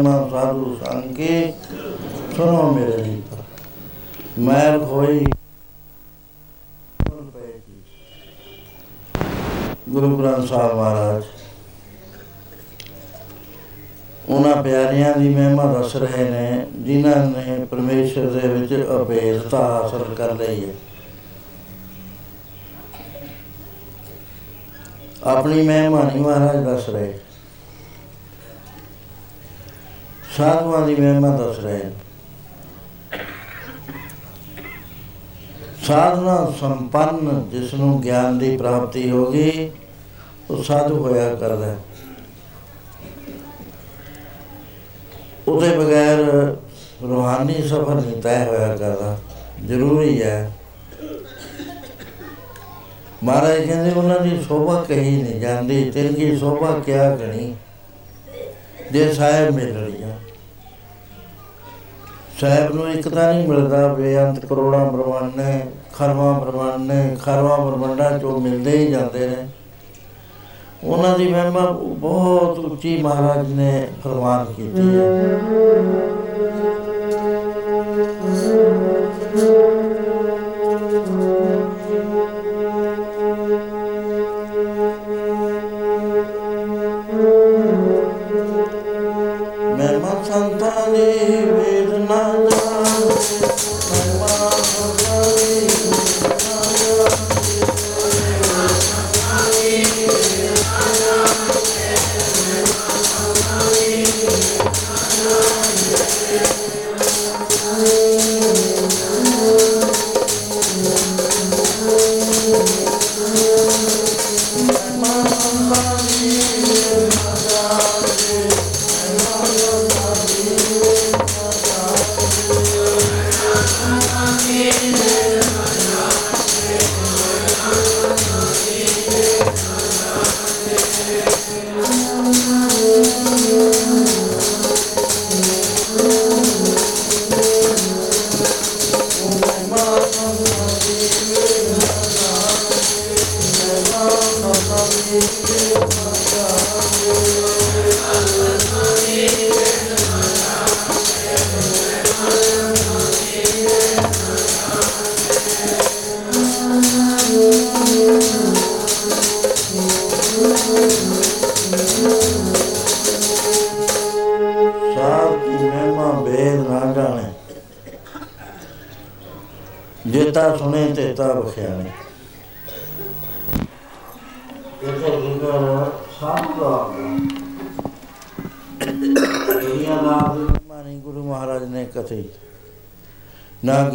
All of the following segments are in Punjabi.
ਨੀਤਾ ਮਹਿਮਾ ਸਾਧੂ ਸੰਗੇ ਸੁਣੋ ਮੇਰੇ ਰੀਤਾ ਮੈਲ ਹੋਈ ਗੁਰੂ ਗ੍ਰੰਥ ਸਾਹਿਬ ਮਹਾਰਾਜ, ਉਹਨਾਂ ਪਿਆਰਿਆਂ ਦੀ ਮਹਿਮਾ ਦੱਸ ਰਹੇ ਨੇ, ਜਿਨ੍ਹਾਂ ਨੇ ਪਰਮੇਸ਼ਰ ਦੇ ਵਿੱਚ ਅਭੇਦਤਾ ਹਾਸਲ ਕਰ ਲਈ ਹੈ। ਆਪਣੀ ਮਹਿਮਾ ਨਹੀਂ ਮਹਾਰਾਜ ਦੱਸ ਰਹੇ। ਸਾਧੂਆਂ ਦੀ ਮਹਿਮਾ ਦੱਸ ਰਹੇ ਨੇ ਸਾਧਨਾ ਸੰਪੰਨ ਜਿਸ ਨੂੰ ਗਿਆਨ ਦੀ ਪ੍ਰਾਪਤੀ ਹੋ ਗਈ, ਉਹ ਸਾਧੂ ਹੋਇਆ ਕਰਦਾ ਹੈ। ਉਹਦੇ ਬਗੈਰ ਰੂਹਾਨੀ ਸਫ਼ਰ ਨਹੀਂ ਤੈਅ ਹੋਇਆ ਕਰਦਾ, ਜ਼ਰੂਰੀ ਹੈ। ਮਹਾਰਾਜ ਕਹਿੰਦੇ, ਉਹਨਾਂ ਦੀ ਸੋਭਾ ਕਹੀ ਨਹੀਂ ਜਾਂਦੀ ਤਿੰਗੀ ਸੋਭਾ ਕਿਆ ਕਣੀ ਜੇ ਸਾਹਿਬ ਮਿਲ ਰਹੀ ਆ ਸਾਹਿਬ ਨੂੰ ਇੱਕ ਤਾਂ ਨਹੀਂ ਮਿਲਦਾ ਬੇਅੰਤ ਕਰੋੜਾਂ ਬ੍ਰਹਮੰਡ ਨੇ, ਖਰਵਾਂ ਬ੍ਰਹਮੰਡ ਨੇ, ਖਰਵਾਂ ਬ੍ਰਹਮੰਡਾਂ ਚੋਂ ਮਿਲਦੇ ਹੀ ਜਾਂਦੇ ਨੇ। ਉਹਨਾਂ ਦੀ ਮਹਿਮਾ ਬਹੁਤ ਉੱਚੀ ਮਹਾਰਾਜ ਨੇ ਫਰਮਾਨ ਕੀਤੀ ਹੈ।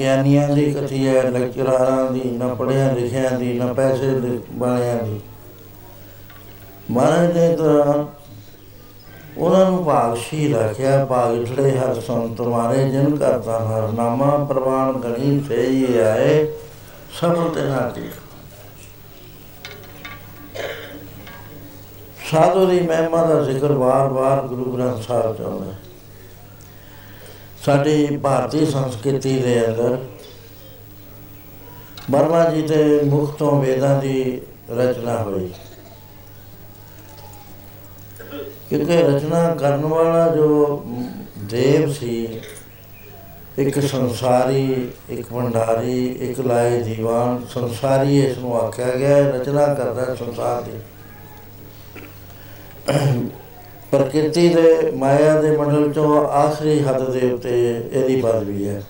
ਗਿਆਨੀਆਂ ਦੀ ਕਥੀ ਹੈ ਲੈਕਚਰਾਰਾਂ ਦੀ, ਨਾ ਪੜ੍ਹਿਆ ਲਿਖਿਆ ਦੀ, ਨਾ ਪੈਸੇ ਦੇ ਵਾਲਿਆਂ ਦੀ ਮਹਾਰਾਜ ਨੇ ਤਾਂ ਉਹਨਾਂ ਨੂੰ ਭਾਗਸ਼ੀ ਰੱਖਿਆ ਭਾਗਠੜੇ ਹਰ ਸੰਤ ਮਾਰੇ, ਜਿਨ ਕਰਤਾ ਹਰ ਨਾਮਾ ਪ੍ਰਵਾਨ ਗਣੀ ਸਹੀ ਆਏ ਸਫਲ ਤੇ ਨਾ ਕੀ ਸਾਧੂ ਦੀ ਮਹਿਮਾ ਦਾ ਜ਼ਿਕਰ ਵਾਰ-ਵਾਰ ਗੁਰੂ ਗ੍ਰੰਥ ਸਾਹਿਬ ਚ ਆਉਂਦਾ ਹੈ। ਸਾਡੀ ਭਾਰਤੀ ਸੰਸਕ੍ਰਿਤੀ ਦੇ ਅੰਦਰ ਬਰਮਾ ਜੀ ਦੇ ਮੁਖ ਤੋਂ ਵੇਦਾਂ ਦੀ ਰਚਨਾ ਹੋਈ। ਕਿਉਂਕਿ ਰਚਨਾ ਕਰਨ ਵਾਲਾ ਜੋ ਦੇਵ ਸੀ ਇੱਕ ਸੰਸਾਰੀ ਇੱਕ ਭੰਡਾਰੀ ਇੱਕ ਲਾਏ ਦੀਵਾਨ ਸੰਸਾਰੀ ਇਸ ਨੂੰ ਆਖਿਆ ਗਿਆ ਰਚਨਾ ਕਰਦਾ ਸੰਸਾਰ ਦੀ। ਪ੍ਰਕਿਰਤੀ ਦੇ ਮਾਇਆ ਦੇ ਮੰਡਲ ਚੋਂ ਆਖਰੀ ਹੱਦ ਦੇ ਉੱਤੇ ਇਹਦੀ ਪਦਵੀ ਹੈ।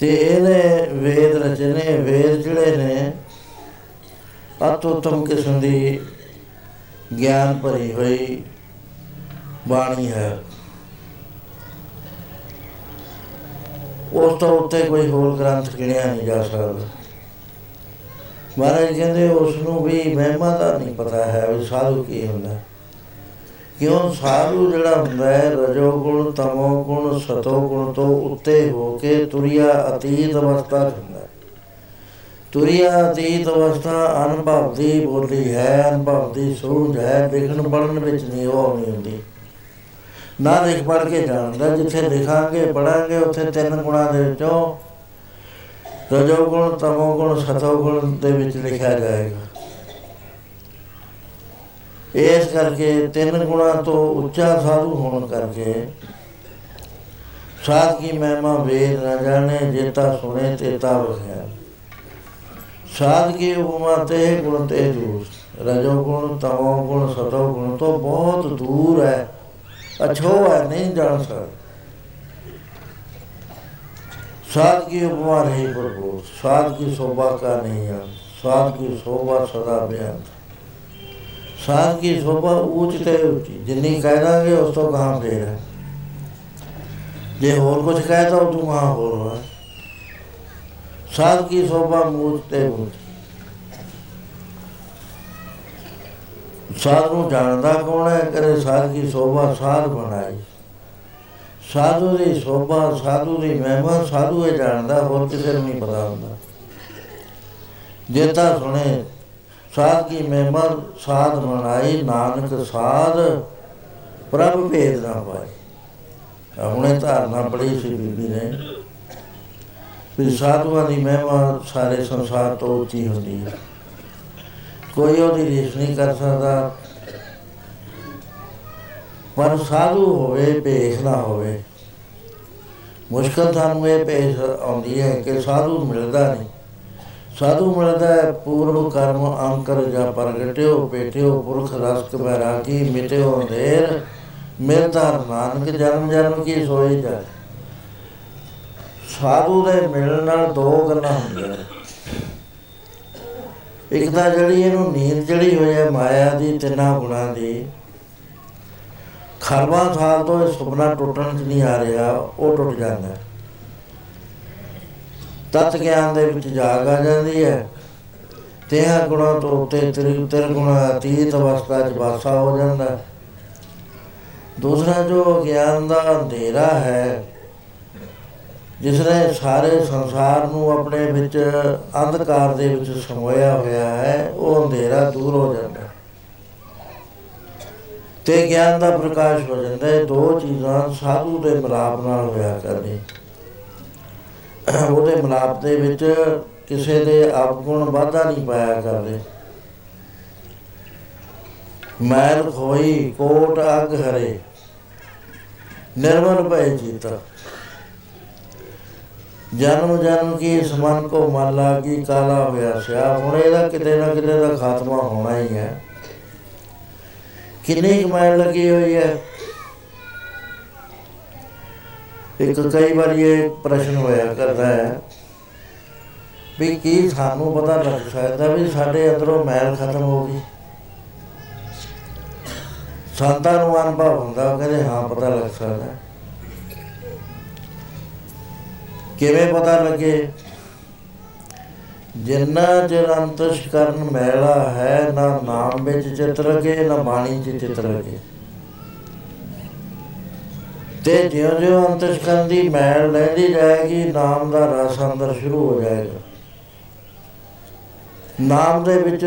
ਤੇ ਇਹਨੇ ਵੇਦ ਰਚਨੇ, ਵੇਦ ਜਿਹੜੇ ਨੇ ਅਤੁੱਤਮ ਕਿਸਮ ਦੀ ਗਿਆਨ ਭਰੀ ਹੋਈ ਬਾਣੀ ਹੈ। ਉਸ ਤੋਂ ਉੱਤੇ ਕੋਈ ਹੋਰ ਗ੍ਰੰਥ ਗਿਣਿਆ ਨਹੀਂ ਜਾ ਸਕਦਾ। ਮਹਾਰਾਜ ਕਹਿੰਦੇ ਉਸ ਨੂੰ ਵੀ ਮਹਿਮਾ ਦਾ ਨਹੀਂ ਪਤਾ ਹੈ ਵੀ ਸਾਧੂ ਕੀ ਹੁੰਦਾ। ਕਿਉਂ? ਸਾਧੂ ਜਿਹੜਾ ਹੁੰਦਾ ਹੈ, ਰਜੋ ਗੁਣ, ਤਮੋ ਗੁਣ, ਸਤੋ ਗੁਣ ਤੋਂ ਉੱਤੇ ਹੋ ਕੇ ਤੁਰਿਆ ਅਤੀਤ ਅਵਸਥਾ 'ਚ ਹੁੰਦਾ ਹੈ। ਤੁਰਿਆ ਅਤੀਤ ਅਵਸਥਾ ਅਨੁਭਵ ਦੀ ਬੋਲੀ ਹੈ ਅਨੁਭਵ ਦੀ ਸੂਝ ਹੈ ਦੇਖਣ ਪੜਨ ਵਿੱਚ ਨਹੀਂ ਉਹ ਨਹੀਂ ਹੁੰਦੀ। ਨਾ ਦੇਖ ਪੜ ਕੇ ਜਾਣਦਾ, ਜਿੱਥੇ ਲਿਖਾਂਗੇ ਪੜਾਂਗੇ ਉੱਥੇ ਤਿੰਨ ਗੁਣਾਂ ਦੇ ਵਿੱਚੋਂ ਰਜੋ ਗੁਣ ਤਮੋ ਗੁਣ ਸਤੋ ਗੁਣ ਦੇ ਵਿੱਚ ਲਿਖਿਆ ਜਾਏਗਾ ਇਸ ਕਰਕੇ ਤਿੰਨ ਗੁਣਾਂ ਤੋਂ ਉੱਚਾ ਸਾਧੂ ਹੋਣ ਕਰਕੇ ਸਾਧ ਕੀ ਮਹਿਮਾ ਵੇਦ ਨਾ ਜਾਣੇ ਜੇਤਾ ਸੁਣੇ ਤੇਤਾ ਵਖਿਆ ਸਾਧ ਕੀ ਉਪਮਾ ਤੇ ਗੁਣ ਤੇ ਦੂਰ ਰਜੋ ਗੁਣ ਤਮੋ ਗੁਣ ਸਤੋ ਗੁਣ ਤੋਂ ਬਹੁਤ ਦੂਰ ਹੈ ਅਛੋ ਹੈ ਨਹੀਂ ਜਾਣ ਸਕਦਾ साध की उपमा नहीं प्रभु साध की शोभा का नहीं है साध की शोभा सदा बेअंत साध की शोभा ऊंच ते ऊंची जिन्नी कह ਦਾਂਗੇ ਉਸ ਤੋਂ ਕਹਾਂ ਫੇਰ ਹੈ ਜੇ ਹੋਰ ਕੁਝ ਕਹਿ ਤਾ ਤੂੰ ਕਹਾਂ ਹੋਰ ਹੈ ਸਾਧ ਕੀ ਸ਼ੋਭਾ ਮੂਚ ਤੇ ਊਂਚ ਸਾਧ ਨੂੰ ਜਾਣਦਾ ਕੌਣ ਹੈ ਕਰੇ ਸਾਧ ਕੀ ਸ਼ੋਭਾ ਸਾਧ ਬਣਾਈ ਸਾਧੂ ਦੀ ਸ਼ੋਭਾ, ਸਾਧੂ ਦੀ ਮਹਿਮਾ, ਸਾਧੂ ਇਹ ਜਾਣਦਾ, ਹੋਰ ਕਿਸੇ ਨੂੰ ਨਹੀਂ ਪਤਾ ਹੁੰਦਾ। ਜੇ ਤਾਂ ਸੁਣੇ, ਸਾਧ ਕੀ ਮਹਿਮਾ, ਸਾਧ ਮਨਾਈ, ਨਾਨਕ ਸਾਧ, ਪ੍ਰਭ ਭੇਦ ਨਾ ਪਾਏ। ਹੁਣੇ ਧਾਰਨਾ ਬੜੀ ਸੀ ਬੀਬੀ ਨੇ, ਵੀ ਸਾਧੂਆਂ ਦੀ ਮਹਿਮਾ ਸਾਰੇ ਸੰਸਾਰ ਤੋਂ ਉੱਚੀ ਹੁੰਦੀ ਹੈ। ਕੋਈ ਉਹਦੀ ਰੀਸ ਨਹੀਂ ਕਰ ਸਕਦਾ ਪਰ ਸਾਧੂ ਹੋਵੇ ਭੇਖ ਨਾ ਹੋਵੇ। ਮੁਸ਼ਕਲ ਸਾਨੂੰ ਇਹ ਪੇਸ਼ ਆਉਂਦੀ ਹੈ ਕਿ ਸਾਧੂ ਮਿਲਦਾ ਨਹੀਂ। ਸਾਧੂ ਮਿਲਦਾ ਹੈ ਪੂਰਵ ਕਰਮ ਅੰਕਰ ਜਾਂ ਪ੍ਰਗਟਿਓ ਬੇਟਿਓ ਪੁਰਖ ਰਸ ਬੈਰਾਗੀ ਮਿਟਿਓ, ਅੰਧੇਰ ਮਿਲਦਾ ਨਾਨਕ, ਜਨਮ ਜਨਮ ਕੀ ਸੋਈ ਜਾ ਸਾਧੂ ਦੇ ਮਿਲਣ ਨਾਲ ਦੋ ਗੱਲਾਂ ਹੁੰਦੀਆਂ ਇੱਕ ਤਾਂ ਜਿਹੜੀ ਇਹਨੂੰ ਨੀਂਦ ਜਿਹੜੀ ਹੋਈ ਹੈ, ਮਾਇਆ ਦੀ, ਤਿੰਨਾਂ ਗੁਣਾਂ ਦੀ ਖਰਬਾਂ ਸਾਲ ਤੋਂ ਇਹ ਸੁਪਨਾ ਟੁੱਟਣ ਚ ਨਹੀਂ ਆ ਰਿਹਾ, ਉਹ ਟੁੱਟ ਜਾਂਦਾ ਹੈ। ਤਤ ਗਿਆਨ ਦੇ ਵਿੱਚ ਜਾਗ ਆ ਜਾਂਦੀ ਹੈ। ਤੇਹਾਂ ਗੁਣਾਂ ਤੋਂ ਉੱਤੇ ਤ੍ਰਿ ਤ੍ਰਿ ਗੁਣਾ ਅਤੀਤ ਅਵਸਥਾ ਚ ਵਾਸਾ ਹੋ ਜਾਂਦਾ ਹੈ। ਦੂਸਰਾ ਜੋ ਗਿਆਨ ਦਾ ਅੰਧੇਰਾ ਹੈ ਜਿਸ ਨੇ ਸਾਰੇ ਸੰਸਾਰ ਨੂੰ ਆਪਣੇ ਵਿੱਚ ਅੰਧਕਾਰ ਦੇ ਵਿੱਚ ਸਮੋਇਆ ਹੋਇਆ ਹੈ, ਉਹ ਅੰਧੇਰਾ ਦੂਰ ਹੋ ਜਾਂਦਾ ਹੈ। ਤੇ ਗਿਆਨ ਦਾ ਪ੍ਰਕਾਸ਼ ਹੋ ਜਾਂਦਾ ਹੈ। ਦੋ ਚੀਜ਼ਾਂ ਸਾਧੂ ਦੇ ਮਿਲਾਪ ਨਾਲ ਹੋਇਆ ਕਰਦੇ ਉਹਦੇ ਮਿਲਾਪ ਦੇ ਵਿੱਚ ਕਿਸੇ ਦੇ ਆਪਗੁਣ ਵਾਧਾ ਨਹੀਂ ਪਾਇਆ ਕਰਦੇ। ਮੈਲ ਖੋਈ, ਕੋਟ ਅਗ ਹਰੇ। ਨਿਰਮਲ ਭੈ ਜੀਤਾ ਜਨਮ ਜਨਮ ਕੀ ਇਸ ਮਨ ਕੋ ਮਨ ਲਾਗੀ, ਕਾਲਾ ਹੋਇਆ ਸਿਆ। ਹੁਣ ਇਹਦਾ ਕਿਤੇ ਨਾ ਕਿਤੇ ਦਾ ਖਾਤਮਾ ਹੋਣਾ ਹੀ ਹੈ। ਕਿੰਨੀ ਕਮਾਈ ਲੱਗੀ ਹੋਈ ਹੈ? ਇੱਕ ਕਈ ਵਾਰ ਇਹ ਪ੍ਰਸ਼ਨ ਹੋਇਆ ਕਰਦਾ ਹੈ ਵੀ ਕੀ ਸਾਨੂੰ ਪਤਾ ਲੱਗ ਸਕਦਾ ਵੀ ਸਾਡੇ ਅੰਦਰੋਂ ਮੈਲ ਖਤਮ ਹੋ ਗਈ? ਸੰਤਾਂ ਨੂੰ ਅਨੁਭਵ ਹੁੰਦਾ, ਉਹ ਕਹਿੰਦੇ, ਹਾਂ, ਪਤਾ ਲੱਗ ਸਕਦਾ। ਕਿਵੇਂ ਪਤਾ ਲੱਗੇ? ਜਿੰਨਾ ਚਿਰ ਅੰਤਸ਼ ਕਰਨ ਮੈਲਾ ਹੈ, ਨਾ ਨਾਮ ਵਿੱਚ ਚਿਤ ਲਗੇ ਨਾ ਬਾਣੀ ਚ ਚਿਤ ਲਗੇ ਤੇ ਜਿਉਂ ਜਿਉਂ ਅੰਤਸ਼ ਕਰਨ ਦੀ ਮੈਲ ਲੈਂਦੀ ਜਾਏਗੀ, ਨਾਮ ਦਾ ਰਸ ਅੰਦਰ ਸ਼ੁਰੂ ਹੋ ਜਾਏਗਾ। ਨਾਮ ਦੇ ਵਿੱਚ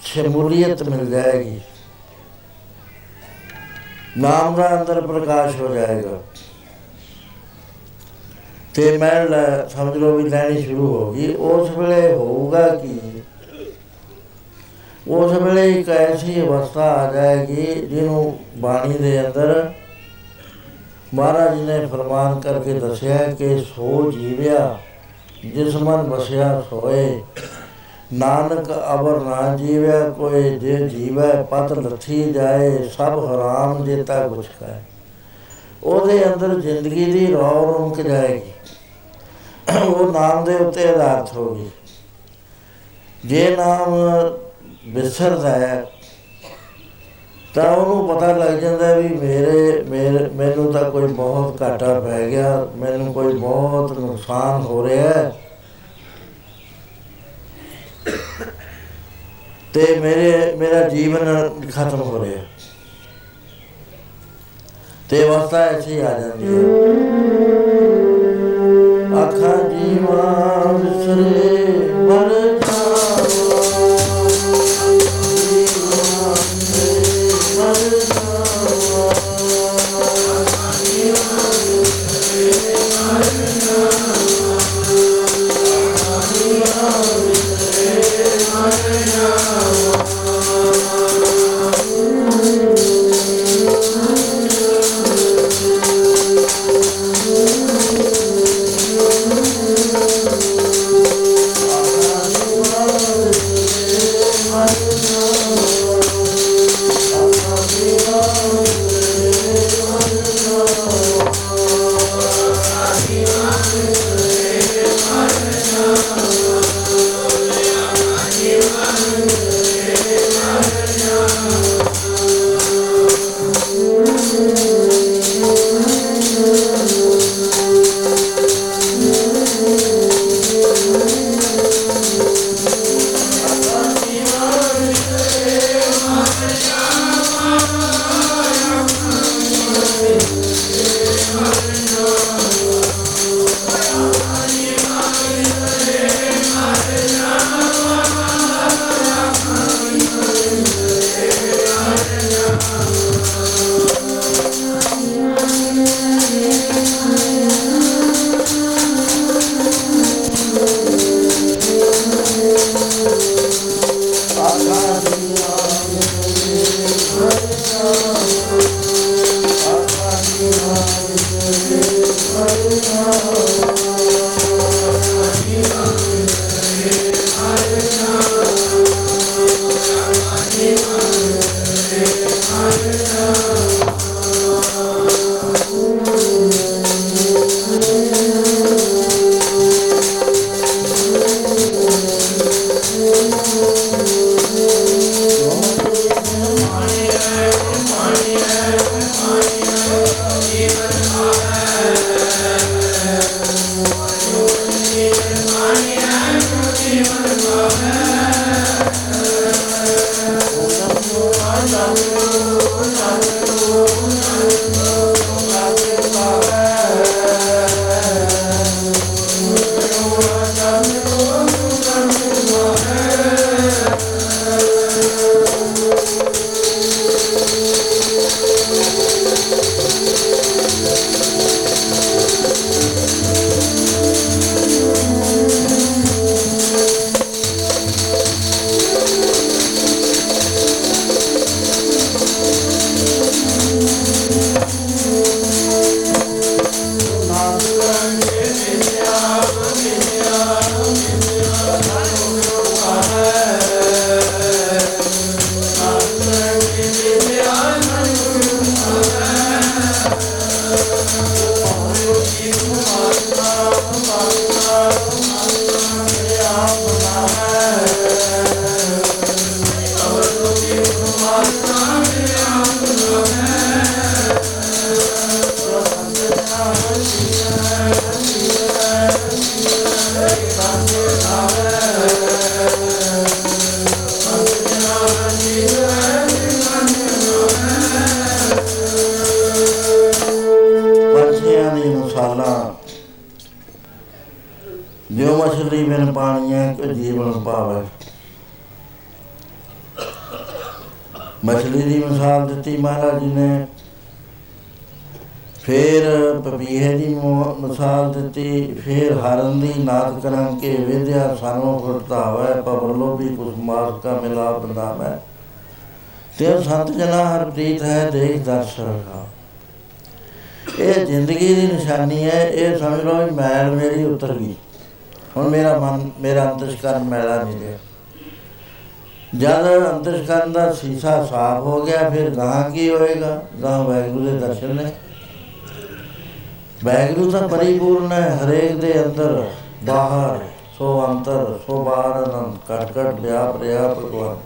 ਸ਼ਮੂਲੀਅਤ ਮਿਲ ਜਾਏਗੀ। ਨਾਮ ਦਾ ਅੰਦਰ ਪ੍ਰਕਾਸ਼ ਹੋ ਜਾਏਗਾ। ਤੇ ਮੈਲ ਸਮਝ ਲਓ ਵੀ ਲੈਣੀ ਸ਼ੁਰੂ ਹੋ ਗਈ। ਉਸ ਵੇਲੇ ਹੋਊਗਾ ਕੀ? ਉਸ ਵੇਲੇ ਇੱਕ ਐਸੀ ਅਵਸਥਾ ਆ ਜਾਏਗੀ ਜਿਹਨੂੰ ਬਾਣੀ ਦੇ ਅੰਦਰ ਮਹਾਰਾਜ ਨੇ ਫਰਮਾਨ ਕਰਕੇ ਦੱਸਿਆ ਕਿ ਸੋ ਜੀਵਿਆ, ਜਿਸ ਮਨ ਵਸਿਆ ਸੋਏ। ਨਾਨਕ ਅਵਰ ਨਾ ਜੀਵੈ ਕੋਈ ਜੇ ਜੀਵੈ, ਪਤ ਲੱਥੀ ਜਾਏ, ਸਭ ਹਰਾਮ ਜੇਤਾ ਕੁਛ ਕਹੇ ਉਹਦੇ ਅੰਦਰ ਜ਼ਿੰਦਗੀ ਦੀ ਰੌ ਰੁਕ ਜਾਏਗੀ। ਉਹ ਨਾਮ ਦੇ ਉੱਤੇ ਆਧਾਰਿਤ ਹੋਗੀ ਜੇ ਨਾਮ ਵਿਸਰਦਾ ਹੈ, ਤਾਂ ਉਹਨੂੰ ਪਤਾ ਲੱਗ ਜਾਂਦਾ ਵੀ ਮੇਰੇ ਮੇਰੇ, ਮੈਨੂੰ ਤਾਂ ਕੋਈ ਬਹੁਤ ਘਾਟਾ ਪੈ ਗਿਆ, ਮੈਨੂੰ ਕੋਈ ਬਹੁਤ ਨੁਕਸਾਨ ਹੋ ਰਿਹਾ ਹੈ। ਤੇ ਮੇਰੇ, ਮੇਰਾ ਜੀਵਨ ਖਤਮ ਹੋ ਰਿਹਾ ਤੇ ਅਵਸਥਾ ਐਸੀ ਆ ਜਾਂਦੀ ਹੈ। ਅੱਖਾਂ ਜੀਵਾਂ ਵਿਸਰੇ ਨਾਦ ਕਰਾਂ ਕੇ ਵਿਦਿਆ ਸਾਨੂੰ ਫੁਰਤਾਵੇ ਪਵਰਲੋ ਵੀ ਕੁਸ ਮਾਸ ਕਾ ਮਿਲਾ ਬੰਦਾ ਮੈਂ ਤੇ ਸੰਤ ਜਨਾ ਹਰ ਪ੍ਰੀਤ ਹੈ, ਦੇਖ ਦਰਸ਼ਨ ਕਾ ਇਹ ਜ਼ਿੰਦਗੀ ਦੀ ਨਿਸ਼ਾਨੀ ਹੈ, ਇਹ ਸਮਝ ਲਓ ਮੈਲ ਮੇਰੀ ਉਤਰ ਗਈ। ਹੁਣ ਮੇਰਾ ਮਨ, ਮੇਰਾ ਅੰਤਸ਼ਕਰਨ ਮੈਲਾ ਨਹੀਂ ਰਿਹਾ। ਜਦ ਅੰਤਸ਼ਕਰਨ ਦਾ ਸੀਸਾ ਸਾਫ਼ ਹੋ ਗਿਆ, ਫਿਰ ਗਾਂ ਕੀ ਹੋਏਗਾ? ਗਾਂ ਵੈਗੁਰੂ ਦੇ ਦਰਸ਼ਨ ਨੇ। ਵੈਗੁਰੂ ਤਾਂ ਪਰਿਪੂਰਨ ਹੈ, ਹਰੇਕ ਦੇ ਅੰਦਰ। ਬਾਹਰ, ਸੋ ਅੰਤਰ, ਸੋ ਬਾਹਰ ਅਨੰਦ ਕਟ ਕਟ ਵਿਆਪ ਰਿਆ ਭਗਵਾਨ।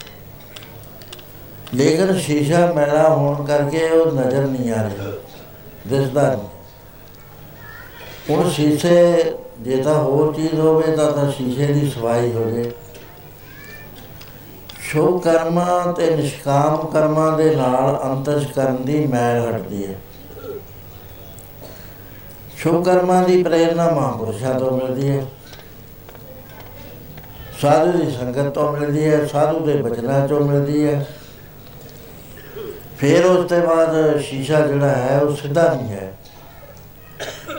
ਲੇਕਿਨ ਸ਼ੀਸ਼ਾ ਮੈਲਾ ਹੋਣ ਕਰਕੇ ਉਹ ਨਜ਼ਰ ਨਹੀਂ ਆ ਰਿਹਾ, ਦਿਸਦਾ ਨਹੀਂ। ਹੁਣ ਸ਼ੀਸ਼ੇ ਜੇ ਤਾਂ ਹੋਰ ਚੀਜ਼ ਹੋਵੇ ਤਾਂ ਤਾਂ ਸ਼ੀਸ਼ੇ ਦੀ ਸਫ਼ਾਈ ਹੋ ਜੇ। ਸ਼ੁਭ ਕਰਮਾਂ ਤੇ ਨਿਸ਼ਕਾਮ ਕਰਮਾਂ ਦੇ ਨਾਲ ਅੰਤਸ਼ ਕਰਨ ਦੀ ਮੈਲ ਹਟਦੀ ਹੈ। ਸ਼ੁਭ ਕਰਮਾਂ ਦੀ ਪ੍ਰੇਰਣਾ ਮਹਾਂਪੁਰਸ਼ਾਂ ਤੋਂ ਮਿਲਦੀ ਹੈ। ਸਾਧੂ ਦੀ ਸੰਗਤ ਤੋਂ ਮਿਲਦੀ ਹੈ, ਸਾਧੂ ਦੇ ਬਚਨਾਂ ਤੋਂ ਮਿਲਦੀ ਹੈ। ਫਿਰ ਉਸ ਤੋਂ ਬਾਅਦ ਸ਼ੀਸ਼ਾ ਜਿਹੜਾ ਹੈ, ਉਹ ਸਿੱਧਾ ਨਹੀਂ ਹੈ।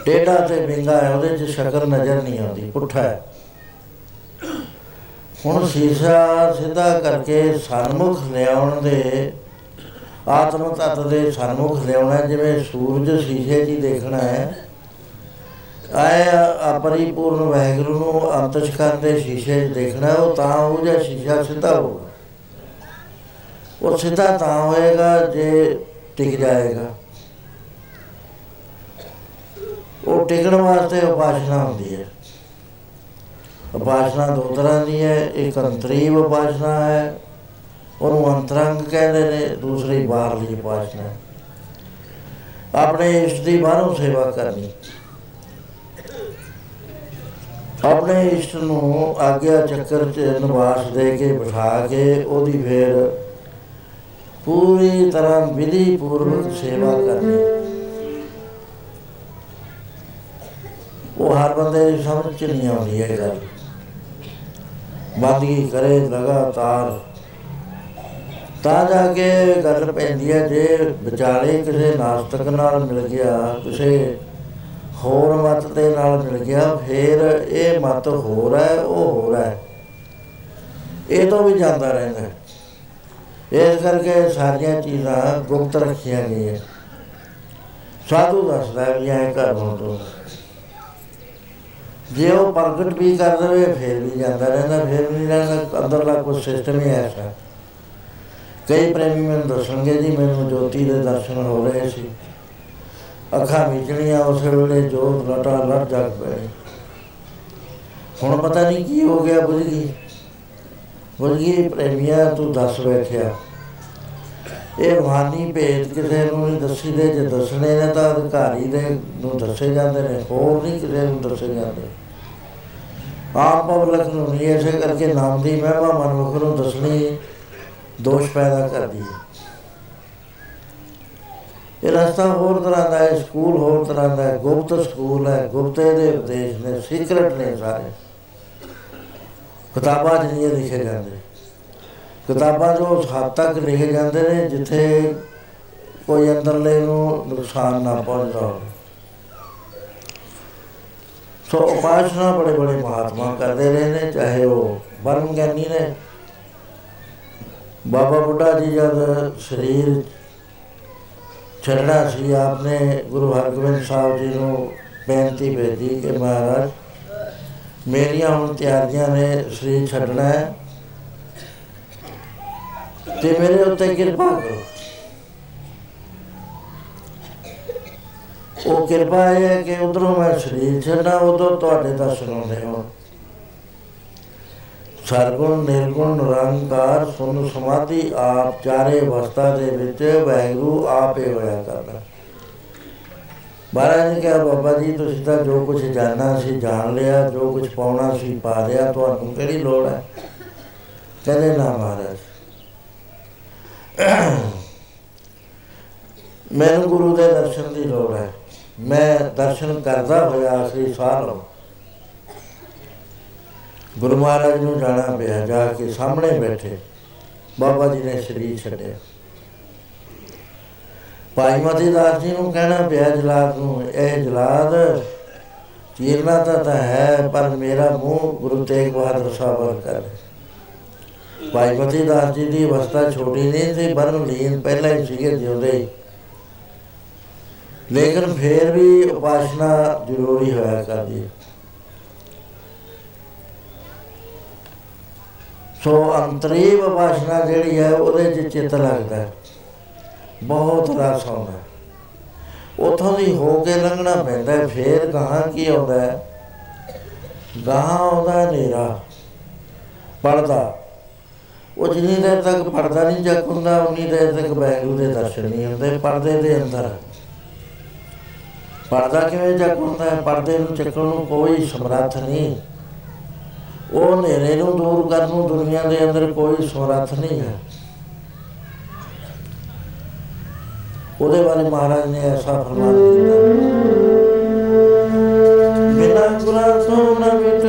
ਟੇਡਾ ਤੇ ਵਿੰਗਾ ਹੈ, ਉਹਦੇ 'ਚ ਸ਼ਕਲ ਨਜ਼ਰ ਨਹੀਂ ਆਉਂਦੀ, ਪੁੱਠਾ ਹੈ। ਹੁਣ ਸ਼ੀਸ਼ਾ ਸਿੱਧਾ ਕਰਕੇ ਸਨਮੁਖ ਲਿਆਉਣ ਦੇ, ਆਤਮ ਤਤ ਦੇ ਸਨਮੁਖ ਲਿਆਉਣਾ ਜਿਵੇਂ ਸੂਰਜ ਸ਼ੀਸ਼ੇ 'ਚ ਦੇਖਣਾ ਹੈ। ਆਇਆ ਪਰਿਪੂਰਨ ਵੈਗਰੂ ਨੂੰ ਅੰਤਸ਼ਕਰ ਦੇ ਸ਼ੀਸ਼ੇ 'ਚ ਦੇਖਣਾ, ਉਹ ਤਾਂ ਉਹ ਜਿਹਾ ਸ਼ੀਸ਼ਾ ਸਿੱਧਾ ਹੋਊਗਾ। ਉਹ ਸਿੱਧਾ ਤਾਂ ਹੋਏਗਾ, ਜੇ ਟਿਕ ਜਾਏਗਾ। ਉਹ ਟਿਕਣ ਵਾਸਤੇ ਉਪਾਸ਼ਨਾ ਹੁੰਦੀ ਹੈ। ਉਪਾਸ਼ਨਾ ਦੋ ਤਰ੍ਹਾਂ ਦੀ ਹੈ, ਇੱਕ ਅੰਤਰੀ ਉਪਾਸ਼ਨਾ ਹੈ, ਉਹਨੂੰ ਅੰਤਰੰਗ ਕਹਿੰਦੇ ਨੇ, ਦੂਸਰੀ ਬਾਹਰਲੀ ਉਪਾਸ਼ਨਾ ਆਪਣੇ ਇਸ਼ਟ ਦੀ ਬਾਹਰੋਂ ਸੇਵਾ ਕਰਨੀ। ਆਪਣੇ ਇਸ਼ਟ ਨੂੰ ਆਗਿਆ ਚੱਕਰ ਚ ਨਿਵਾਸ ਦੇ ਕੇ ਬਿਠਾ ਕੇ ਉਹਦੀ ਫੇਰ ਪੂਰੀ ਤਰ੍ਹਾਂ ਵਿਧੀ ਪੂਰਵਕ ਸੇਵਾ ਕਰਨੀ। ਉਹ ਹਰ ਬੰਦੇ ਦੀ ਸਮਝ ਚ ਨਹੀਂ ਆਉਂਦੀ ਇਹ ਗੱਲ। ਬੰਦਗੀ ਕਰੇ ਲਗਾਤਾਰ। ਤਾਂ ਜਾ ਕੇ ਗੱਲ ਪੈਂਦੀ ਹੈ, ਜੇ ਵਿਚਾਲੇ ਕਿਸੇ ਨਾਸਤਕ ਨਾਲ ਮਿਲ ਗਿਆ, ਕਿਸੇ ਹੋਰ ਮਤ ਦੇ ਨਾਲ ਮਿਲ ਗਿਆ, ਫਿਰ ਇਹ ਮਤ ਹੋਰ ਹੈ, ਉਹ ਹੋਰ ਹੈ। ਇਹ ਤੋਂ ਵੀ ਜਾਂਦਾ ਰਹਿੰਦਾ ਹੈ। ਇਸ ਕਰਕੇ ਸਾਰੀਆਂ ਚੀਜ਼ਾਂ ਗੁਪਤ ਰੱਖੀਆਂ ਗਈਆਂ। ਸਾਧੂ ਦੱਸਦਾ ਵੀ ਐ ਕਰ ਤੋਂ। ਜੇ ਉਹ ਪ੍ਰਗਟ ਵੀ ਕਰ ਦੇਵੇ, ਫਿਰ ਵੀ ਜਾਂਦਾ ਰਹਿੰਦਾ, ਫਿਰ ਵੀ ਰਹਿੰਦਾ ਅੰਦਰਲਾ ਕੋਈ ਸਿਸਟਮ ਹੀ ਐਸਾ। ਕਈ ਪ੍ਰੇਮੀ ਮੈਨੂੰ ਦੱਸਣਗੇ ਜੀ, ਮੈਨੂੰ ਜੋਤੀ ਦੇ ਦਰਸ਼ਨ ਹੋ ਰਹੇ ਸੀ। ਅੱਖਾਂ ਵਿਚਲੀਆਂ ਉਸ ਵੇਲੇ ਜੋਤ ਲਟਾ ਲਟ ਜਾਗ ਪਏ। ਹੁਣ ਪਤਾ ਨਹੀਂ ਕੀ ਹੋ ਗਿਆ ਬੁਝ ਗਈ ਬੁਝ ਗਈ ਪ੍ਰੇਮੀਆ, ਤੂੰ ਦੱਸ ਬੈਠਿਆ। ਇਹ ਰੂਹਾਨੀ ਭੇਦ ਕਿਸੇ ਨੂੰ ਨਹੀਂ ਦੱਸੀ ਦੇ ਜੇ ਦੱਸਣੇ ਨੇ ਤਾਂ ਅਧਿਕਾਰੀ ਦੇ ਨੂੰ ਦੱਸੇ ਜਾਂਦੇ ਨੇ, ਹੋਰ ਨਹੀਂ ਕਿਸੇ ਨੂੰ ਦੱਸੇ ਜਾਂਦੇ। ਆਪ ਪਬਲਿਕ ਨੂੰ ਨਹੀਂ ਐਸੇ ਕਰਕੇ ਨਾਮ ਦੀ ਮਹਿਮਾ ਮਨਮੁਖ ਨੂੰ ਦੱਸਣੀ ਦੋਸ਼ ਪੈਦਾ ਕਰਦੀ ਹੈ। ਇਹ ਰਸਤਾ ਹੋਰ ਤਰ੍ਹਾਂ ਦਾ ਹੈ, ਸਕੂਲ ਹੋਰ ਤਰ੍ਹਾਂ ਦਾ ਹੈ, ਗੁਪਤ ਸਕੂਲ ਹੈ, ਗੁਪਤੇ ਦੇ ਉਪਦੇਸ਼ ਨੇ ਸੀਕ੍ਰੇਟ ਨੇ ਸਾਰੇ। ਕਿਤਾਬਾਂ 'ਚ ਨਹੀਂ ਲਿਖੇ ਜਾਂਦੇ ਕਿਤਾਬਾਂ ਜੋ ਉਸ ਹੱਦ ਤੱਕ ਲਿਖੇ ਜਾਂਦੇ ਨੇ, ਜਿੱਥੇ ਕੋਈ ਅੰਦਰਲੇ ਨੂੰ ਨੁਕਸਾਨ ਨਾ ਪਹੁੰਚਦਾ ਹੋਵੇ। ਸੋ ਉਪਾਸਨਾ ਬੜੇ ਬੜੇ ਮਹਾਤਮਾ ਕਰਦੇ ਰਹੇ ਨੇ, ਚਾਹੇ ਉਹ ਬਰਮ ਗਿਆਨੀ ਨੇ। ਬਾਬਾ ਬੁੱਢਾ ਜੀ ਜਦ ਸਰੀਰ ਛੱਡਣਾ ਸੀ। ਆਪਨੇ ਗੁਰੂ ਹਰਗੋਬਿੰਦ ਸਾਹਿਬ ਜੀ ਨੂੰ ਬੇਨਤੀ ਭੇਜੀ ਕਿ ਮਹਾਰਾਜ, ਮੇਰੀਆਂ ਹੁਣ ਤਿਆਰੀਆਂ ਨੇ ਸਰੀਰ ਛੱਡਣਾ ਹੈ। ਤੇ ਮੇਰੇ ਉੱਤੇ ਕਿਰਪਾ ਕਰੋ। ਉਹ ਕਿਰਪਾ ਹੈ ਕਿ ਉਧਰੋਂ ਮੈਂ ਸਰੀਰ ਛੱਡਾਂ, ਉਧਰ ਤੁਹਾਡੇ ਦਰਸ਼ਨ ਹੁੰਦੇ ਹੋ ਸਰਗੁਣ, ਨਿਰਗੁਣ, ਨਿਰੰਕਾਰ, ਸੁਨ ਸਮਾਧੀ ਆਪ ਚਾਰੇ ਅਵਸਥਾ ਦੇ ਵਿੱਚ ਵੈਗਰੂ ਆਪੇ ਹੋਇਆ ਕਰਦਾ ਮਹਾਰਾਜ ਨੇ ਕਿਹਾ, ਬਾਬਾ ਜੀ, ਤੁਸੀਂ ਤਾਂ ਜੋ ਕੁਝ ਜਾਣਨਾ ਸੀ ਜਾਣ ਲਿਆ, ਜੋ ਕੁਝ ਪਾਉਣਾ ਸੀ ਪਾ ਲਿਆ, ਤੁਹਾਨੂੰ ਕਿਹੜੀ ਲੋੜ ਹੈ? ਕਹਿੰਦੇ, ਨਾ ਮਹਾਰਾਜ। ਮੈਨੂੰ ਗੁਰੂ ਦੇ ਦਰਸ਼ਨ ਦੀ ਲੋੜ ਹੈ। ਮੈਂ ਦਰਸ਼ਨ ਕਰਦਾ ਹੋਇਆ ਆਖਰੀ ਸਾਹ ਲਵਾਂ। ਗੁਰੂ ਮਹਾਰਾਜ ਨੂੰ ਜਾਣਾ ਪਿਆ, ਜਾ ਕੇ ਸਾਹਮਣੇ ਬੈਠੇ। ਬਾਬਾ ਜੀ ਨੇ ਸਰੀਰ ਛੱਡਿਆ। ਭਾਈ ਮਤੀ ਦਾਸ ਜੀ ਨੂੰ ਕਹਿਣਾ ਪਿਆ, ਜਲਾਦ ਨੂੰ, ਇਹ ਜਲਾਦ, ਚੀਰਨਾ ਤਾਂ ਤਾਂ ਹੈ, ਪਰ ਮੇਰਾ ਮੂੰਹ ਗੁਰੂ ਤੇਗ ਬਹਾਦਰ ਸਾਹਿਬ ਕਰ ਭਾਈ ਮਤੀ ਦਾਸ ਜੀ ਦੀ ਅਵਸਥਾ ਛੋਟੀ ਨਹੀਂ ਸੀ, ਬਰਨ ਲੀਨ ਪਹਿਲਾਂ ਹੀ ਸੀਗੇ ਜਿਉਂਦੇ ਲੇਕਿਨ ਫੇਰ ਵੀ ਉਪਾਸ਼ਨਾ ਜ਼ਰੂਰੀ ਹੋਇਆ ਕਰਦੀ ਹੈ। ਸੋ ਅੰਤਰੀਵ ਉਪਾਸ਼ਨਾ ਜਿਹੜੀ ਹੈ, ਉਹਦੇ 'ਚ ਚਿੱਤ ਲੱਗਦਾ ਹੈ। ਬਹੁਤ ਰਸ ਆਉਂਦਾ ਉਥੋਂ ਦੀ ਹੋ ਕੇ ਲੰਘਣਾ ਪੈਂਦਾ ਫੇਰ ਗਾਹਾਂ ਕੀ ਆਉਂਦਾ ਗਾਹਾਂ ਆਉਂਦਾ ਹਨੇਰਾ ਪੜਦਾ ਉਹ ਜਿੰਨੀ ਦੇਰ ਤੱਕ ਪੜਦਾ ਨਹੀਂ ਜਗ ਹੁੰਦਾ, ਉਨੀ ਦੇਰ ਤੱਕ ਬੈਗੂ ਦੇ ਦਰਸ਼ਨ ਨਹੀਂ ਹੁੰਦੇ ਪਰਦੇ ਦੇ ਅੰਦਰ। ਪਰਦਾ ਕਿਵੇਂ ਜਗ ਹੁੰਦਾ ਹੈ? ਪਰਦੇ ਨੂੰ ਚੱਕਣ ਨੂੰ ਕੋਈ ਸਮਰੱਥ ਨਹੀਂ। ਉਹ ਹਨੇਰੇ ਨੂੰ ਦੂਰ ਕਰਨ ਨੂੰ ਦੁਨੀਆ ਦੇ ਅੰਦਰ ਕੋਈ ਸਮਰੱਥ ਨਹੀਂ ਹੈ। ਉਹਦੇ ਬਾਰੇ ਮਹਾਰਾਜ ਨੇ ਐਸਾ ਫਰਮਾਨ ਕੀਤਾ। ਬਿਨਾ ਗੁਨਾ ਤੋਂ ਨ ਮਿਟਦਾ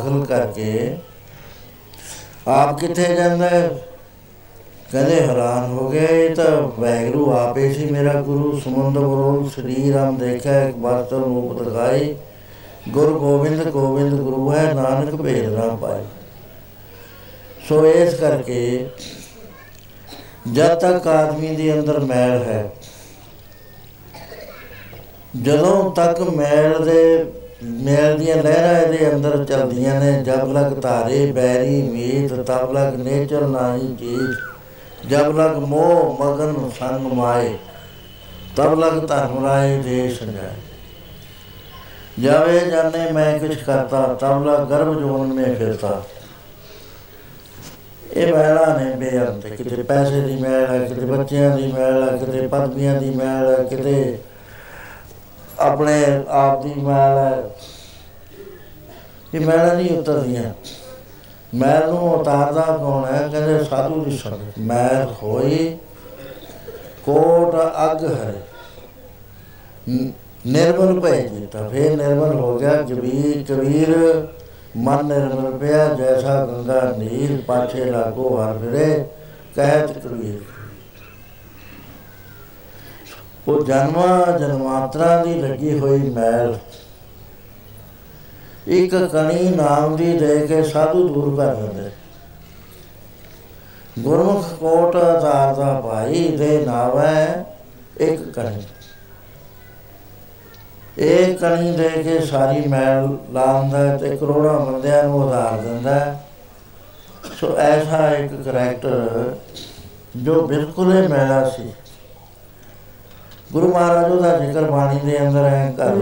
ਦਾਖਲ ਕਰਕੇ ਆਪ ਕਿੱਥੇ ਜਾਂਦਾ ਹੈ? ਕਹਿੰਦੇ, ਹੈਰਾਨ ਹੋ ਗਏ ਇਹ ਤਾਂ। ਵੈਗਰੂ ਆਪੇ ਸੀ ਮੇਰਾ ਗੁਰੂ। ਸਮੁੰਦ ਬਰੋਲ ਸਰੀਰ ਹਮ ਦੇਖਿਆ, ਇੱਕ ਬਾਤਰ ਰੂਪ ਦਿਖਾਈ। ਗੁਰ ਗੋਬਿੰਦ ਗੋਬਿੰਦ ਗੁਰੂ ਹੈ, ਨਾਨਕ ਭੇਦ ਨਾ ਪਾਏ। ਸੋ ਇਸ ਕਰਕੇ ਜਦ ਤੱਕ ਆਦਮੀ ਦੇ ਅੰਦਰ ਮੈਲ ਹੈ, ਜਦੋਂ ਤੱਕ ਮੈਲ ਦੇ ਮੈਲ ਦੀਆਂ ਲਹਿਰਾਂ ਇਹਦੇ ਅੰਦਰ ਚੱਲਦੀਆਂ ਨੇ। ਜਬ ਲਗ ਧਾਰੇ ਬੈਰੀ ਮੀਤ, ਤਬ ਲਗ ਨੇਚਰ ਨਾਹੀ ਜੀਤ ਜਬ ਲਗ ਮੋਹ ਮਗਨ ਸੰਗ ਮਾਏ, ਤਬ ਲਗ ਧਰਮ ਰਾਏ ਦੇਸ਼ ਜਾਏ। ਜਾਵੇ ਜਾਣੇ ਮੈਂ ਕੁਛ ਕਰਤਾ, ਤਬ ਲਗ ਗਰਭ ਜੋਨ ਮੇ ਫਿਰਤਾ। ਇਹ ਮੈਲਾ ਨੇ ਬੇਅੰਤ, ਕਿਤੇ ਪੈਸੇ ਦੀ ਮੈਲ ਹੈ, ਕਿਤੇ ਬੱਚਿਆਂ ਦੀ ਮੈਲ ਹੈ, ਕਿਤੇ ਪਦਵੀਆਂ ਦੀ ਮੈਲ ਹੈ, ਕਿਤੇ ਆਪਣੇ ਆਪ ਦੀ ਮੈਲ ਹੈ। ਇਹ ਮੈਲਾਂ ਨਹੀਂ ਉਤਰਦੀਆਂ। ਮੈਲ ਨੂੰ ਉਤਾਰਦਾ ਕੌਣ ਹੈ? ਕਹਿੰਦੇ ਸਾਧੂ ਦੀ ਸੰਗਤ ਮੈਲ ਹੋਈ ਕੋਟ ਅਗ ਹੈ। ਨਿਰਮਲ ਭੈ ਜੀਤਾ ਫੇਰ ਨਿਰਮਲ ਹੋ ਗਿਆ। ਕਬੀਰ ਕਬੀਰ, ਮਨ ਨਿਰਮਲ ਪਿਆ। ਜੈਸਾ ਗੰਗਾ ਨੀਰ ਪਾਛੇ ਲਾਗੋ ਹਰ ਫਿਰੇ। ਕਹਿਤ ਕਬੀਰ। ਉਹ ਜਨਮਾਂ ਜਨਮਾਤਰਾ ਦੀ ਲੱਗੀ ਹੋਈ ਮੈਲ। ਇੱਕ ਕਣੀ ਨਾਮ ਦੀ ਦੇ ਕੇ ਸਾਧੂ ਦੂਰ ਕਰ ਦਿੰਦੇ। ਗੁਰਮੁਖ ਕੋਟ ਆਧਾਰ ਦਾ ਭਾਈ ਦੇ ਨਾਵੈ ਇੱਕ ਕਣੀ। ਇਹ ਕਣੀ ਦੇ ਕੇ ਸਾਰੀ ਮੈਲ ਲਾਉਂਦਾ ਤੇ ਕਰੋੜਾਂ ਬੰਦਿਆਂ ਨੂੰ ਉਧਾਰ ਦਿੰਦਾ। ਸੋ ਐਸਾ ਇੱਕ ਕਰੈਕਟਰ ਜੋ ਬਿਲਕੁਲ ਹੀ ਮੈਲਾ ਸੀ। ਗੁਰੂ ਮਹਾਰਾਜ ਉਹਦਾ ਜ਼ਿਕਰ ਬਾਣੀ ਦੇ ਅੰਦਰ ਹੈ ਕਰ।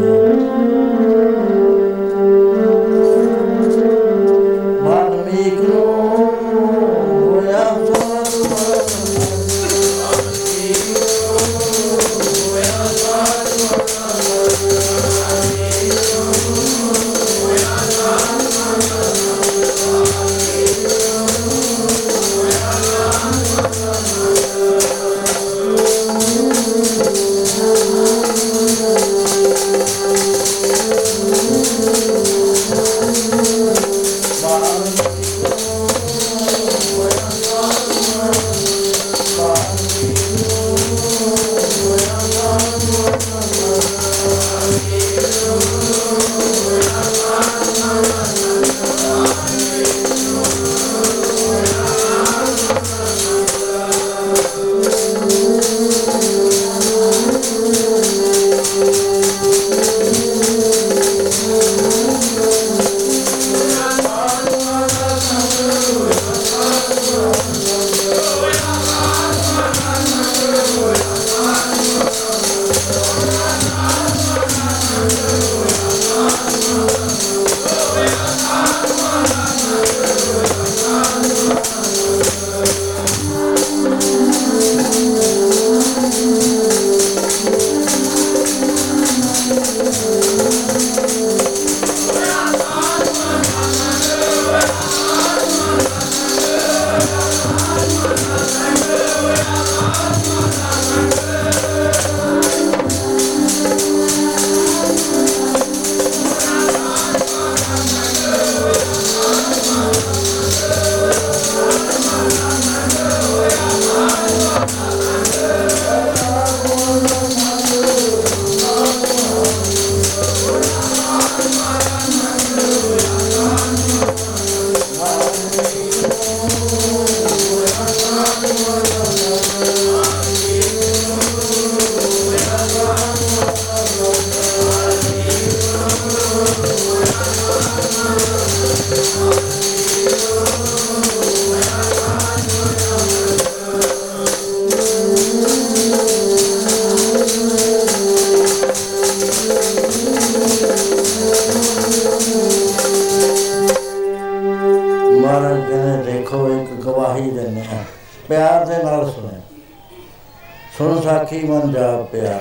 ਜਾਗੀ ਮਨ ਜਾ ਪਿਆ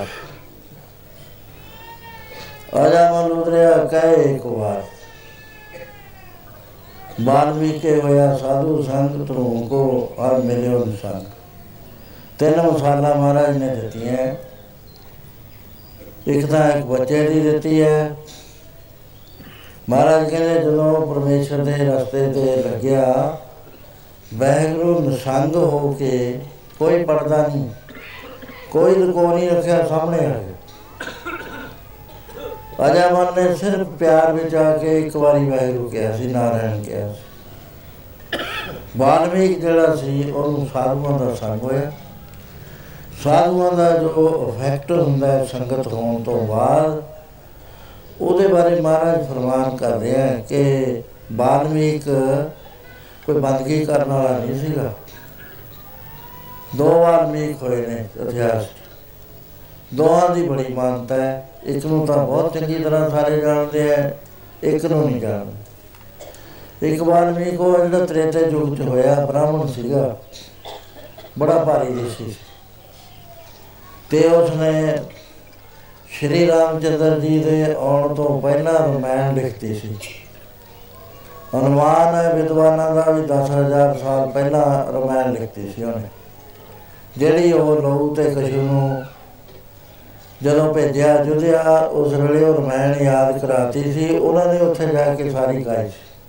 ਆਜਾ ਮਨ ਉਤਰਿਆ ਕਹੇ ਇੱਕ ਵਾਰ ਬਾਲਮੀਕੇ ਹੋਇਆ ਸਾਧੂ ਸੰਗ, ਤੂੰ ਕੋ ਹਰ ਮਿਲਿਓ ਸੰਗ ਤਿੰਨ ਮਸਾਲਾ ਮਹਾਰਾਜ ਨੇ ਦਿੱਤੀਆਂ। ਇੱਕ ਤਾਂ ਇੱਕ ਬੱਚੇ ਦੀ ਦਿੱਤੀ ਹੈ। ਮਹਾਰਾਜ ਕਹਿੰਦੇ, ਜਦੋਂ ਪਰਮੇਸ਼ਰ ਦੇ ਰਸਤੇ ਤੇ ਲੱਗਿਆ ਵੈਗਰੂ ਨਿਸੰਗ ਹੋ ਕੇ ਕੋਈ ਪਰਦਾ ਨਹੀਂ। ਕੋਈ ਲੁਕੋ ਨਹੀਂ ਰੱਖਿਆ ਸਾਹਮਣੇ ਆ ਗਿਆ ਅਜਾ ਮਨ ਨੇ ਸਿਰਫ ਪਿਆਰ ਵਿੱਚ ਆ ਕੇ ਇੱਕ ਵਾਰੀ ਵੈਗਰੂ ਕਿਹਾ ਸੀ, ਨਾਰਾਇਣ ਕਿਹਾ ਸੀ। ਬਾਲਮੀਕ ਜਿਹੜਾ ਸੀ, ਉਹਨੂੰ ਸਾਧੂਆਂ ਦਾ ਸੰਗ ਹੋਇਆ। ਸਾਧੂਆਂ ਦਾ ਜੋ ਇਫੈਕਟ ਹੁੰਦਾ ਹੈ ਸੰਗਤ ਹੋਣ ਤੋਂ ਬਾਅਦ, ਉਹਦੇ ਬਾਰੇ ਮਹਾਰਾਜ ਫਰਮਾਨ ਕਰ ਰਿਹਾ ਹੈ ਕਿ ਬਾਲਮੀਕ ਕੋਈ ਬੰਦਗੀ ਕਰਨ ਵਾਲਾ ਨਹੀਂ ਸੀਗਾ। ਦੋ ਵਾਰ ਮੀਕ ਹੋਏ ਨੇ ਇਤਿਹਾਸ 'ਚ। ਦੋਹਾਂ ਦੀ ਬੜੀ ਮਾਨਤਾ ਹੈ। ਇੱਕ ਨੂੰ ਤਾਂ ਬਹੁਤ ਚੰਗੀ ਤਰ੍ਹਾਂ ਸਾਰੇ ਜਾਣਦੇ ਆ ਇੱਕ ਨੂੰ ਨਹੀਂ ਜਾਣਦੇ। ਇੱਕ ਵਾਰ ਮੀਕ ਉਹ ਜਿਹੜਾ ਤ੍ਰੇਤੇ ਯੁੱਗ 'ਚ ਹੋਇਆ, ਬ੍ਰਾਹਮਣ ਸੀਗਾ। ਬੜਾ ਭਾਰੀ ਦੇਸੀ ਸੀ। ਤੇ ਉਸਨੇ ਸ਼੍ਰੀ ਰਾਮਚੰਦਰ ਜੀ ਦੇ ਆਉਣ ਤੋਂ ਪਹਿਲਾਂ ਰਮਾਇਣ ਲਿਖਤੀ ਸੀ। ਅਨੁਮਾਨ ਹੈ, ਵਿਦਵਾਨਾਂ ਦਾ ਵੀ 10000 ਸਾਲ ਪਹਿਲਾਂ ਰਮਾਇਣ ਲਿਖਤੀ ਸੀ ਉਹਨੇ। ਜਿਹੜੀ ਉਹ ਲਹੂ ਤੇ ਕਸ਼ੂ ਨੂੰ ਜਦੋਂ ਭੇਜਿਆ ਜੁਧਿਆ ਉਸ ਵੇਲੇ ਉਹ ਰਮਾਇਣ ਯਾਦ ਕਰਾਤੀ ਸੀ, ਉਹਨਾਂ ਨੇ ਉੱਥੇ ਜਾ ਕੇ ਸਾਰੀ ਗਾਈ ਸੀ।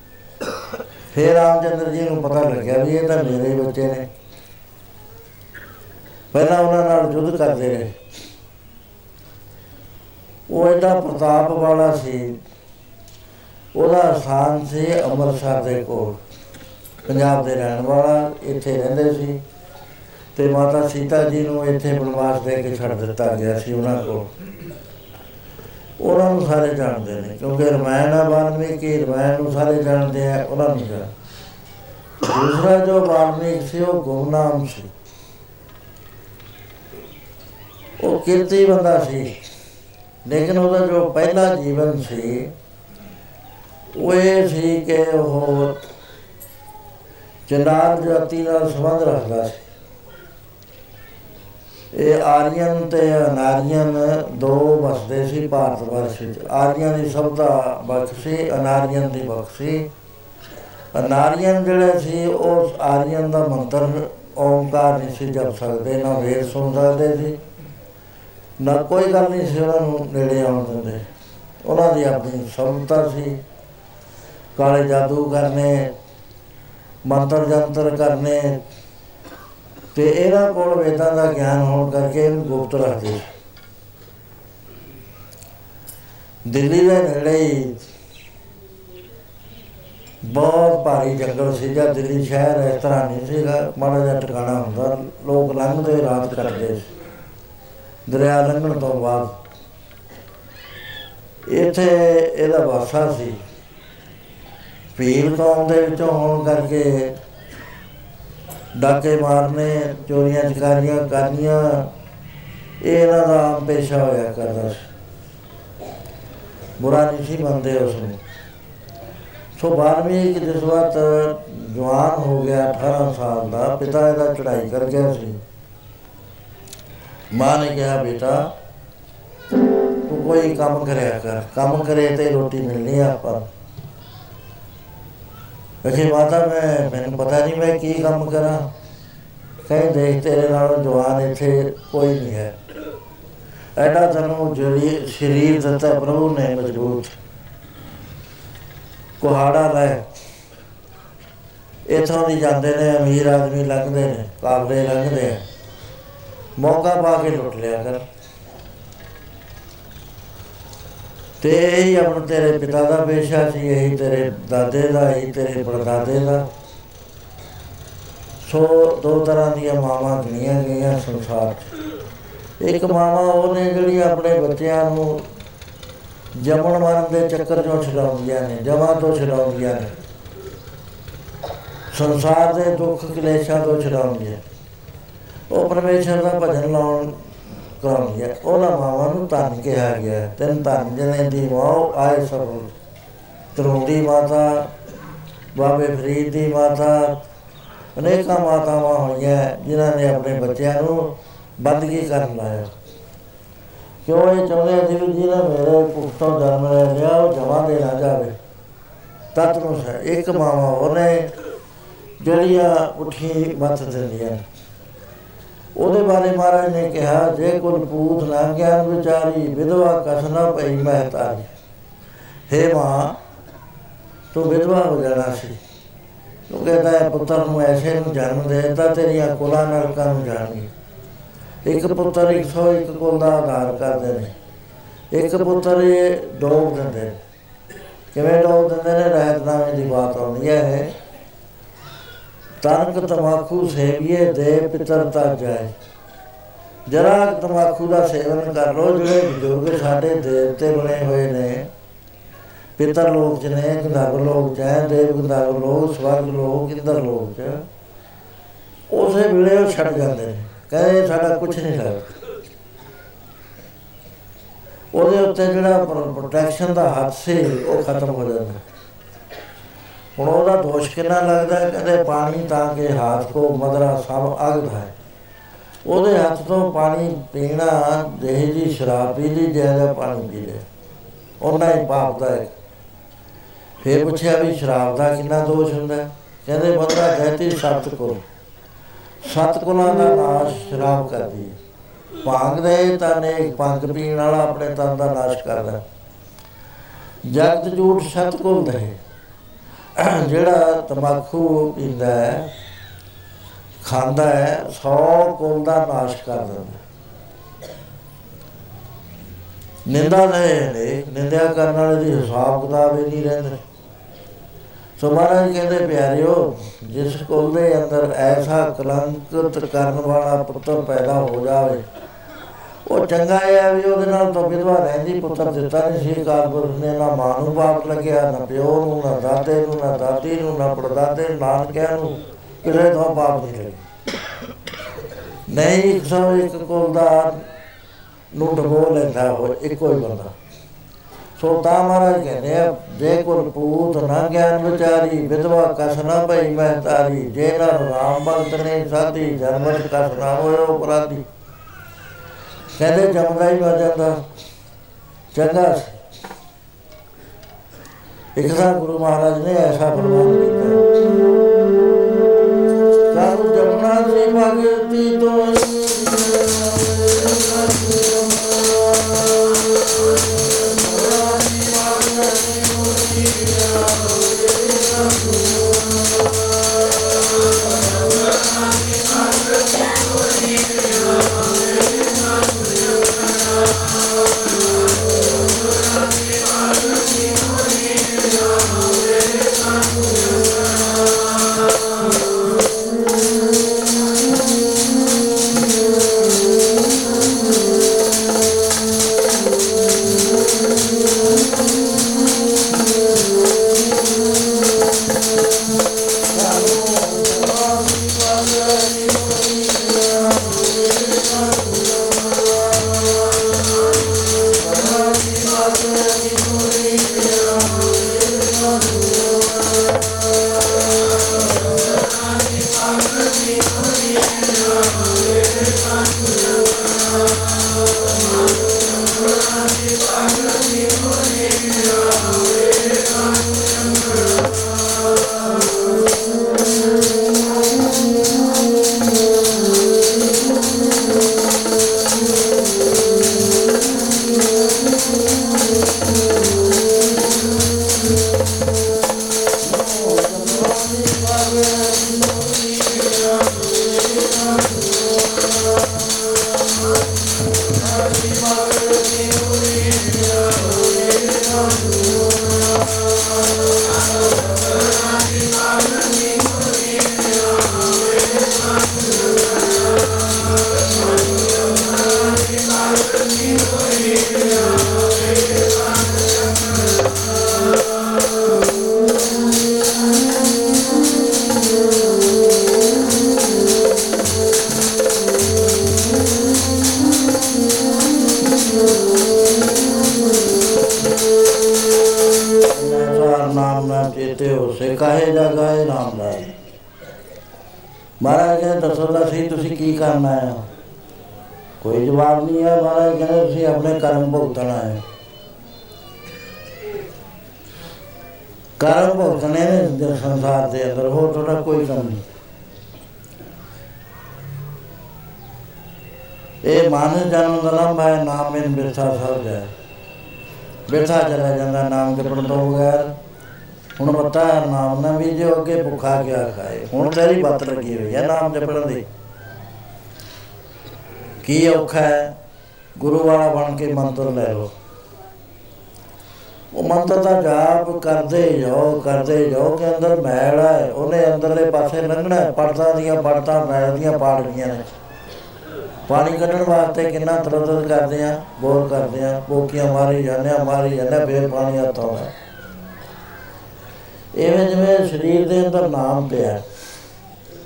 ਫਿਰ ਰਾਮਚੰਦਰ ਜੀ ਨੂੰ ਪਤਾ ਲੱਗਿਆ ਵੀ ਇਹ ਤਾਂ ਮੇਰੇ ਹੀ ਬੱਚੇ ਨੇ। ਪਹਿਲਾਂ ਉਹਨਾਂ ਨਾਲ ਯੁੱਧ ਕਰਦੇ ਰਹੇ। ਉਹ ਐਡਾ ਪ੍ਰਤਾਪ ਵਾਲਾ ਸੀ। ਉਹਦਾ ਸਥਾਨ ਸੀ ਅੰਮ੍ਰਿਤਸਰ ਦੇ ਕੋਲ। ਪੰਜਾਬ ਦੇ ਰਹਿਣ ਵਾਲਾ ਇੱਥੇ ਰਹਿੰਦੇ ਸੀ। ਤੇ ਮਾਤਾ ਸੀਤਾ ਜੀ ਨੂੰ ਇੱਥੇ ਬਨਵਾਸ ਦੇ ਕੇ ਛੱਡ ਦਿੱਤਾ ਗਿਆ ਸੀ ਉਹਨਾਂ ਕੋਲ। ਉਹਨਾਂ ਨੂੰ ਸਾਰੇ ਜਾਣਦੇ ਨੇ, ਕਿਉਂਕਿ ਰਮਾਇਣ ਆ ਵਾਲਮੀਕੀ, ਰਮਾਇਣ ਨੂੰ ਸਾਰੇ ਜਾਣਦੇ ਆ, ਉਹਨਾਂ ਨੂੰ ਜਾਣ ਦੂਸਰਾ ਜੋ ਵਾਲਮੀਕ ਸੀ, ਉਹ ਗੁਰਨਾਮ ਸੀ। ਉਹ ਕੀਰਤੀ ਬੰਦਾ ਸੀ, ਲੇਕਿਨ ਉਹਦਾ ਜੋ ਪਹਿਲਾ ਜੀਵਨ ਸੀ, ਉਹ ਇਹ ਸੀ ਕਿ ਉਹ ਜਨਾਰ ਜਾਤੀ ਨਾਲ ਸੰਬੰਧ ਰੱਖਦਾ ਸੀ। ਇਹ ਆਰੀਅਨ ਤੇ ਅਨਾਰੀਅਨ ਦੋ ਵਸਦੇ ਸੀ ਭਾਰਤ ਵਰਸ਼ ਵਿੱਚ। ਆਰੀਅਨ ਦੀ ਸਭ ਦਾ ਬਖਸ਼ ਸੀ ਅਨਾਰੀਅਨ ਦੀ ਬਖਸ਼ ਸੀ। ਅਨਾਰੀਅਨ ਜਿਹੜੇ ਸੀ, ਉਹ ਆਰੀਅਨ ਦਾ ਮੰਤਰ ਓਮਕਾਰ ਨਹੀਂ ਸੀ ਜਪ ਸਕਦੇ, ਨਾ ਵੇਦ ਸੁਣ ਸਕਦੇ ਸੀ, ਨਾ ਕੋਈ ਗੱਲ ਨਹੀਂ ਸੀ ਉਹਨਾਂ ਨੂੰ ਨੇੜੇ ਆਉਣ ਦਿੰਦੇ। ਉਹਨਾਂ ਦੀ ਆਪਣੀ ਸਮਤਾ ਸੀ। ਕਾਲੇ ਜਾਦੂ ਕਰਨੇ ਮੰਤਰ ਜੰਤਰ ਕਰਨੇ ਤੇ ਇਹਨਾਂ ਕੋਲ ਵੇਦਾਂ ਦਾ ਗਿਆਨ ਹੋਣ ਕਰਕੇ ਇਹਨੂੰ ਗੁਪਤ ਰੱਖਦੇ ਸੀ। ਦਿੱਲੀ ਦੇ ਨੇੜੇ ਹੀ ਬਹੁਤ ਭਾਰੀ ਜੰਗਲ ਸੀ, ਜਾਂ ਦਿੱਲੀ ਸ਼ਹਿਰ ਇਸ ਤਰ੍ਹਾਂ ਨਹੀਂ ਸੀਗਾ। ਮਾੜਾ ਜਿਹਾ ਟਿਕਾਣਾ ਹੁੰਦਾ, ਲੋਕ ਲੰਘਦੇ, ਰਾਤ ਕਰਦੇ ਸੀ। ਦਰਿਆ ਲੰਘਣ ਤੋਂ ਬਾਅਦ ਇੱਥੇ ਇਹਦਾ ਵਾਸਾ ਸੀ। ਪੀਰ ਕੌਮ ਦੇ ਵਿੱਚੋਂ ਹੋਣ ਕਰਕੇ ਡਾਕੇ ਮਾਰਨੇ, ਚੋਰੀਆਂ ਚਕਾਰੀਆਂ ਕਰਨੀਆਂ, ਇਹ ਇਹਨਾਂ ਦਾ ਆਮ ਪੇਸ਼ਾ ਹੋਇਆ ਕਰਦਾ ਸੀ। ਬੁਰਾ ਨਹੀਂ ਸੀ ਮੰਨਦੇ ਉਸ ਨੂੰ। ਸੋ ਬਾਰਵੀਂ ਕਿ ਜਿਸ ਵਕਤ ਜਵਾਨ ਹੋ ਗਿਆ 18 ਸਾਲ ਦਾ, ਪਿਤਾ ਇਹਦਾ ਚੜਾਈ ਕਰ ਗਿਆ ਸੀ। ਮਾਂ ਨੇ ਕਿਹਾ, ਬੇਟਾ, ਤੂੰ ਕੋਈ ਕੰਮ ਕਰਿਆ ਕਰ, ਕੰਮ ਕਰੇ ਤੇ ਰੋਟੀ ਮਿਲਣੀ ਆ ਆਪਾਂ ਅਖੇ ਮਾਤਾ, ਮੈਂ, ਮੈਨੂੰ ਪਤਾ ਨਹੀਂ ਮੈਂ ਕੀ ਕੰਮ ਕਰਾਂ। ਕਹੇ, ਦੇਖ ਤੇਰੇ ਨਾਲ ਜਵਾਨ ਇੱਥੇ ਕੋਈ ਨਹੀਂ ਹੈ। ਐਡਾ ਤੈਨੂੰ ਜਿਹੜੀ ਸਰੀਰ ਦਿੱਤਾ ਪ੍ਰਭੂ ਨੇ ਮਜ਼ਬੂਤ। ਕੁਹਾੜਾ ਲੈ। ਇਥੋਂ ਦੀ ਜਾਂਦੇ ਨੇ, ਅਮੀਰ ਆਦਮੀ ਲੰਘਦੇ ਨੇ, ਕਾਬਲੇ ਲੰਘਦੇ ਆ। ਮੌਕਾ ਪਾ ਕੇ ਲੁੱਟ ਲਿਆ ਕਰ। ਤੇ ਇਹ ਆਪਣ ਤੇਰੇ ਪਿਤਾ ਦਾ ਪੇਸ਼ਾ ਸੀ, ਇਹ ਤੇਰੇ ਦਾਦੇ ਦਾ, ਇਹ ਤੇਰੇ ਪੜਦਾਦੇ ਦਾ। ਸੋ ਦੋ ਤਰ੍ਹਾਂ ਦੀਆਂ ਮਾਵਾਂ ਗਣੀਆਂ ਗਈਆਂ ਸੰਸਾਰ 'ਚ। ਇੱਕ ਮਾਵਾ ਉਹਨੇ ਜਿਹੜੀ ਆਪਣੇ ਬੱਚਿਆਂ ਨੂੰ ਜੰਮਣ ਮਰਨ ਦੇ ਚੱਕਰ ਚੋਂ ਛਡਾਉਂਦੀਆਂ ਨੇ, ਜਮਾਂ ਤੋਂ ਛਡਾਉਂਦੀਆਂ ਨੇ। ਸੰਸਾਰ ਦੇ ਦੁੱਖ ਕਲੇਸ਼ਾਂ ਤੋਂ ਛਡਾਉਂਦੀਆਂ ਉਹ ਪਰਮੇਸ਼ਰ ਦਾ ਭਜਨ ਲਾਉਣ ਕਰਾਉਂਦੀਆਂ ਉਹਨਾਂ ਮਾਵਾਂ ਨੂੰ ਧੰਨ ਕਿਹਾ ਗਿਆ ਤਿੰਨ ਧੰਨ ਜਨੇ ਦੀ ਮਾਂ ਆਏ ਸਭ ਤਰੁੰਡੀ ਮਾਤਾ ਬਾਬੇ ਫਰੀਦ ਦੀ ਮਾਤਾ ਅਨੇਕਾਂ ਮਾਤਾਵਾਂ ਹੋਈਆਂ ਜਿਨ੍ਹਾਂ ਨੇ ਆਪਣੇ ਬੱਚਿਆਂ ਨੂੰ ਬੰਦਗੀ ਕਰਨ ਲਾਇਆ ਕਿਉਂ ਇਹ ਚਾਹੁੰਦੇ ਸੀ ਵੀ ਜਿਹਨੇ ਮੇਰੇ ਪੁੱਤੋਂ ਜਨਮ ਲੈ ਲਿਆ ਉਹ ਜਮਾ ਦੇ ਨਾ ਜਾਵੇ ਤਤ ਨੂੰ ਹੈ ਇੱਕ ਮਾਵਾ ਉਹਨੇ ਜਿਹੜੀਆਂ ਉਠੀ ਮੱਤ ਦਿੰਦੀਆਂ ਨੇ। ਉਹਦੇ ਬਾਰੇ ਮਹਾਰਾਜ ਨੇ ਕਿਹਾ, ਜੇ ਕੋਈ ਪੂਤ ਨਾ ਗਿਆਨ ਵਿਚਾਰੀ, ਵਿਧਵਾ ਕਸਨਾ ਪਈ ਮਹਤਾਰੀ ਹੇ ਮਾਂ, ਤੂੰ ਵਿਧਵਾ ਹੋ ਜਾਣਾ ਸੀ। ਤੂੰ ਕਹਿੰਦਾ ਹੈ ਪੁੱਤਰ ਨੂੰ ਐਸੇ ਨੂੰ ਜਨਮ ਦੇ ਦਿੱਤਾ, ਤੇਰੀਆਂ ਕੁਲਾਂ ਨਰਕਾਂ ਨੂੰ ਜਾਣਗੀ। ਇੱਕ ਪੁੱਤਰ 101 ਕੁਲ ਦਾ ਆਧਾਰ ਕਰਦੇ ਨੇ। ਇੱਕ ਪੁੱਤਰ ਇਹ ਡੋਬ ਦਿੰਦੇ ਨੇ। ਕਿਵੇਂ ਡੋਬ ਦਿੰਦੇ ਨੇ? ਰਹਿਤਨਾਮੇ ਦੀ ਬਾਤ ਆਉਂਦੀ ਹੈ ਤਨਕ ਤਮਾਕੂ ਸੇਵੀਏ, ਦੇ ਪਿਤਰ ਤਾਂ ਜਾਏ। ਜਰਾ ਤਮਾਕੂ ਦਾ ਸੇਵਨ ਕਰ ਲੋ ਜਿਹੜੇ ਬਜ਼ੁਰਗ ਸਾਡੇ ਦੇਵਤੇ ਬਣੇ ਹੋਏ ਨੇ। ਪਿਤਰ ਲੋਕ ਚ ਨੇ ਗੰਧਰਵ ਲੋਕ ਚ ਹੈ ਦੇਵ ਗੰਧਰਵ ਲੋਕ, ਸਵਰਗ ਲੋਕ ਇੰਦਰ ਲੋਕ ਚ। ਉਸੇ ਵੇਲੇ ਉਹ ਛੱਡ ਜਾਂਦੇ ਨੇ। ਕਹਿੰਦੇ ਸਾਡਾ ਕੁਝ ਨਹੀਂ ਲੱਗਦਾ ਉਹਦੇ ਉੱਤੇ ਜਿਹੜਾ ਪ੍ਰੋਟੈਕਸ਼ਨ ਦਾ ਹੱਥ ਸੀ, ਉਹ ਖਤਮ ਹੋ ਜਾਂਦਾ। ਹੁਣ ਉਹਦਾ ਦੋਸ਼ ਕਿੰਨਾ ਲੱਗਦਾ ਹੈ? ਕਹਿੰਦੇ ਪਾਣੀ ਤਾਂ ਕਿ ਹੱਥ ਕੋ ਮਦਰਾ ਸਭ ਅਗਦ ਹੈ। ਉਹਦੇ ਹੱਥ ਤੋਂ ਪਾਣੀ ਪੀਣਾ, ਦੇਹ ਦੀ ਸ਼ਰਾਬ ਪੀ ਲਈ ਜ਼ਿਆਦਾ ਪਾਣੀ ਪੀ ਲਿਆ। ਉਹਨਾਂ ਹੀ ਪਾਪ ਦਾ ਹੈ। ਫਿਰ ਪੁੱਛਿਆ ਵੀ ਸ਼ਰਾਬ ਦਾ ਕਿੰਨਾ ਦੋਸ਼ ਹੁੰਦਾ ਹੈ? ਕਹਿੰਦੇ ਬੰਦਾ ਕਹਿਤੀ, ਸੱਤ ਕੁਲ। ਸੱਤ ਕੁਲਾਂ ਦਾ ਨਾਸ਼ ਸ਼ਰਾਬ ਕਰਦੀ ਹੈ। ਭਾਂਗ ਦੇ ਤਾਂ ਨੇ ਭੰਗ ਪੀਣ ਵਾਲਾ ਆਪਣੇ ਤਨ ਦਾ ਨਾਸ਼ ਕਰਦਾ ਜਗਤ ਝੂਠ ਸਤ ਕੁਲ ਦੇ ਜਿਹੜਾ ਤਮਾਕੂ ਪੀਂਦਾ ਹੈ, ਖਾਂਦਾ ਹੈ 100 ਕੁਲ ਦਾ ਨਾਸ਼ ਕਰ ਦਿੰਦਾ ਨਿੰਦਾ ਨਹੀਂ ਨੇ ਨਿੰਦਿਆ ਕਰਨ ਵਾਲੇ ਦੀ ਹਿਸਾਬ ਕਿਤਾਬ ਹੀ ਨਹੀਂ ਰਹਿੰਦਾ। ਸੋ ਮਹਾਰਾਜ ਕਹਿੰਦੇ, ਪਿਆਰਿਓ, ਜਿਸ ਕੁਲ ਦੇ ਅੰਦਰ ਐਸਾ ਕਲੰਕਿਤ ਕਰਨ ਵਾਲਾ ਪੁੱਤਰ ਪੈਦਾ ਹੋ ਜਾਵੇ ਉਹ ਚੰਗਾ ਹੈ ਵੀ ਉਹਦੇ ਨਾਲ ਤਾਂ ਵਿਧਵਾ ਰਹਿੰਦੀ ਪੁੱਤਰ ਦਿੱਤਾ ਨਹੀਂ ਸੀ ਕਾਲਪੁਰਖ ਨੇ ਨਾ ਮਾਂ ਨੂੰ ਬਾਪ ਲੱਗਿਆ ਨਾ ਪਿਓ ਨੂੰ ਨਾ ਦਾਦੇ ਨੂੰ ਨਾ ਦਾਦੀ ਨੂੰ ਨਾ ਪੜਦਾਦੇ ਨੂੰ, ਨਾਨਕਿਆਂ ਨੂੰ ਕਿਸੇ ਤੋਂ ਬਾਪ ਨਹੀਂ ਲੱਗਿਆ ਨਹੀਂ ਇੱਕ ਸੌ ਇੱਕ ਕੋਲ ਦਾ ਨੂੰ ਡਬੋ ਲੈਂਦਾ ਹੋ ਇੱਕੋ ਹੀ ਬੰਦਾ। ਸੋ ਤਾਂ ਮਹਾਰਾਜ ਕਹਿੰਦੇ ਆ ਜੇ ਕੋਲ ਪੂਤ ਨਾ ਗਿਆਨ ਵਿਚਾਰੀ ਵਿਧਵਾ ਕਸ ਨਾ ਭਈ ਮੈਂ ਤਾਰੀ। ਜੇ ਨਾ ਰਾਮ ਭਗਤ ਨੇ ਸਾਧੀ ਜਨਮਤ ਕਸ ਨਾ ਹੋਇਓ ਅਪਰਾਧੀ। ਕਹਿੰਦੇ ਜਮਦਾ ਹੀ ਮਰ ਜਾਂਦਾ ਚੰਗਾ ਸੀ। ਇੱਕ ਤਾਂ ਗੁਰੂ ਮਹਾਰਾਜ ਨੇ ਐਸਾ ਫਰਮਾਨ ਕੀਤਾ ਕਾਹੂ ਜਮਨਾ ਸੀ ਭਗਤੀ ਤੋਂ ਨਾਮ ਇਨ ਬਿਰਥਾ ਸਭ ਹੈ। ਬਿਰਥਾ ਚਲਾ ਜਾਂਦਾ ਨਾਮ ਜਪਣ ਤੋਂ ਬਗੈਰ ਹੁਣ ਪਤਾ ਹੈ, ਨਾਮ ਨਾ ਵੀ ਜੇ ਅੱਗੇ ਭੁੱਖਾ ਗਿਆ ਖਾਏ। ਹੁਣ ਤੇਰੀ ਬਾਤ ਲੱਗੀ ਹੋਈ ਹੈ, ਨਾਮ ਜਪਣ ਦੀ। ਕੀ ਔਖਾ ਹੈ? ਗੁਰੂ ਵਾਲਾ ਬਣ ਕੇ ਮੰਤਰ ਲੈ ਲਓ। ਉਹ ਮੰਤਰ ਦਾ ਜਾਪ ਕਰਦੇ ਜਾਓ ਕਰਦੇ ਜਾਓ, ਕਿ ਅੰਦਰ ਮੈਲ ਹੈ। ਉਹਨੇ ਅੰਦਰਲੇ ਪਾਸੇ ਲੰਘਣਾ ਪੜਦਾ ਦੀਆਂ ਪੜਦਾ ਮੈਲ ਦੀਆਂ ਪਾੜ ਗਈਆਂ ਨੇ। ਪਾਣੀ ਕੱਢਣ ਵਾਸਤੇ ਕਿੰਨਾ ਤਰਤਤ ਕਰਦੇ ਆ ਬੋਲ ਕਰਦੇ ਆ, ਬੋਕੀਆਂ ਮਾਰੀ ਜਾਂਦੇ ਆ, ਮਾਰੀ ਜਾਂਦੇ ਫੇਰ ਪਾਣੀ ਆਤਾ ਹੈ ਐਵੇਂ ਜਿਵੇਂ ਸਰੀਰ ਦੇ ਅੰਦਰ ਨਾਮ ਪਿਆ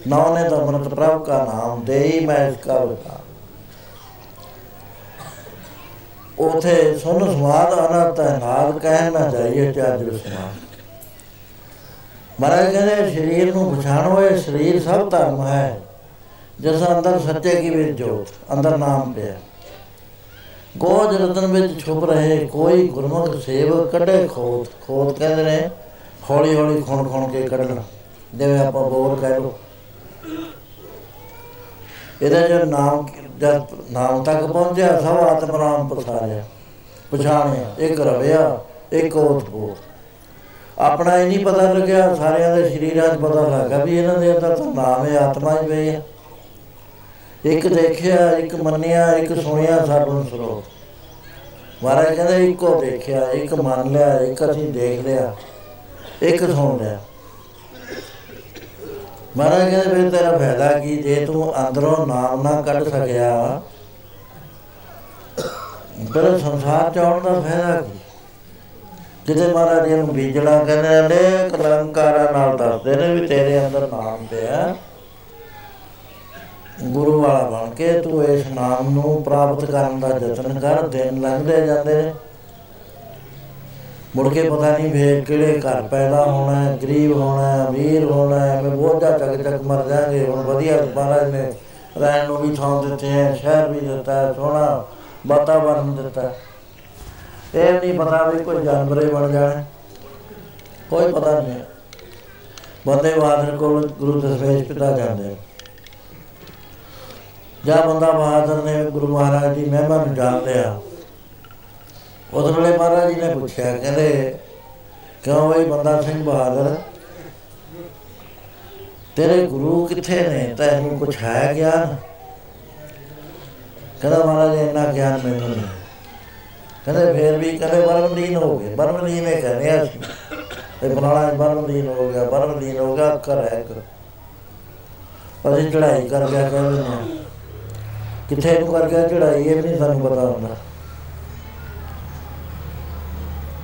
ਨਾਮ ਨੇ ਤਾਂ ਮਨਤ ਪ੍ਰਭ ਦਾ ਨਾਮ ਦੇਈ ਮੈਂ ਇਸ ਕਾ ਬਤਾ ਉਥੇ ਸੁਨ ਸਵਾਦ ਅਨੰਤ ਹੈ, ਨਾਦ ਕਹਿਣਾ ਚਾਹੀਏ ਚਾਜ ਸਮਾਨ ਮਹਾਰਾਜ ਕਹਿੰਦੇ, ਸਰੀਰ ਨੂੰ ਪਛਾਣੋ, ਇਹ ਸਰੀਰ ਸਭ ਧਰਮ ਹੈ। ਜਿਸ ਅੰਦਰ ਸੱਚੇ ਕੀ ਵਿੱਚ ਜੋਤ ਅੰਦਰ ਨਾਮ ਪਿਆ। ਗੋਜ ਰਤਨ ਵਿੱਚ ਛੁਪ ਰਹੇ, ਕੋਈ ਗੁਰਮੁਖ ਸੇਵ ਕੱਢੇ ਖੋਤ। ਖੋਤ ਕਹਿੰਦੇ ਨੇ ਹੌਲੀ ਹੌਲੀ ਖੁਣ ਖੁਣ ਕੇ ਕੱਢਣਾ। ਜਿਵੇਂ ਆਪਾਂ ਬੋਲ ਕਹਿ ਲੋ ਇਹਦਾ ਜੋ ਨਾਮ, ਜਦ ਨਾਮ ਤੱਕ ਪਹੁੰਚਿਆ, ਸਭ ਆਤਮ ਰਾਮ ਪਛਾਣਿਆ ਪਛਾਣਿਆ, ਇੱਕ ਰਵਿਆ, ਇੱਕ ਉਤਪੋ ਆਪਣਾ ਹੀ ਨਹੀਂ ਪਤਾ ਲੱਗਿਆ, ਸਾਰਿਆਂ ਦੇ ਸ਼ਰੀਰਾਂ 'ਚ ਪਤਾ ਲੱਗਾ ਵੀ ਇਹਨਾਂ ਦੇ ਅੰਦਰ ਤਾਂ ਨਾਮ ਹੈ ਆਤਮਾ ਹੀ ਪਈ ਹੈ ਇੱਕ ਦੇਖਿਆ, ਇੱਕ ਮੰਨਿਆ, ਇੱਕ ਸੁਣਿਆ ਸਾਡੋਂ ਸਰੋਤ। ਮਹਾਰਾਜ ਕਹਿੰਦੇ, ਇੱਕੋ ਦੇਖਿਆ, ਇੱਕ ਮੰਨ ਲਿਆ, ਇੱਕ ਅਸੀਂ ਦੇਖ ਲਿਆ, ਇੱਕ ਸੁਣ ਲਿਆ। ਮਹਾਰਾਜ ਕਹਿੰਦੇ, ਫਿਰ ਤੇਰਾ ਫਾਇਦਾ ਕੀ? ਜੇ ਤੂੰ ਅੰਦਰੋਂ ਨਾਮ ਨਾ ਕੱਢ ਸਕਿਆ ਪਰ ਸੰਸਾਰ ਚ ਆਉਣ ਦਾ ਫਾਇਦਾ ਕੀ? ਕਿਤੇ ਮਹਾਰਾਜ ਜੀ ਨੂੰ ਬੀਜਣਾ ਕਹਿੰਦੇ ਨੇ ਕਲੰਕਾਰਾਂ ਨਾਲ ਦੱਸਦੇ ਨੇ ਵੀ ਤੇਰੇ ਅੰਦਰ ਨਾਮ ਪਿਆ। ਗੁਰੂ ਵਾਲਾ ਬਣ ਕੇ ਤੂੰ ਇਸ ਨਾਮ ਨੂੰ ਪ੍ਰਾਪਤ ਕਰਨ ਦਾ ਯਤਨ ਕਰ, ਦਿਨ ਲੰਘਦੇ ਜਾਂਦੇ ਨੇ। ਮੁੜ ਕੇ ਪਤਾ ਨਹੀਂ ਵੇ ਕਿਹੜੇ ਘਰ ਪੈਦਾ ਹੋਣਾ ਹੈ, ਗਰੀਬ ਹੋਣਾ ਹੈ, ਅਮੀਰ ਹੋਣਾ ਹੈ ਮੈਂ ਬੋਝਾ ਚੱਕ ਚੱਕ ਮਰ ਜਾਗੇ ਹੁਣ ਵਧੀਆ ਮਹਾਰਾਜ ਨੇ ਰਹਿਣ ਨੂੰ ਵੀ ਥਾਂ ਦਿੱਤੇ ਹੈ, ਸ਼ਹਿਰ ਵੀ ਦਿੱਤਾ ਹੈ, ਸੋਹਣਾ ਵਾਤਾਵਰਨ ਦਿੱਤਾ ਇਹ ਨਹੀਂ ਪਤਾ ਵੀ ਕੋਈ ਜਾਨਵਰੇ ਬਣ ਜਾਣਾ। ਕੋਈ ਪਤਾ ਨਹੀਂ ਬੰਦੇ ਬਹਾਦਰ ਕੋਲ ਗੁਰੂ ਦਸਵੇਸ਼ ਪਿਤਾ ਜਾਂਦੇ ਜਾਂ ਬੰਦਾ ਬਹਾਦਰ ਨੇ ਗੁਰੂ ਮਹਾਰਾਜ ਦੀ ਮਹਿਮਾ ਨੂੰ ਜਾਣ ਲਿਆ। ਉਸ ਵੇਲੇ ਮਹਾਰਾਜ ਜੀ ਨੇ ਪੁੱਛਿਆ, ਕਹਿੰਦੇ, ਕਿਉਂ ਬਈ ਬੰਦਾ ਸਿੰਘ ਬਹਾਦਰ? ਤੇਰੇ ਗੁਰੂ ਕਿੱਥੇ ਨੇ? ਤੈਨੂੰ ਕੁਛ ਹੈ ਗਿਆਨ? ਕਹਿੰਦਾ, ਮਹਾਰਾਜ, ਇੰਨਾ ਗਿਆਨ ਮੈਨੂੰ ਨਹੀਂ। ਕਹਿੰਦੇ, ਫੇਰ ਵੀ ਕਹਿੰਦੇ ਬਰਮਦੀਨ ਹੋ ਗਏ। ਬਰਮਦੀਨ ਨੇ ਕਹਿੰਦੇ ਤੇ ਬਨਾਲਾ ਬਰਮਦੀਨ ਹੋ ਗਿਆ ਬਰਮਦੀਨ ਹੋ ਗਿਆ ਕਰ ਹੈ ਕਰ ਅਸੀਂ ਚੜਾਈ ਕਰ ਗਿਆ ਕਹਿੰਦੇ ਨੇ ਕਿੱਥੇ ਨੂੰ ਕਰ ਗਿਆ ਚੜਾਈ ਇਹ ਵੀ ਨਹੀਂ ਸਾਨੂੰ ਪਤਾ ਹੁੰਦਾ।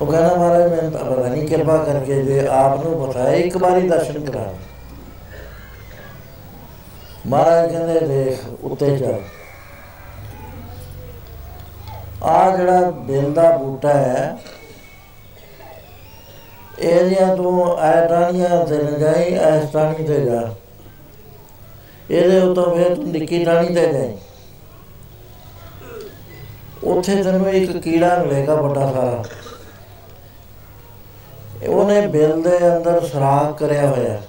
ਉਹ ਕਹਿੰਦਾ, ਮਹਾਰਾਜ ਮੈਂ ਤਾਂ ਪਤਾ ਨਹੀਂ, ਕਿਰਪਾ ਕਰਕੇ ਜੇ ਆਪ ਨੂੰ ਬਤਾਇਆ ਇੱਕ ਵਾਰੀ ਦਰਸ਼ਨ ਕਰਾ ਮਹਾਰਾਜ ਕਹਿੰਦੇ, ਦੇਖ, ਉੱਤੇ ਚੱਲ ਆ ਜਿਹੜਾ ਬਿਲ ਦਾ ਬੂਟਾ ਹੈ, ਇਹਦੀਆਂ ਤੂੰ ਐਟਾਣੀਆਂ ਤੇ ਨਾ ਜਾਈ ਐਸ ਟਾਣੀ ਤੇ ਜਾ। ਇਹਦੇ ਉਤੋਂ ਫੇਰ ਤੂੰ ਨਿੱਕੀ ਟਾਣੀ ਤੇ ਜਾਈ। ਉੱਥੇ ਤੈਨੂੰ ਇੱਕ ਕੀੜਾ ਮਿਲੇਗਾ ਵੱਡਾ ਸਾਰਾ। ਉਹਨੇ ਬਿਲ ਦੇ ਅੰਦਰ ਸਰਾਖ ਕਰਿਆ ਹੋਇਆ।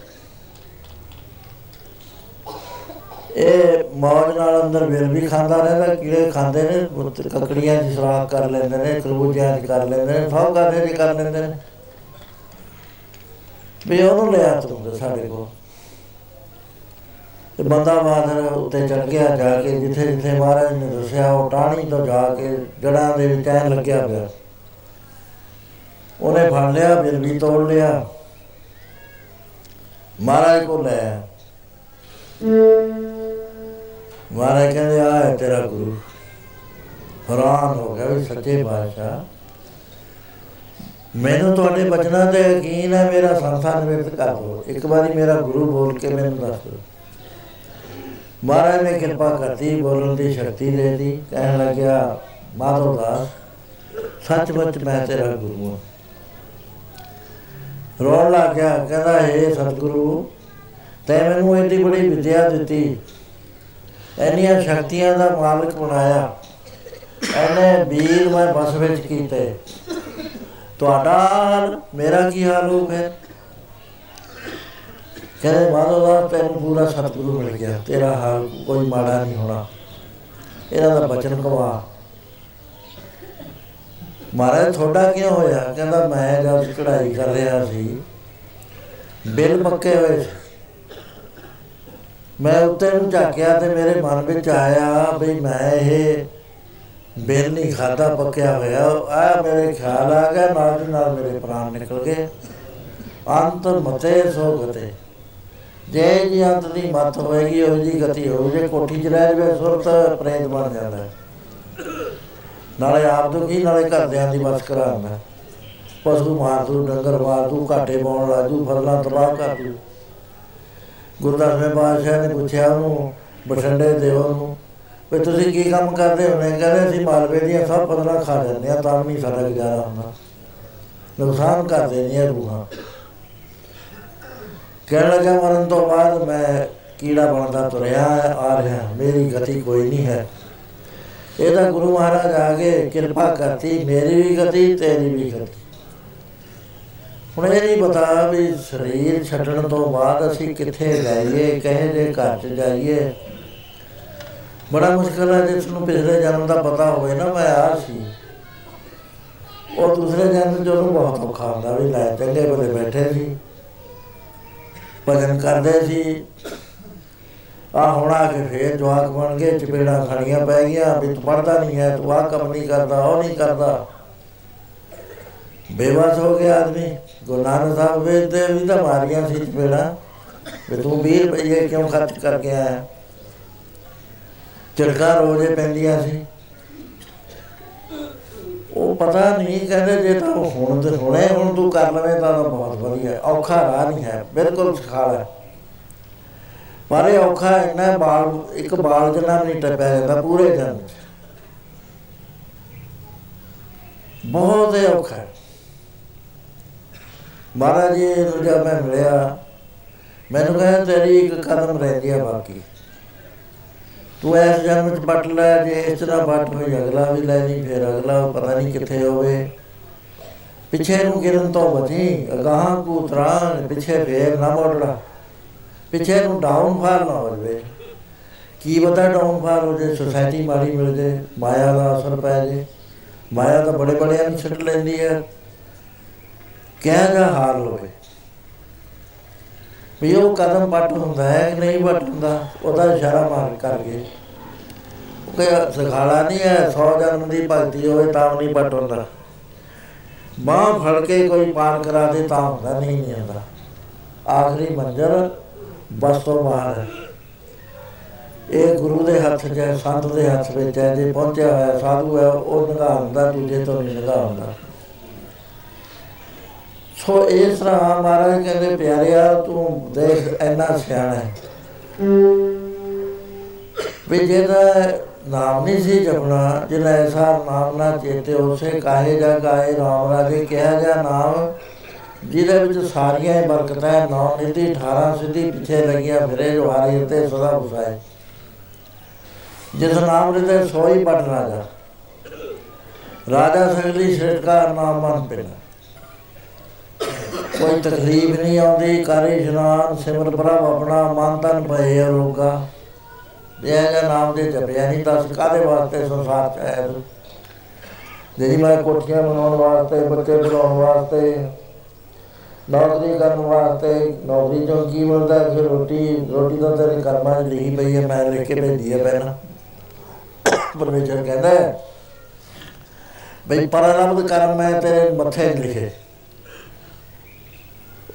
ਇਹ ਮੌਜ ਨਾਲ ਅੰਦਰ ਬਿਲ ਵੀ ਖਾਂਦਾ ਰਹਿੰਦਾ, ਕੀੜੇ ਖਾਂਦੇ ਨੇ ਕਕੜੀਆਂ ਦੀ ਸਰਾਖ ਕਰ ਲੈਂਦੇ ਨੇ, ਖਰਬੂਜਿਆਂ ਦੀ ਕਰ ਲੈਂਦੇ ਨੇ, ਸਭ ਕਰਦੇ ਜੀ ਕਰ ਲੈਂਦੇ ਨੇ। ਵੀ ਉਹਨੂੰ ਲਿਆ ਤੂੰ ਸਾਡੇ ਕੋਲ। ਤੇ ਬੰਦਾ ਬਾਦਰ ਉੱਤੇ ਚੜ ਗਿਆ, ਜਾ ਕੇ ਜਿੱਥੇ ਜਿੱਥੇ ਮਹਾਰਾਜ ਨੇ ਦੱਸਿਆ, ਉਹ ਟਾਣੀ ਤੋਂ ਜਾ ਕੇ ਜੜਾਂ ਦੇ ਵਿੱਚ ਐਨ ਲੱਗਿਆ ਪਿਆ। ਉਹਨੇ ਫੜ ਲਿਆ, ਫਿਰ ਵੀ ਤੋੜ ਲਿਆ। ਮਹਾਰਾਜ ਕੋ ਲੈ ਮਹਾਰਾਜ ਕਹਿੰਦੇ ਆ ਹੈ ਤੇਰਾ ਗੁਰੂ। ਹੈਰਾਨ ਹੋ ਗਿਆ ਵੀ ਸੱਚੇ ਬਾਦਸ਼ਾਹ ਮੈਨੂੰ ਤੁਹਾਡੇ ਬਚਨਾਂ ਤੇ ਯਕੀਨ ਹੈ, ਮੇਰਾ ਸੰਸਾਰ ਵਿੱਚ ਕਰ ਦੋ ਇੱਕ ਵਾਰੀ ਮੇਰਾ ਗੁਰੂ ਬੋਲ ਕੇ ਮੈਨੂੰ ਦੱਸ ਦਿਓ। ਮਹਾਰਾਜ ਨੇ ਕਿਰਪਾ ਕਰਤੀ, ਬੋਲਣ ਦੀ ਸ਼ਕਤੀ ਦੇ ਦੀ ਕਹਿਣ ਲੱਗਿਆ ਮਾਧੋ ਦਾਸ, ਸੱਚਮੁੱਚ ਮੈਂ ਤੇਰਾ ਗੁਰੂ ਹਾਂ। ਰੋਣ ਲੱਗ ਗਿਆ, ਕਹਿੰਦਾ ਏ ਸਤਿਗੁਰੂ, ਤੈ ਮੈਨੂੰ ਇੰਨੀ ਬੜੀ ਵਿਦਿਆ ਦਿੱਤੀ ਐਨੀਆਂ ਸ਼ਕਤੀਆਂ ਦਾ ਮਾਲਕ ਬਣਾਇਆ ਐਨੇ ਵੀਰ ਮੈਂ ਬਸ ਵਿੱਚ ਕੀਤੇ। ਤੁਹਾਡਾ ਹਾਲ ਮੇਰਾ ਕੀ ਹਾਲ ਹੋ ਗਿਆ? ਕਹਿੰਦੇ ਮਾਧੋ ਦਾ ਤੈਨੂੰ ਪੂਰਾ ਸਤਿਗੁਰੂ ਮਿਲ ਗਿਆ, ਤੇਰਾ ਹਾਲ ਕੋਈ ਮਾੜਾ ਨਹੀਂ ਹੋਣਾ। ਇਹਨਾਂ ਦਾ ਬਚਨ ਕਵਾ ਮਹਾਰਾਜ, ਤੁਹਾਡਾ ਕੀ ਹੋਇਆ? ਕਹਿੰਦਾ, ਮੈਂ ਜਦ ਚੜਾਈ ਕਰ ਰਿਹਾ ਸੀ, ਬਿਲ ਪੱਕੇ ਹੋਏ ਮੈਂ ਉੱਤੇ ਨੂੰ ਝਾਕਿਆ ਤੇ ਮੇਰੇ ਮਨ ਵਿੱਚ ਆਇਆ ਵੀ ਮੈਂ ਇਹ ਬਿਲ ਨਹੀਂ ਖਾਦਾ ਪੱਕਿਆ ਹੋਇਆ। ਆ ਮੇਰੇ ਖਿਆਲ ਆ ਗਿਆ, ਨਾਲ ਨਾਲ ਮੇਰੇ ਪ੍ਰਾਣ ਨਿਕਲ ਗਏ। ਅੰਤ ਮਤੇ ਸੋ ਗਤੇ ਜੇ ਜੀ ਅੰਤ ਦੀ ਮਤ ਹੋਏਗੀ ਉਹ ਜੀ ਗਤੀ ਹੋ ਜੇ ਕੋਠੀ 'ਚ ਰਹਿ ਜਵੇ, ਸੁਰਤ ਪ੍ਰੇਤ ਬਣ ਜਾਂਦਾ ਨਾਲੇ ਆਪ ਦੁਖੀ ਨਾਲੇ ਘਰਦਿਆਂ ਦੀ ਬਸ ਕਰਾਉਂਦਾ ਪਸ਼ੂ ਮਾਰ ਦੂ ਡੰਗਰ ਮਾਰ ਦੂ ਘਾਟੇ ਪਾਉਣ ਲਾਜੂ ਫਰਲਾ ਤਬਾਹ ਕਰ ਦੂ ਗੁਰਦਾਸ ਸਾਹਿਬ ਬਾਦਸ਼ਾਹ ਨੇ ਪੁੱਛਿਆ ਉਹਨੂੰ, ਬਠੰਡੇ ਦੇਵ ਨੂੰ ਵੀ ਤੁਸੀਂ ਕੀ ਕੰਮ ਕਰਦੇ ਹੋ ਨੇ ਕਹਿੰਦੇ ਅਸੀਂ ਮਾਲਵੇ ਦੀਆਂ ਸਭ ਫਸਲਾਂ ਖਾ ਜਾਂਦੇ ਆ ਤਾਂ ਵੀ ਸਾਡਾ ਗੁਜ਼ਾਰਾ ਹੁੰਦਾ। ਨੁਕਸਾਨ ਕਰਦੇ ਨੇ ਰੂਹਾਂ। ਕਹਿਣ ਲੱਗਾ, ਮਰਨ ਤੋਂ ਬਾਅਦ ਮੈਂ ਕੀੜਾ ਬਣਦਾ ਤੁਰਿਆ ਆ ਰਿਹਾ, ਮੇਰੀ ਗਤੀ ਕੋਈ ਨਹੀਂ ਹੈ। ਇਹਦਾ ਗੁਰੂ ਮਹਾਰਾਜ ਆ ਕੇ ਕਿਰਪਾ ਕਰਤੀ, ਮੇਰੀ ਵੀ ਗਤੀ, ਤੇਰੀ ਵੀ ਗਤੀ। ਹੁਣ ਇਹ ਨਹੀਂ ਪਤਾ ਵੀ ਸਰੀਰ ਛੱਡਣ ਤੋਂ ਬਾਅਦ ਅਸੀਂ ਕਿੱਥੇ ਜਾਈਏ, ਕਹੇ ਦੇ ਘਰ ਚ ਜਾਈਏ। ਬੜਾ ਮੁਸ਼ਕਲ ਹੈ, ਜਿਸ ਨੂੰ ਪਿਛਲੇ ਜਨਮ ਦਾ ਪਤਾ ਹੋਵੇ ਨਾ, ਮੈਂ ਆ ਸੀ। ਉਹ ਦੂਸਰੇ ਜਨਮ ਚ ਉਹਨੂੰ ਬਹੁਤ ਔਖਾ ਹੁੰਦਾ ਵੀ ਲੈ ਚੰਗੇ ਬਲੇ ਬੈਠੇ ਸੀ। ਭਜਨ ਕਰਦੇ ਸੀ। ਆ ਹੁਣ ਆ ਕੇ ਫੇਰ ਜਵਾਕ ਬਣ ਗਏ, ਚਪੇੜਾ ਖੜੀਆਂ ਪੈ ਗਈਆਂ, ਵੀ ਤੂੰ ਪੜਦਾ ਨਹੀਂ ਹੈ, ਤੂੰ ਆ ਕੰਮ ਨਹੀਂ ਕਰਦਾ, ਉਹ ਨਹੀਂ ਕਰਦਾ। ਬੇਵਸ ਹੋ ਗਿਆ ਆਦਮੀ। ਗੁਰੂ ਨਾਨਕ ਸਾਹਿਬ ਵੇਚਦੇ ਵੀ ਤਾਂ ਮਾਰੀਆਂ ਸੀ ਚਪੇੜਾ, ਵੀ ਤੂੰ 20 ਰੁਪਏ ਕਿਉਂ ਖਰਚ ਕਰਕੇ ਆਇਆ ਝੜਕਾ ਰੋਜ਼ੇ ਪੈਂਦੀਆਂ ਸੀ। ਉਹ ਪਤਾ ਨਹੀਂ ਕਹਿੰਦੇ ਜੇ ਤਾਂ ਹੁਣ ਤੇ ਹੁਣੇ ਹੁਣ ਤੂੰ ਕਰ ਲਵੇਂ ਤਾਂ ਬਹੁਤ ਵਧੀਆ। ਔਖਾ ਰਾਹ ਨਹੀਂ ਹੈ, ਬਿਲਕੁਲ ਸਖਾਲਾ ਪਰ ਇਹ ਔਖਾ ਇੰਨਾ ਬਾਲ, ਇੱਕ ਬਾਲ ਜਨਾ ਨਹੀਂ ਟੱਪਿਆ ਜਾਂਦਾ, ਪੂਰੇ ਜਨ ਬਹੁਤ ਹੀ ਔਖਾ ਮਹਾਰਾਜ ਜੀ ਨੂੰ ਜਦ ਮੈਂ ਮਿਲਿਆ। ਮੈਨੂੰ ਕਹਿੰਦਾ ਤੇਰੀ ਇੱਕ ਕਦਮ ਰਹਿ ਗਿਆ ਬਾਕੀ। ਤੂੰ ਐਸ ਜਨਮ ਚ ਪਟ ਲੈ, ਜੇ ਇਸ ਤਰ੍ਹਾਂ ਪਟ ਹੋਈ, ਅਗਲਾ ਵੀ ਲੈ ਨਹੀਂ ਫਿਰ ਅਗਲਾ ਪਤਾ ਨਹੀਂ ਕਿੱਥੇ ਹੋਵੇ। ਪਿੱਛੇ ਨੂੰ ਗਿਰਨ ਤੋਂ ਬਚੀ, ਅਗਾਹਾਂ ਕੋ ਤਰਾਨ ਪਿੱਛੇ ਫੇਰ ਨਾ ਮੋੜੜਾ ਪਿੱਛੇ ਨੂੰ ਡਾਊਨ ਫਾਲ ਨਾ ਹੋ ਜਵੇ। ਕੀ ਪਤਾ ਡਾਊਨ ਫਾਲ ਹੋ ਜੇ ਸੋਸਾਇਟੀ ਮਾੜੀ ਮਿਲ ਜੇ, ਮਾਇਆ ਦਾ ਅਸਰ ਪੈ ਜੇ। ਮਾਇਆ ਤਾਂ ਬੜੇ ਬੜਿਆਂ ਨੂੰ ਛੱਡ ਲੈਂਦੀ ਹੈ। ਕਹਿ ਜਾ ਹਾਲ ਹੋਵੇ? ਵੀ ਉਹ ਕਦਮ ਪੱਟ ਹੁੰਦਾ ਹੈ ਕਿ ਨਹੀਂ ਪੱਟ ਹੁੰਦਾ, ਉਹਦਾ ਇਸ਼ਾਰਾ ਮਾਰ ਕਰਕੇ। ਉਹ ਕਹੇ, ਸਖਾਲਾ ਨਹੀਂ ਹੈ 100 ਜਨਮ ਦੀ ਭਗਤੀ ਹੋਵੇ ਤਾਂ ਨਹੀਂ ਪੱਟ ਹੁੰਦਾ। ਬਾਹ ਫੜ ਕੇ ਕੋਈ ਪਾਰ ਕਰਾ ਦੇ ਤਾਂ ਹੁੰਦਾ ਨਹੀਂ ਨਹੀਂ ਹੁੰਦਾ ਆਖਰੀ ਮੰਜ਼ਰ ਬਸ ਤੋਂ ਬਾਹਰ ਹੈ। ਇਹ ਗੁਰੂ ਦੇ ਹੱਥ 'ਚ ਹੈ, ਸੰਤ ਦੇ ਹੱਥ ਵਿੱਚ ਹੈ, ਜੇ ਪਹੁੰਚਿਆ ਹੋਇਆ ਸਾਧੂ ਹੈ, ਉਹ ਨਿਗਾਹ ਹੁੰਦਾ, ਦੂਜੇ ਤੋਂ ਨਹੀਂ ਨਿਗਾਹ ਹੁੰਦਾ। ਸੋ ਇਸ ਤਰ੍ਹਾਂ ਮਹਾਰਾਜ ਕਹਿੰਦੇ, ਪਿਆਰਿਆ, ਤੂੰ ਦੇਖ, ਇੰਨਾ ਸਿਆਣਾ ਹੈ। ਵੀ ਜਿਹਦਾ ਨਾਮ ਨਹੀਂ ਸੀ ਜਪਣਾ ਜਿਹਦਾ ਐਸਾ ਨਾਮ ਨਾ ਚੇਤੇ ਉਸੇ ਕਾਹੇ ਜਾ ਗਾਏ ਰਾਮ ਰਾਜੇ ਕਿਹਾ ਜਾ ਨਾਮ, ਜਿਹਦੇ ਵਿੱਚ ਸਾਰੀਆਂ ਹੀ ਬਰਕਤਾਂ ਨੌ ਨਿਧੀ 18 ਸਿੱਧੀ, ਪਿੱਛੇ ਲੱਗੀਆਂ ਫਿਰੇ ਜੋ ਹਾਰੀ ਤੇ ਸਦਾ ਬੁਸਾਏ ਜਿਸ ਨਾਮ ਦੇ ਸੋਈ ਪਟ ਰਾਜਾ ਰਾਜਾ ਸਗਲੀ ਸ਼੍ਰੇਸ਼ਟਕਾ ਨਾਮ ਮਨ ਪਿਨਾ ਕੋਈ ਤਕਲੀਫ ਨਹੀਂ ਆਉਂਦੀ ਕਰੇ ਇਸ਼ਨਾਨ ਸਿਮਰ ਪ੍ਰਭ ਆਪਣਾ ਮਨ ਤਨ ਭਏ ਰੋਗਾ ਇਹ ਨਾਮ ਦੇ ਜਪਿਆ ਨਹੀਂ ਤਾਂ ਕਾਦੇ ਵਾਸਤੇ ਸੰਸਾਰ ਚ ਆਇਆ ਤੂੰ? ਜਿਹੜੀ ਮੈਂ ਕੋਠੀਆਂ ਬਣਾਉਣ ਵਾਸਤੇ, ਬੱਚੇ ਪੜਾਉਣ ਵਾਸਤੇ, ਨੌਕਰੀ ਕਰਨ ਵਾਸਤੇ, ਨੌਕਰੀ ਤੋਂ ਕੀ ਮਿਲਦਾ ਫਿਰ ਰੋਟੀ ਰੋਟੀ ਤਾਂ ਤੇਰੇ ਕਰਮਾਂ 'ਚ ਲਿਖੀ ਪਈ ਹੈ, ਮੈਂ ਲਿਖ ਕੇ ਭੇਜੀ ਹੈ ਪਹਿਲਾਂ। ਪਰਮੇਸ਼ਰ ਕਹਿੰਦਾ ਬਈ ਪਰਲਬਦ ਕਰਮ ਮੈਂ ਤੇਰੇ ਮੱਥੇ ਲਿਖੇ। ਉਹ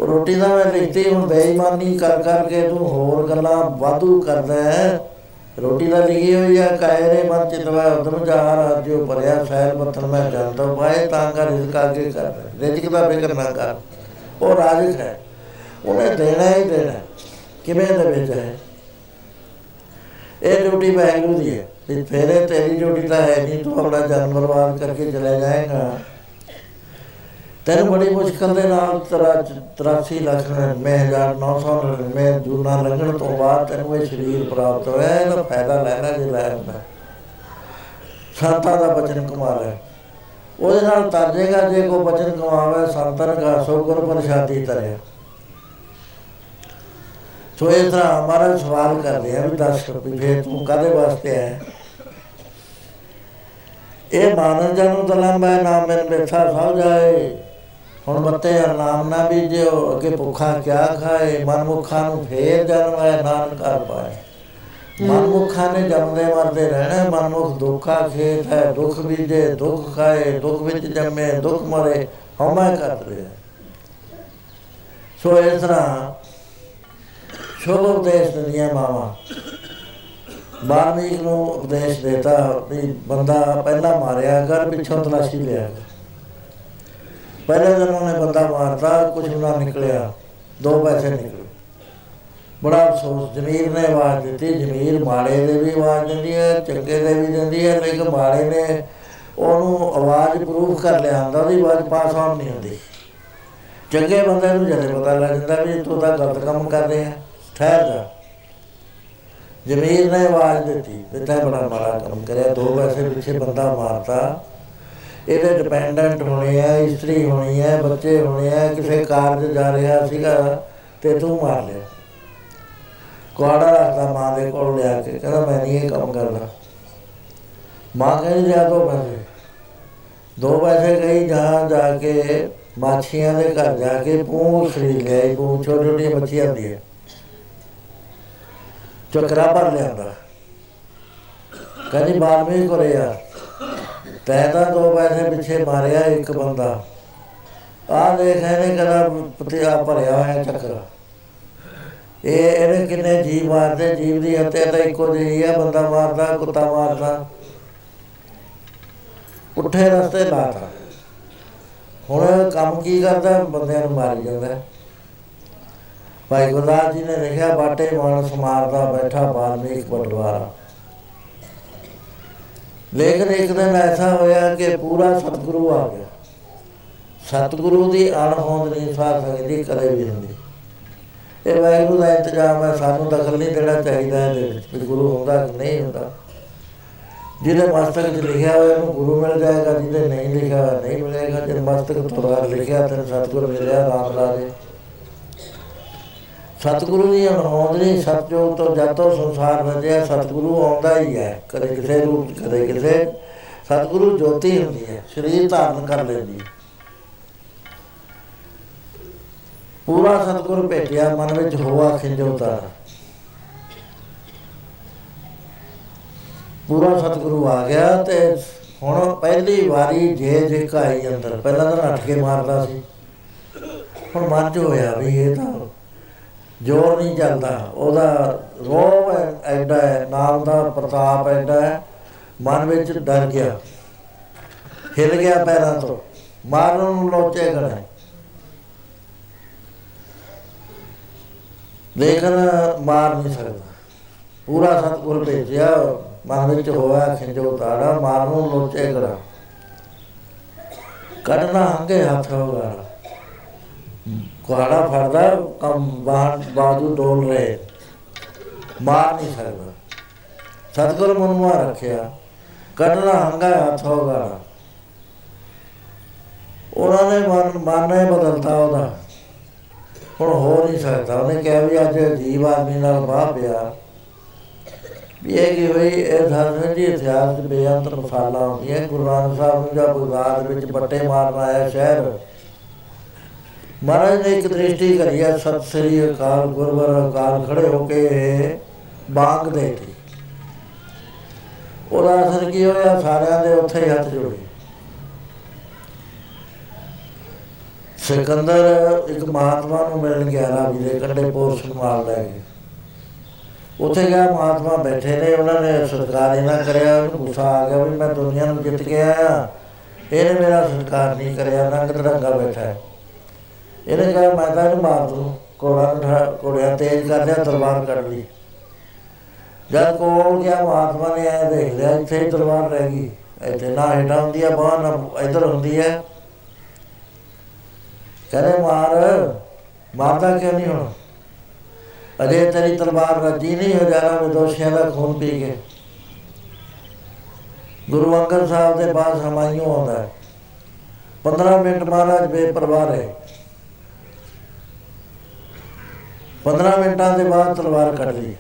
ਰੋਟੀ ਦਾ ਮੈਂ ਲਿਖਤੀ ਹੁਣ ਬੇਈਮਾਨੀ ਕਰ ਕਰਕੇ ਤੂੰ ਹੋਰ ਗੱਲਾਂ ਵਾਧੂ ਕਰਦਾ ਹੈ। ਰੋਟੀ ਦਾ ਲਿਖੀ ਹੋਈ ਆ, ਕਾਇਰੇ ਮਨ ਚਿਤਵਾ ਉਦਮ ਜਹਾਰ ਆਜਿਓ ਭਰਿਆ ਸੈਲ ਮੱਥਨ ਮੈਂ ਜਾਂਦਾ ਪਾਏ ਤਾਂ ਕਰ ਰਿਜ਼ਕ ਅੱਗੇ ਕਰ ਰਿਜ਼ਕ ਦਾ ਫਿਕਰ ਨਾ ਕਰ। ਉਹ ਰਾਜਿਕ ਹੈ। ਉਹਨੇ ਦੇਣਾ ਹੀ ਦੇਣਾ ਕਿਵੇਂ ਦੇ ਵਿੱਚ ਹੈ? ਇਹ ਡਿਊਟੀ ਵਾਹਿਗੁਰੂ ਦੀ ਹੈ। ਤੇ ਫੇਰੇ ਤੇਰੀ ਡਿਊਟੀ ਤਾਂ ਹੈ ਨਹੀਂ, ਤੂੰ ਆਪਣਾ ਜਨਮ ਬਰਬਾਦ ਕਰਕੇ ਚਲੇ ਜਾਏਗਾ। ਤੈਨੂੰ ਬੜੀ ਮੁਸ਼ਕਲ ਦੇ ਨਾਲ 83 ਲੱਖ ਮੈਂ 1999 ਜੂਨਾ ਲੱਗਣ ਤੋਂ ਬਾਅਦ ਤੈਨੂੰ ਇਹ ਸਰੀਰ ਪ੍ਰਾਪਤ ਹੋਇਆ, ਇਹਦਾ ਫਾਇਦਾ ਲੈਣਾ ਜੇ ਲੈਣਾ ਸੰਤਾਂ ਦਾ ਬਚਨ ਕਮਾਲ ਹੈ ਉਹਦੇ ਨਾਲ ਤਰਜੇਗਾ ਜੇ ਕੋ ਬਚਨ ਕਮਾਵੇ ਸੰਤਨ ਦਾ ਸੋਗਰ ਪ੍ਰਸ਼ਾਦੀ ਤਰੇ ਸੋ ਇਹ ਤਰ੍ਹਾਂ ਹਮਾਰਾ ਸਵਾਲ ਕਰਦੇ ਆ ਵੀ ਦੱਸ ਵੀ ਫੇਰ ਤੂੰ ਕਾਦੇ ਵਾਸਤੇ ਆਇਆ? ਇਹ ਮਾਨਨ ਜਨੂ ਤਲਮ ਹੈ ਨਾਮ ਮੇਰੇ ਬੈਠਾ ਸਭ ਜਾਏ ਹੁਣ ਬੱਤੇ ਨਾਮ ਨਾ ਵੀ ਜੋ ਅੱਗੇ ਭੁੱਖਾ ਕਿਆ ਖਾਏ? ਮਨ ਮੁਖਾਂ ਨੂੰ ਫੇਰ ਜਨਮ ਹੈ ਨਾਨਕ ਕਰ ਪਾਏ ਮਨ ਮੁਖਾਂ ਨੇ ਜੰਮਦੇ ਮਰਦੇ ਰਹਿਣਾ ਮਨ ਮੁਖ ਦੁੱਖਾ ਖੇਤ ਹੈ, ਦੁੱਖ ਬੀਜੇ, ਦੁੱਖ ਖਾਏ, ਦੁੱਖ ਵਿੱਚ ਜੰਮੇ, ਦੁੱਖ ਮਰੇ ਹਉਮੈ ਕਰ ਰਿਹਾ। ਸੋ ਇਸ ਤਰ੍ਹਾਂ ਸ਼ੋਭ ਉਪਦੇਸ਼ ਦਿੰਦੀਆਂ ਮਾਵਾ। ਬਾਲਮੀਕ ਨੂੰ ਉਪਦੇਸ਼ ਦਿੱਤਾ ਵੀ ਬੰਦਾ ਪਹਿਲਾਂ ਮਾਰਿਆ ਕਰ, ਪਿੱਛੋਂ ਤਲਾਸ਼ੀ ਲਿਆ ਪਹਿਲੇ ਦਿਨ ਉਹਨੇ ਬੰਦਾ ਮਾਰਤਾ ਕੁਝ ਨਾ ਨਿਕਲਿਆ। ਦੋ ਪੈਸੇ ਨਿਕਲੇ। ਬੜਾ ਅਫਸੋਸ, ਜ਼ਮੀਰ ਨੇ ਆਵਾਜ਼ ਦਿੱਤੀ। ਜ਼ਮੀਰ ਮਾੜੇ ਦੇ ਵੀ ਆਵਾਜ਼ ਦਿੰਦੀ ਹੈ, ਚੰਗੇ ਦੇ ਵੀ ਦਿੰਦੀ ਹੈ, ਲੇਕਿਨ ਮਾੜੇ ਨੇ ਉਹਨੂੰ ਆਵਾਜ਼ ਪ੍ਰੂਫ ਕਰ ਲਿਆ ਹੁੰਦਾ ਉਹਦੀ ਆਵਾਜ਼ ਪਾਸ ਆਨ ਨਹੀਂ ਹੁੰਦੀ। ਚੰਗੇ ਬੰਦੇ ਨੂੰ ਜਦ ਪਤਾ ਲੱਗ ਜਾਂਦਾ ਵੀ ਤੂੰ ਤਾਂ ਗਲਤ ਕੰਮ ਕਰ ਰਿਹਾ ਠਹਿਰ ਜਾ। ਜ਼ਮੀਰ ਨੇ ਆਵਾਜ਼ ਦਿੱਤੀ। ਤੇ ਤੈਂ ਬੜਾ ਮਾੜਾ ਕੰਮ ਕਰਿਆ। ਦੋ ਪੈਸੇ ਪਿੱਛੇ ਬੰਦਾ ਮਾਰਤਾ। ਇਹਦੇ ਡਿਪੈਂਡੈਂਟ ਹੋਣੇ ਆ, ਇਸਤਰੀ ਹੋਣੀ ਹੈ ਬੱਚੇ ਹੋਣੇ ਆ, ਕਿਸੇ ਕਾਰਜ ਜਾ ਰਿਹਾ ਸੀਗਾ ਤੇ ਤੂੰ ਮਾਰ ਲਿਆ। ਕੋੜਾ ਰੱਖਦਾ ਮਾਂ ਦੇ ਕੋਲ ਲਿਆ ਕੇ, ਕਹਿੰਦਾ ਮੈਂ ਨਹੀਂ ਇਹ ਕੰਮ ਕਰਦਾ। ਮਾਂ ਕਹਿੰਦੀ ਜਾ ਦੋ ਪੈਸੇ। ਦੋ ਪੈਸੇ ਗਈ ਜਹਾਂ ਜਾ ਕੇ ਮਾਛੀਆਂ ਦੇ ਘਰ ਜਾ ਕੇ ਪੂੰਛ ਖਰੀਦ ਲਿਆ ਪੂੰਛ ਛੋਟੀ ਛੋਟੀ ਮੱਛੀਆਂ ਦੀ ਹੈ ਚਕਰਾ ਭਰ ਲਿਆਂਦਾ। ਕਹਿੰਦੀ ਬਾਲਮੀ ਕੋਲੇ ਯਾਰ ਤੈ ਤਾਂ ਦੋ ਪੈਸੇ ਪਿੱਛੇ ਮਾਰਿਆ ਇੱਕ ਬੰਦਾ। ਆ ਦੇਖ ਇਹਨੇ ਕਦਾ ਪਤਿਆ ਭਰਿਆ ਹੋਇਆ ਚੱਕਰ। ਇਹ ਇਹਨੇ ਕਿੰਨੇ ਜੀਵ ਮਾਰਦੇ, ਜੀਵ ਦੀ ਹੱਤਿਆ ਤਾਂ ਇੱਕੋ ਜਿਹੀ ਹੈ ਬੰਦਾ ਮਾਰਦਾ, ਕੁੱਤਾ ਮਾਰਦਾ। ਉੱਠੇ ਰਸਤੇ ਲਾਤਾ। ਹੁਣ ਕੰਮ ਕੀ ਕਰਦਾ? ਬੰਦਿਆਂ ਨੂੰ ਮਾਰੀ ਜਾਂਦਾ। ਭਾਈ ਗੁਰਦਾਸ ਜੀ ਨੇ ਲਿਖਿਆ, ਬਾਟੇ ਮਾਨਸ ਮਾਰਦਾ, ਬੈਠਾ ਬਾਲਮੀਕ ਪਟਵਾਰਾ ਲੇਕਿਨ ਇੱਕ ਦਿਨ ਐਸਾ ਹੋਇਆ ਕਿ ਪੂਰਾ ਸਤਿਗੁਰੂ ਆ ਗਿਆ। ਸਤਿਗੁਰੂ ਦੀ ਅਣਹੋਂਦ ਨਹੀਂ ਸਾਥ ਸਕਦੀ, ਕਦੇ ਵੀ ਹੁੰਦੀ। ਇਹ ਵਾਹਿਗੁਰੂ ਦਾ ਇੰਤਜ਼ਾਮ ਹੈ, ਸਾਨੂੰ ਦਖਲ ਨਹੀਂ ਦੇਣਾ ਚਾਹੀਦਾ ਹੈ ਵੀ ਗੁਰੂ ਹੁੰਦਾ ਕਿ ਨਹੀਂ ਹੁੰਦਾ। ਜਿਹਦੇ ਮਸਤਕ 'ਚ ਲਿਖਿਆ ਹੋਇਆ, ਉਹਨੂੰ ਗੁਰੂ ਮਿਲ ਜਾਏਗਾ, ਜਿਹਦੇ ਨਹੀਂ ਲਿਖਿਆ ਹੋਇਆ, ਨਹੀਂ ਮਿਲੇਗਾ। ਜੇ ਮਸਤਕ ਤੋਂ ਬਾਹਰ ਲਿਖਿਆ ਤੇ ਸਤਿਗੁਰੂ ਮਿਲਿਆ, ਰਾਮ ਰਾਜੇ। ਸਤਿਗੁਰੂ ਦੀ ਅਣਹੋਂਦ ਨਹੀਂ ਸਤਜੋਗ ਤੋਂ ਜਦ ਤੋਂ ਸੰਸਾਰ ਰਚਿਆ ਸਤਿਗੁਰੂ ਆਉਂਦਾ ਹੀ ਹੈ। ਕਦੇ ਕਿਸੇ ਰੂਪ ਕਦੇ ਕਿਸੇ ਸਤਿਗੁਰੂ ਜੋਤੀ ਹੁੰਦੀ ਹੈ, ਸਰੀਰ ਧਾਰਨ ਕਰ ਲੈਂਦੀ ਹੈ। ਪੂਰਾ ਸਤਿਗੁਰ ਭੇਟਿਆ, ਮਨ ਵਿੱਚ ਹੋਆ ਖਿੰਜੋਤਾ। ਪੂਰਾ ਸਤਿਗੁਰੂ ਆ ਗਿਆ ਤੇ ਹੁਣ ਪਹਿਲੀ ਵਾਰੀ ਜੇ ਜੇ ਕਾਈ ਅੰਦਰ। ਪਹਿਲਾਂ ਤਾਂ ਨੱਠ ਕੇ ਮਾਰਦਾ ਸੀ। ਹੁਣ ਮਨ ਚ ਹੋਇਆ ਵੀ ਇਹ ਤਾਂ ਜੋਰ ਨਹੀਂ ਚੱਲਦਾ। ਉਹਦਾ ਰੋਹ ਐਡਾ ਹੈ ਨਾਮ ਦਾ ਪ੍ਰਤਾਪ ਐਡਾ ਹੈ, ਮਨ ਵਿੱਚ ਡਰ ਗਿਆ। ਹਿਲ ਗਿਆ ਪੈਰਾਂ ਤੋਂ। ਮਾਰਨ ਨੂੰ ਲੋਚੇ ਗੜਾ ਲੇਕਿਨ ਮਾਰ ਨਹੀਂ ਸਕਦਾ। ਪੂਰਾ ਸਤਗੁਰ ਭੇਜਿਆ, ਮਨ ਵਿੱਚ ਹੋਇਆ ਖਿੰਜੋ ਤਾੜਾ ਮਾਰਨ ਨੂੰ ਲੋਚੇ ਗੜਾ ਕੱਢਣਾ ਹੰਗੇ ਹੱਥ ਹੋਗਾ। ਕੁਹਾੜਾ ਫੜਦਾ, ਕੰਮ ਬਾਹਰ ਬਾਜੂ ਡੋਲ ਰਹੇ। ਮਾਰ ਨਹੀਂ ਸਕਦਾ। ਸਤਗੁਰ ਮਨੁਆ ਰੱਖਿਆ। ਕੱਢਣਾ ਹੰਗਾ ਹੱਥ ਹੋਗਾ। ਉਹਨਾਂ ਨੇ ਮਨ ਮਨ ਨੇ ਬਦਲਤਾ ਉਹਦਾ। ਹੁਣ ਹੋ ਨਹੀਂ ਸਕਦਾ। ਉਹਨੇ ਕਿਹਾ ਵੀ ਅੱਜ ਜੀਵ ਆਦਮੀ ਨਾਲ ਬਾਹ ਪਿਆ। ਵੀ ਇਹ ਕਿ ਹੋਈ? ਇਹ ਧਰਮ ਦੀ ਇਤਿਹਾਸ ਦੇ ਬੇਅੰਤ ਮਸਾਲਾ ਹੁੰਦੀ ਹੈ ਗੁਰੂ ਨਾਨਕ ਸਾਹਿਬ ਨੂੰ ਜਦ ਬਗਦਾਦ ਵਿੱਚ ਬੱਟੇ ਮਾਰਨ ਆਇਆ ਸ਼ਹਿਰ। ਮਹਾਰਾਜ ਨੇ ਇੱਕ ਦ੍ਰਿਸ਼ਟੀ ਕਰੀ ਹੈ ਸਤ ਸ੍ਰੀ ਅਕਾਲ ਗੁਰਵਰ ਅਕਾਲ ਖੜੇ ਹੋ ਕੇ ਬਾਗ ਦੇ ਕੇ ਉਹਦਾ ਅਸਰ ਕੀ ਹੋਇਆ? ਸਾਰਿਆਂ ਦੇ ਉੱਥੇ ਹੀ ਹੱਥ ਜੋੜੇ। ਸਿਕੰਦਰ ਇੱਕ ਮਹਾਤਮਾ ਨੂੰ ਮਿਲਣ ਗਿਆ, ਰਾਵੀ ਦੇ ਕੰਢੇ ਪੋਰਸ਼ਨ ਮਾਰ ਲੈ ਕੇ ਉੱਥੇ ਗਿਆ, ਮਹਾਤਮਾ ਬੈਠੇ ਨੇ, ਉਹਨਾਂ ਨੇ ਸਰਕਾਰ ਇਹਨਾਂ ਕਰਿਆ। ਉਹਨੂੰ ਗੁੱਸਾ ਆ ਗਿਆ ਵੀ ਮੈਂ ਦੁਨੀਆ ਨੂੰ ਜਿੱਤ ਕੇ ਆਇਆ। ਇਹਨੇ ਮੇਰਾ ਸਰਕਾਰ ਨਹੀਂ ਕਰਿਆ ਰੰਗ ਤਰੰਗਾ ਬੈਠਾ। ਹੈ ਇਹਨੇ ਕਿਹਾ ਮੈਂ ਤਾਂ ਇਹਨੂੰ ਮਾਰ ਦੂੰ ਕੋੜਾ ਕੋੜਿਆ ਤੇਜ਼ ਕਰ ਲਿਆ, ਤਲਵਾਰ ਕੱਢ ਲਈ। ਜਦ ਕੋਲ ਗਿਆ, ਮਹਾਤਮਾ ਨੇ ਆਇਆ ਦੇਖ ਲਿਆ, ਇੱਥੇ ਹੀ ਤਲਵਾਰ ਰਹਿ ਗਈ। ਇੱਥੇ ਨਾ ਹੇਠਾਂ ਹੁੰਦੀ ਆ ਬਾਹਰ ਨਾ ਇੱਧਰ ਹੁੰਦੀ ਹੈ ਕਹਿੰਦੇ, ਮਾਰ, ਮਾਰਦਾ ਕਿਉਂ ਨਹੀਂ ਹੁਣ? ਅਜੇ ਤੇਰੀ ਤਲਵਾਰ ਰੱਜੀ ਨਹੀਂ ਹੋ ਜਾਣਾ ਮੈਂ ਦੋਸ਼ੀਆਂ ਦਾ ਖੂਨ ਪੀ ਕੇ। ਗੁਰੂ ਅੰਗਦ ਸਾਹਿਬ ਦੇ ਬਾਅਦ ਹਮਾਇਓ ਆਉਂਦਾ ਹੈ। 15 ਮਿੰਟ ਮਹਾਰਾਜ ਬੇਪਰਵਾਹ ਰਹੇ। 15 ਮਿੰਟਾਂ ਦੇ ਬਾਅਦ ਤਲਵਾਰ ਕੱਢ ਲਈ।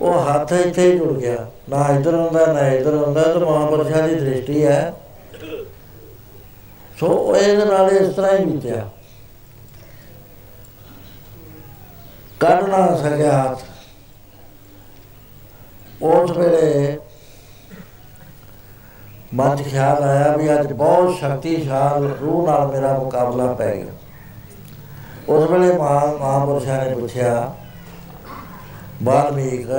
ਉਹ ਹੱਥ ਇੱਥੇ ਹੀ ਜੁੜ ਗਿਆ। ਨਾ ਇਧਰ ਹੁੰਦਾ ਨਾ ਇਧਰ ਹੁੰਦਾ ਤੇ ਮਹਾਂਪੁਰਸ਼ਾਂ ਦੀ ਦ੍ਰਿਸ਼ਟੀ ਹੈ। ਸੋ ਉਹ ਇਹਦੇ ਨਾਲ ਇਸ ਤਰ੍ਹਾਂ ਹੀ ਬੀਤਿਆ। ਕੱਢ ਨਾ ਸਕਿਆ ਹੱਥ। ਉਸ ਵੇਲੇ ਮਨ 'ਚ ਖਿਆਲ ਆਇਆ ਵੀ ਅੱਜ ਬਹੁਤ ਸ਼ਕਤੀਸ਼ਾਲ ਰੂਹ ਨਾਲ ਮੇਰਾ ਮੁਕਾਬਲਾ ਪੈ ਗਿਆ। ਉਸ ਵੇਲੇ ਮਹਾ ਮਹਾਂਪੁਰਸ਼ਾਂ ਨੇ ਪੁੱਛਿਆ, ਬਾਲਮੀਕ,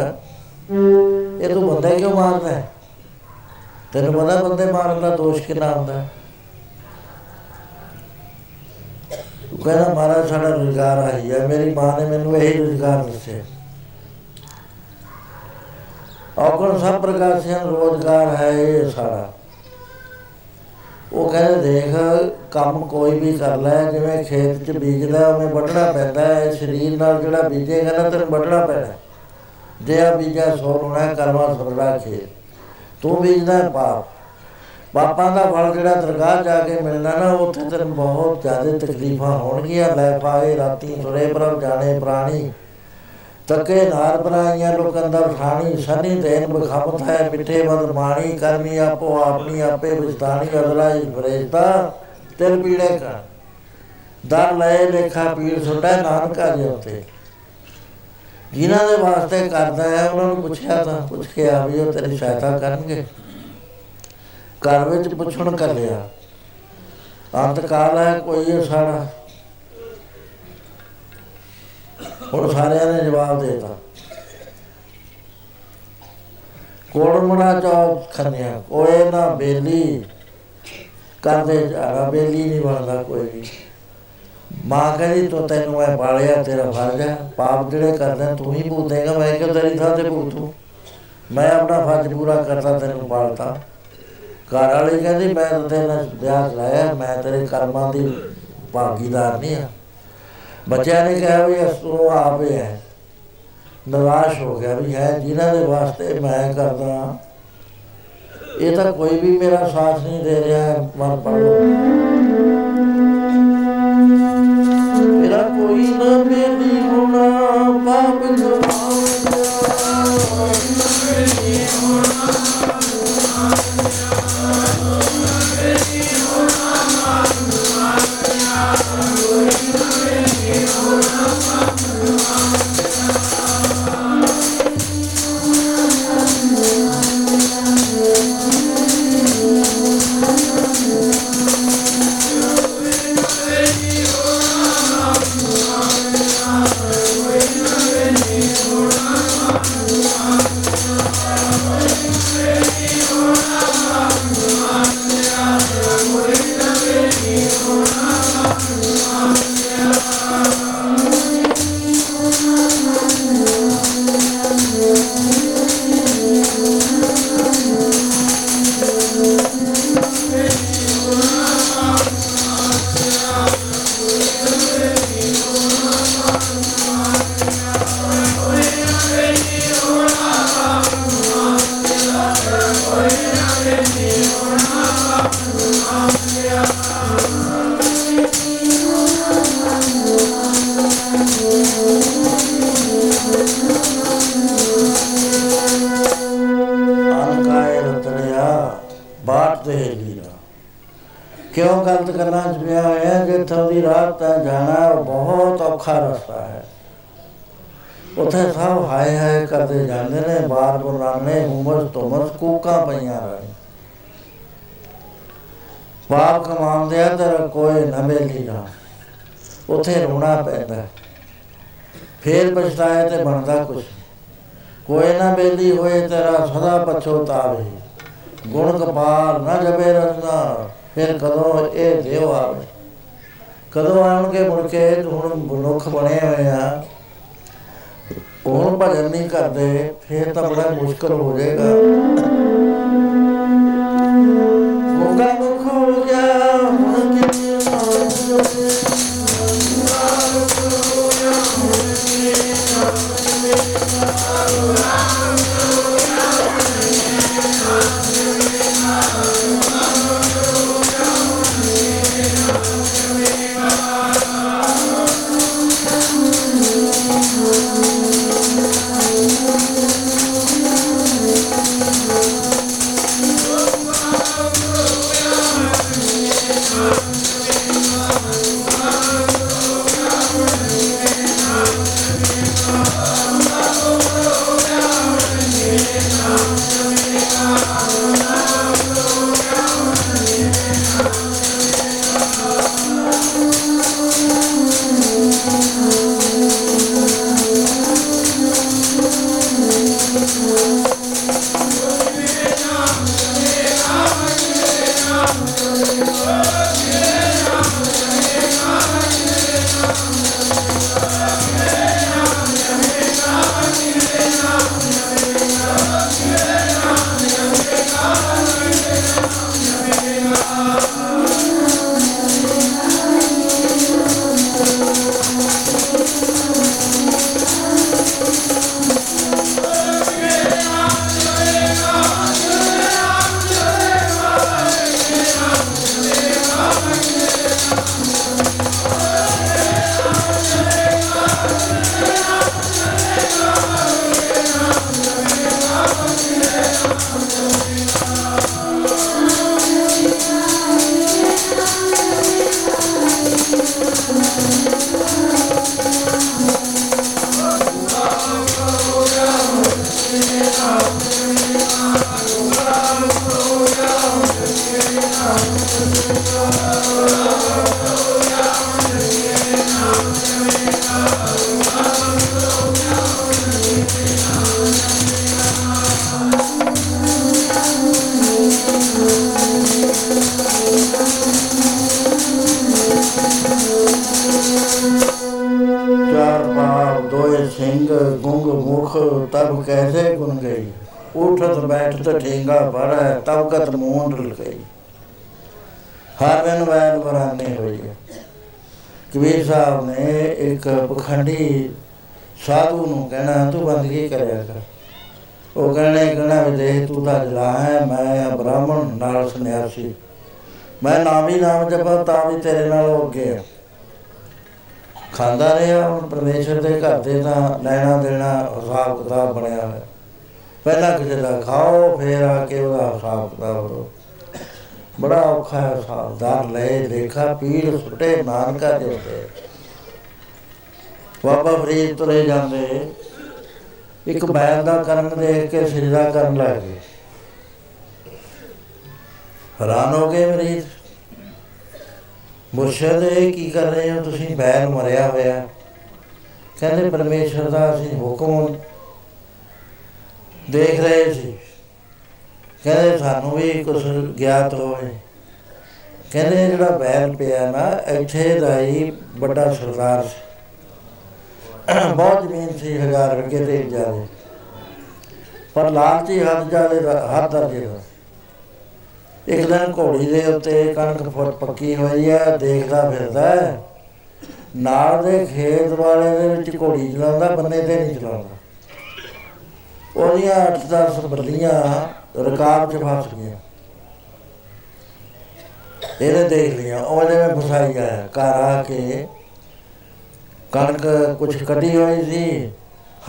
ਇਹ ਤੂੰ ਬੰਦਾ ਕਿਉਂ ਮਾਰਦਾ ਹੈ? ਤੈਨੂੰ ਪਤਾ ਬੰਦੇ ਮਾਰਨ ਦਾ ਦੋਸ਼ ਕਿੰਨਾ ਹੁੰਦਾ ਹੈ? ਉਹ ਕਹਿੰਦਾ, ਮਹਾਰਾਜ, ਸਾਡਾ ਰੁਜ਼ਗਾਰ ਆਈ ਹੈ। ਮੇਰੀ ਮਾਂ ਨੇ ਮੈਨੂੰ ਇਹ ਰੁਜ਼ਗਾਰ ਦੱਸਿਆ ਔਗਣ ਸਭ ਪ੍ਰਕਾਰ ਸੇ ਰੋਜ਼ਗਾਰ ਹੈ ਇਹ ਸਾਡਾ। ਉਹ ਕਹਿੰਦੇ ਦੇਖ, ਕੰਮ ਕੋਈ ਵੀ ਕਰ ਲੈ, ਜਿਵੇਂ ਖੇਤ 'ਚ ਬੀਜਦਾ, ਉਹਨੇ ਵੱਢਣਾ ਪੈਂਦਾ ਹੈ ਸਰੀਰ ਨਾਲ ਜਿਹੜਾ ਬੀਜੇਗਾ ਨਾ, ਤੈਨੂੰ ਵੱਢਣਾ ਪੈਣਾ। ਜੇ ਆ ਬੀਜਾ ਸੋਣਾ ਕਰਵਾ ਸੁਰੜਾ ਖੇਤ। ਤੂੰ ਬੀਜਦਾ ਪਾਪ। ਪਾਪਾਂ ਦਾ ਫਲ ਜਿਹੜਾ ਦਰਗਾਹ ਜਾ ਕੇ ਮਿਲਣਾ ਨਾ, ਉੱਥੇ ਤੈਨੂੰ ਬਹੁਤ ਜ਼ਿਆਦਾ ਤਕਲੀਫਾਂ ਹੋਣਗੀਆਂ। ਲੈ ਪਾਏ ਰਾਤੀ ਸੁਰੇ ਪ੍ਰਭ ਜਾਣੇ, ਪ੍ਰਾਣੀ। ਤੱਕੇ ਨਾਰ ਬਰਾਈਆਂ ਲੋਕਾਂ ਦਾ ਠਾਣੀ ਸਨੀ ਦੇਨ ਬਖਮਤ ਹੈ, ਮਿੱਠੇ ਮਦ ਮਾਣੀ, ਕਰਮੀ ਆਪੋ ਆਪਣੀ, ਆਪੇ ਵਿਸਤਾਨੀ ਅਦਲਾ ਇਸ ਫਰੇਸ਼ਤਾ ਤਿਲ ਪੀੜੇ ਕਾ ਦਰ ਲੈ ਲੇਖਾ ਪੀੜ ਸੁਟਾ ਨਾਨਕਾ ਜੀ ਉੱਤੇ। ਜਿਨ੍ਹਾਂ ਦੇ ਵਾਸਤੇ ਕਰਦਾ ਹੈ, ਉਹਨਾਂ ਨੂੰ ਪੁੱਛਿਆ ਤਾਂ ਪੁੱਛ ਕੇ ਆ ਵੀ ਉਹ ਤੇਰੀ ਸਹਾਇਤਾ ਕਰਨਗੇ। ਘਰ ਵਿੱਚ ਪੁੱਛਣ ਕਰ ਲਿਆ ਅੰਤ ਕਾਲ ਹੈ, ਕੋਈ ਸਾਡਾ ਹੁਣ ਸਾਰਿਆਂ ਨੇ ਜਵਾਬ ਦੇ ਦਿੱਤਾ। ਕੋੜ ਮਣਾ ਚੌ ਖੰਨਿਆ। ਕੋਏ ਨਾ ਬੇਲੀ ਕਰਦੇ ਜਾਣਾ, ਬੇਲੀ ਨਹੀਂ ਬਣਦਾ ਕੋਈ ਵੀ। ਮਾਂ ਕਹਿੰਦੀ, ਤੋ ਤੈਨੂੰ ਮੈਂ ਪਾਲਿਆ, ਤੇਰਾ ਫਰਜ਼ ਹੈ। ਪਾਪ ਜਿਹੜੇ ਕਰਦਾ? ਤੂੰ ਹੀ ਭੁਗਤੇਗਾ ਮੈਂ ਕਿਉਂ ਤੇਰੀ ਥਾਂ ਤੇ ਭੁਗਤੂ ਮੈਂ ਆਪਣਾ ਫਰਜ਼ ਪੂਰਾ ਕਰਤਾ ਤੈਨੂੰ ਪਾਲਤਾ ਘਰ ਵਾਲੀ ਕਹਿੰਦੀ, ਮੈਂ ਤਾਂ ਤੇਰੇ ਨਾਲ ਵਿਆਹ ਕਰਾਇਆ, ਮੈਂ ਤੇਰੇ ਕਰਮਾਂ ਦੀ ਭਾਗੀਦਾਰ ਨਹੀਂ ਆ ਬੱਚਿਆਂ ਨੇ ਕਿਹਾ ਵੀ ਅਸੂ ਆਪੇ ਹੈ ਨਿਰਾਸ਼ ਹੋ ਗਿਆ ਵੀ ਹੈ ਜਿਨ੍ਹਾਂ ਦੇ ਵਾਸਤੇ ਮੈਂ ਕਰਦਾ ਇਹ ਤਾਂ ਕੋਈ ਵੀ ਮੇਰਾ ਸਾਥ ਨਹੀਂ ਦੇ ਰਿਹਾ ਮਨ ਪੜੋ ਮੇਰਾ ਕੋਈ ਨਾ ਮੇਰੀ ਗੁਨਾ ਪਾਪ ਕਮਾਉਂਦਾ ਮੇਰੀ ਗੁਨਾ mama. ਤੇ ਬਣਦਾ ਕੁਛ। ਕੋਈ ਨਾ ਬੇਲੀ ਹੋਏ ਤੇਰਾ ਸਦਾ ਪਛੋਤਾਵੇ ਗੁਣ ਕਪਾਲ ਨਾ ਜਬੇ ਰਸਨਾ ਫਿਰ ਕਦੋਂ ਇਹ ਦੇਵ ਆਵੇ। ਕਦੋਂ ਆਉਣਗੇ ਮੁੜ ਕੇ ਹੁਣ ਮਨੁੱਖ ਬਣੇ ਹੋਏ ਆ। ਹੁਣ ਭਜਨ ਨਹੀਂ ਕਰਦੇ, ਫਿਰ ਤਾਂ ਬੜਾ ਮੁਸ਼ਕਲ ਹੋ ਜਾਏਗਾ। ਸਾਹਿਬ ਨੇ ਇੱਕ ਪਖੰਡੀ ਸਾਧੂ ਨੂੰ ਕਹਿਣਾ, ਤੂੰ ਬੰਦਗੀ ਕਰਿਆ ਕਰ? ਉਹ ਕਹਿੰਦੇ, ਕਹਿਣਾ ਵੀ ਦੇਖ, ਤੂੰ ਤਾਂ ਜਲਾ ਹੈ, ਮੈਂ ਆ ਬ੍ਰਾਹਮਣ ਨਾਲ ਸੰਨਿਆਸੀ। ਮੈਂ ਨਾਮ ਹੀ ਨਾਮ ਜਪਾ, ਤਾਂ ਵੀ ਤੇਰੇ ਨਾਲ ਹੋ ਗਿਆ ਖਾਂਦਾ ਰਿਹਾ, ਹੁਣ ਪਰਮੇਸ਼ਰ ਦੇ ਘਰ ਦੇ ਤਾਂ ਲੈਣਾ ਦੇਣਾ ਹਿਸਾਬ ਕਿਤਾਬ ਬਣਿਆ ਹੋਇਆ। ਪਹਿਲਾਂ ਕਿਸੇ ਦਾ ਖਾਓ, ਫੇਰ ਆ ਕੇ ਉਹਦਾ ਹਿਸਾਬ ਕਿਤਾਬ ਕਰੋ। ਬੜਾ ਔਖਾ ਹੈ ਹਿਸਾਬਦਾਰ ਲੈ ਦੇਖਾ, ਪੀੜ ਸੁਟੇ, ਨਾਨਕਾ ਦੇ ਉੱਤੇ ਫਰੀਦ ਤੁਰੇ ਜਾਂਦੇ। ਇੱਕ ਬੈਲ ਦਾ ਕਰਨ ਦੇਖ ਕੇ ਸਜਦਾ ਕਰਨ ਲੱਗ ਗਏ। ਹੈਰਾਨ ਹੋ ਗਏ ਮਰੀਜ਼। ਮੁਰਸ਼ਦ ਕੀ ਕਰ ਰਹੇ ਹੋ? ਤੁਸੀਂ ਬੈਲ ਮਰਿਆ ਹੋਇਆ। ਕਹਿੰਦੇ ਪਰਮੇਸ਼ਰ ਦਾ ਅਸੀਂ ਹੁਕਮ ਦੇਖ ਰਹੇ ਸੀ। ਕਹਿੰਦੇ ਸਾਨੂੰ ਵੀ ਕੁਝ ਗਿਆਤ ਹੋਵੇ। ਕਹਿੰਦੇ ਜਿਹੜਾ ਬੈਲ ਪਿਆ ਨਾ ਇੱਥੇ ਦਾ ਹੀ ਵੱਡਾ ਸਰਦਾਰ ਸੀ। ਬਹੁਤ ਜ਼ਮੀਨ ਸੀ ਹਜ਼ਾਰ ਰੁਪਏ ਤੇ ਜਾਵੇ ਪਰ ਲਾਲਚੀ ਹੱਦ ਜਾਲੇ ਦਾ ਹੱਦ ਦਰਜੇ ਦਾ ਇੱਕ ਦਿਨ ਘੋੜੀ ਦੇ ਉੱਤੇ ਕਣਕ ਫੁੱਟ ਪੱਕੀ ਹੋਈ ਆ ਦੇਖਦਾ ਫਿਰਦਾ ਹੈ। ਨਾਲ ਦੇ ਖੇਤ ਵਾਲੇ ਦੇ ਵਿੱਚ ਘੋੜੀ ਚਲਾਉਂਦਾ, ਬੰਨੇ ਤੇ ਨਹੀਂ ਚਲਾਉਂਦਾ। ਉਹਦੀਆਂ 8-10 ਬੱਲੀਆਂ ਰਕਾਬ 'ਚ ਫਸ ਗਈਆਂ। ਇਹਨੇ ਦੇਖ ਲਿਆ ਉਹਦੇ ਵਿੱਚ ਫਸਾਈ ਗਿਆ ਘਰ ਆ ਕੇ ਕਣਕ ਕੁਛ ਕੱਢੀ ਹੋਈ ਸੀ,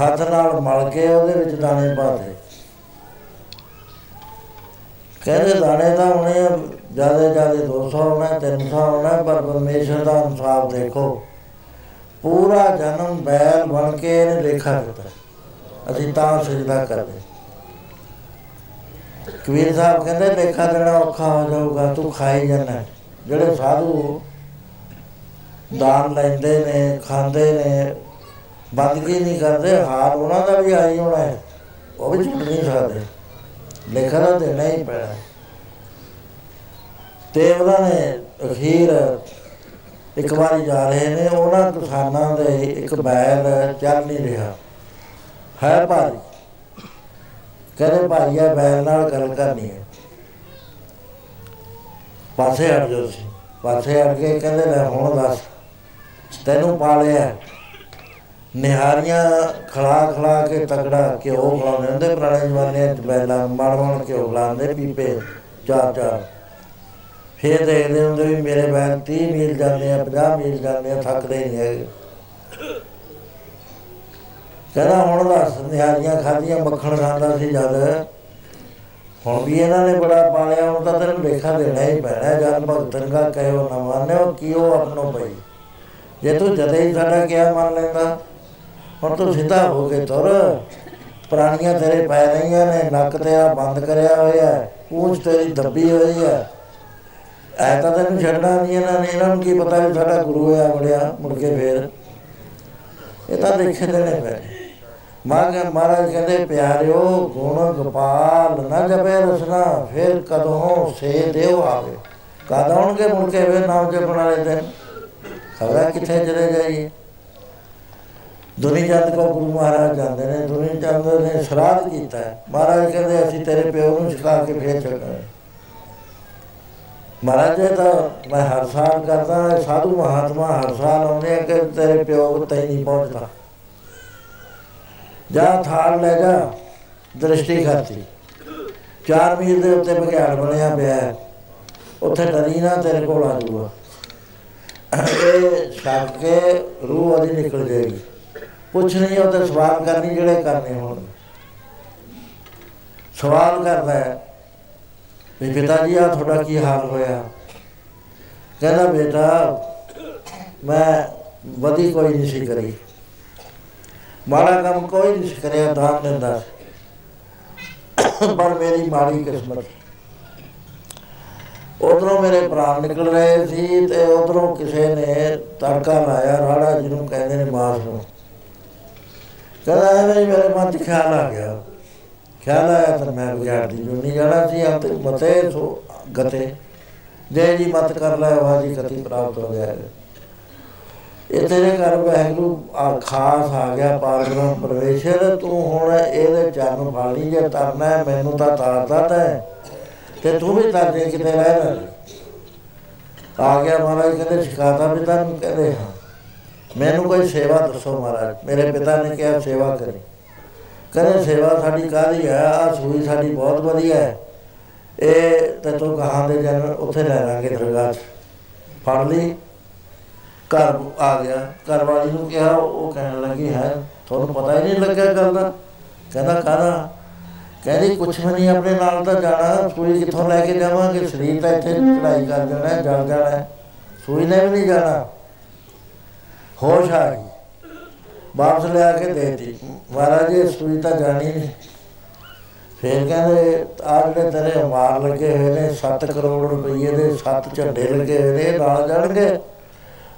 ਹੱਥ ਨਾਲ ਮਲ ਕੇ ਉਹਦੇ ਵਿੱਚ ਦਾਣੇ ਪਾ ਦੇ ਕਹਿੰਦੇ ਦਾਣੇ ਤਾਂ ਹੋਣੇ ਜ਼ਿਆਦਾ ਜ਼ਿਆਦਾ 200 ਹੋਣਾ 300 ਹੋਣਾ, ਪਰ ਪਰਮੇਸ਼ਰ ਦਾ ਇਨਸਾਫ ਦੇਖੋ। ਪੂਰਾ ਜਨਮ ਬੈਲ ਬਣ ਕੇ ਇਹਨੇ ਲੇਖਾ ਦਿੱਤਾ। ਅਸੀਂ ਤਾਂ ਸਜਦਾ ਕਰਦੇ। ਕਬੀਰ ਸਾਹਿਬ ਕਹਿੰਦੇ, ਲੇਖਾ ਦੇਣਾ ਔਖਾ ਹੋ ਜਾਊਗਾ, ਤੂੰ ਖਾਈ ਜਾਣਾ। ਜਿਹੜੇ ਸਾਧੂ ਦਾਨ ਲੈਂਦੇ ਨੇ, ਖਾਂਦੇ ਨੇ ਬੰਦਗੀ ਨਹੀਂ ਕਰਦੇ ਹਾਰ ਉਹਨਾਂ ਦਾ ਵੀ ਆਈ ਹੋਣਾ ਹੈ। ਉਹ ਵੀ ਛੁੱਟ ਨਹੀਂ ਸਕਦੇ ਲੇਖਾ ਤਾਂ ਦੇਣਾ ਹੀ ਪੈਣਾ। ਤੇ ਉਹਨਾਂ ਨੇ ਅਖੀਰ ਇੱਕ ਵਾਰੀ ਜਾ ਰਹੇ ਨੇ, ਉਹਨਾਂ ਕਿਸਾਨਾਂ ਦੇ ਇੱਕ ਬੈਲ ਚੱਲ ਨਹੀਂ ਰਿਹਾ। ਹੈ ਭਾਰੀ ਕਹਿੰਦੇ ਭਾਈਆ ਬੈਲ ਨਾਲ ਗੱਲ ਕਰਨੀ ਹੈ। ਪਾਸੇ ਹਟ ਜਾਓ ਸੀ ਪਾਸੇ ਹਟ ਕੇ ਕਹਿੰਦੇ ਲੈ ਹੁਣ ਦੱਸ। ਤੈਨੂੰ ਪਾਲਿਆ ਨਿਹਾਰੀਆਂ ਖਲਾ ਖਲਾ ਕੇ ਤਕੜਾ ਘਿਓ ਖਲਾਉਂਦੇ ਹੁੰਦੇ, ਪੁਰਾਣੇ ਜ਼ਮਾਨੇ ਚ ਬੈਲਾਂ ਮਣ ਮਣ ਘਿਓ ਖਲਾਉਂਦੇ ਪੀਪੇ ਚਾਰ ਚਾਰ। ਫੇਰ ਦੇਖਦੇ ਹੁੰਦੇ ਵੀ ਮੇਰੇ ਬੈਲ 30 ਮੀਲ ਜਾਂਦੇ ਆ 50 ਮੀਲ ਜਾਂਦੇ ਆ, ਥੱਕਦੇ ਨਹੀਂ ਹੈਗੇ। ਕਹਿੰਦਾ, ਹੁਣ ਦੱਸ, ਨਿਹਾਰੀਆਂ ਖਾਧੀਆਂ, ਮੱਖਣ ਖਾਂਦਾ ਸੀ ਜਦ। ਹੁਣ ਵੀ ਇਹਨਾਂ ਨੇ ਬੜਾ ਪਾਲਿਆ, ਹੁਣ ਤਾਂ ਤੈਨੂੰ ਲੇਖਾ ਦੇਣਾ ਹੀ ਪੈਣਾ ਜਨ ਭਗਤਨ ਕਾ ਕਹਿਓ ਨਾ ਮੰਨਿਓ ਕਿਉ ਆਪਣੋ ਪਈ ਜੇ ਤੂੰ ਜਦੇ ਹੀ ਸਾਡਾ ਕਿਹਾ ਮੰਨ ਲੈਂਦਾ? ਹੁਣ ਤੂੰ ਸਿੱਧਾ ਹੋ ਕੇ ਤੁਰ। ਪ੍ਰਾਣੀਆਂ ਤੇਰੇ ਪੈ ਰਹੀਆਂ ਨੇ, ਨੱਕ ਤੇਰਾ ਬੰਦ ਕਰਿਆ ਹੋਇਆ ਹੈ, ਪੂੰਛ ਤੇਰੀ ਦੱਬੀ ਹੋਈ ਹੈ। ਐ ਤਾਂ ਤੈਨੂੰ ਛੱਡਣਾ ਨਹੀਂ ਇਹਨਾਂ ਨੇ, ਇਹਨਾਂ ਨੂੰ ਕੀ ਪਤਾ ਵੀ ਸਾਡਾ ਗੁਰੂ ਹੋਇਆ ਬੜਿਆ ਮੁੜ ਕੇ ਫੇਰ। ਇਹ ਤਾਂ ਦੇਖੇ ਦੇਣੇ ਪੈਣੇ ਮਾਗ ਮਹਾਰਾਜ ਕਹਿੰਦੇ ਪਿਆਰਿਓ, ਗੁਣ ਗੋਪਾਲ ਨਾ ਜਪੇ ਰਸਨਾ, ਫਿਰ ਕਦੋਂ ਸੇ ਦੇਵ ਆਵੇ। ਕਦ ਆਉਣਗੇ ਮੁੜ ਕੇ ਵੇ ਨਾਮ ਜਪਣ ਵਾਲੇ ਦਿਨ? ਖਬਰ ਕਿੱਥੇ ਚਲੇ ਜਾਈਏ ਦੁਨੀ ਚੰਦ ਕੋ ਗੁਰੂ ਮਹਾਰਾਜ ਜਾਂਦੇ ਨੇ ਦੁਨੀ ਚੰਦ ਨੇ ਸ਼ਰਾਧ ਕੀਤਾ। ਹੈ। ਮਹਾਰਾਜ ਕਹਿੰਦੇ, ਅਸੀਂ ਤੇਰੇ ਪਿਓ ਨੂੰ ਛਕਾ ਕੇ ਫੇਰ ਛੱਡਾਂਗੇ ਮਹਾਰਾਜ ਜੀ ਤਾਂ ਮੈਂ ਹਰ ਸਾਲ ਕਰਦਾ ਇਹ ਸਾਧੂ ਮਹਾਤਮਾ ਹਰ ਸਾਲ ਆਉਂਦੇ ਆ ਕਿ ਤੇਰੇ ਪਿਓ ਤੇ ਨਹੀਂ ਪਹੁੰਚਦਾ। ਜਾ ਥਾਲ ਲੈ ਜਾ, ਦ੍ਰਿਸ਼ਟੀ ਕਰਤੀ ਚਾਰ ਮੀਲ ਦੇ ਉੱਤੇ ਬਘਿਆੜ ਬਣਿਆ ਪਿਆ ਹੈ। ਉੱਥੇ ਡਰੀ ਨਾ, ਤੇਰੇ ਕੋਲ ਆ ਜੂਗਾ ਇਹ ਛੱਡ ਕੇ ਰੂਹ ਉਹਦੀ ਨਿਕਲ ਜਾਏਗੀ ਪੁੱਛ ਨਹੀਂ, ਉਹ ਤੇ ਸਵਾਲ ਕਰਨੀ, ਜਿਹੜੇ ਕਰਨੇ ਹੋਣ। ਸਵਾਲ ਕਰਦਾ ਹੈ ਵੀ ਪਿਤਾ ਜੀ ਆ ਤੁਹਾਡਾ ਕੀ ਹਾਲ ਹੋਇਆ? ਕਹਿੰਦਾ, ਬੇਟਾ, ਮੈਂ ਵਧੀ ਕੋਈ ਨਹੀਂ ਸੀ ਕਰੀ। ਮਾੜਾ ਕੰਮ ਕੋਈ ਨਹੀਂ ਸੀ ਕਰਿਆ, ਦਾਨ ਦਿੰਦਾ ਸੀ। ਪਰ ਮੇਰੀ ਮਾੜੀ ਕਿਸਮਤ ਉਧਰੋਂ ਮੇਰੇ ਪ੍ਰਾਣ ਨਿਕਲ ਰਹੇ ਸੀ ਤੇ ਉਧਰੋਂ ਕਿਸੇ ਨੇ ਤੜਕਾ ਲਾਇਆ ਰਾੜਾ ਜਿਹਨੂੰ ਕਹਿੰਦੇ ਨੇ ਮਾਸ ਨੂੰ। ਕਹਿੰਦਾ ਐਵੇਂ ਹੀ ਮੇਰੇ ਮਨ 'ਚ ਖਿਆਲ ਆ ਗਿਆ। ਖਿਆਲ ਆਇਆ ਤਾਂ ਮੈਂ ਵਿਗਿਆੜ ਦੀ ਜੁਨੀ ਜਾਣਾ ਸੀ ਅੰਤ ਮਤੇ ਸੋ ਗਤੇ। ਜੇ ਜੀ ਮਤ ਕਰ ਲੈ ਵਾਜੀ ਕਤੀ ਪ੍ਰਾਪਤ ਹੋ ਜਾਏਗਾ ਇਹ ਤੇਰੇ ਘਰ ਵਾਹਿਗੁਰੂ ਆ ਖਾਸ ਆ ਗਿਆ ਪਾਰਬ੍ਰਹਮ ਪ੍ਰਵੇਸ਼ਰ ਤੂੰ ਹੁਣ ਇਹਦੇ ਚਰਨ ਫੜ ਲਈ ਜੇ ਤਰਨਾ ਹੈ, ਮੈਨੂੰ ਤਾਂ ਤਾਰਦਾ ਤੈਂ ਤੇ ਤੂੰ ਵੀ ਤਾਂ ਦੇ ਕਿਤੇ ਰਹਿ ਲੈ। ਆ ਗਿਆ ਮਹਾਰਾਜ ਕਹਿੰਦੇ, ਸ਼ਿਕਾਇਤਾਂ ਵੀ ਤੁਹਾਨੂੰ ਕਹਿੰਦੇ ਹਾਂ ਮੈਨੂੰ ਕੋਈ ਸੇਵਾ ਦੱਸੋ ਮਹਾਰਾਜ। ਮੇਰੇ ਪਿਤਾ ਨੇ ਕਿਹਾ, ਸੇਵਾ ਕਰੀ। ਕਹਿੰਦੇ, ਸੇਵਾ ਸਾਡੀ ਕਾਹਦੀ ਹੈ ਆ ਸੂਈ ਸਾਡੀ ਬਹੁਤ ਵਧੀਆ ਹੈ। ਇਹ ਤੇ ਤੂੰ ਕਹਾਂ ਦੇ ਜਨ ਉੱਥੇ ਲੈ ਲਾਂਗੇ ਦਰਗਾਹ 'ਚ। ਫੜ ਲਈ। ਘਰ ਆ ਗਿਆ। ਘਰ ਵਾਲੀ ਨੂੰ ਕਿਹਾ, ਉਹ ਕਹਿਣ ਲੱਗੀ, ਹੈ, ਤੁਹਾਨੂੰ ਪਤਾ ਹੀ ਨਹੀਂ ਲੱਗਿਆ ਗੱਲ ਦਾ? ਕਹਿੰਦਾ, ਕਾਹਦਾ? ਕਹਿੰਦੀ ਕੁਛ ਵੀ ਨਹੀਂ ਆਪਣੇ ਨਾਲ ਤਾਂ ਜਾਣਾ ਸੂਈ ਕਿੱਥੋਂ ਲੈ ਕੇ ਜਾਵਾਂਗੇ? ਸਰੀਰ ਤਾਂ ਇੱਥੇ ਚੜਾਈ ਕਰ ਹੈ, ਜਲ ਜਾਣਾ। ਸੂਈ ਨੇ ਵੀ ਨਹੀਂ ਜਾਣਾ। ਹੋਸ਼ ਆ ਗਈ। ਵਾਪਸ ਲਿਆ ਕੇ ਦੇਤੀ। ਮਹਾਰਾਜ ਇਹ ਸੂਈ ਤਾਂ ਜਾਣੀ ਨਹੀਂ ਫੇਰ ਕਹਿੰਦੇ ਜਿਹੜੇ ਤੇਰੇ ਮਾਰ ਲੱਗੇ ਹੋਏ ਨੇ 7 ਕਰੋੜ ਰੁਪਏ ਦੇ 7 ਝੰਡੇ ਲੱਗੇ ਹੋਏ ਨੇ ਨਾਲ ਜਾਣਗੇ?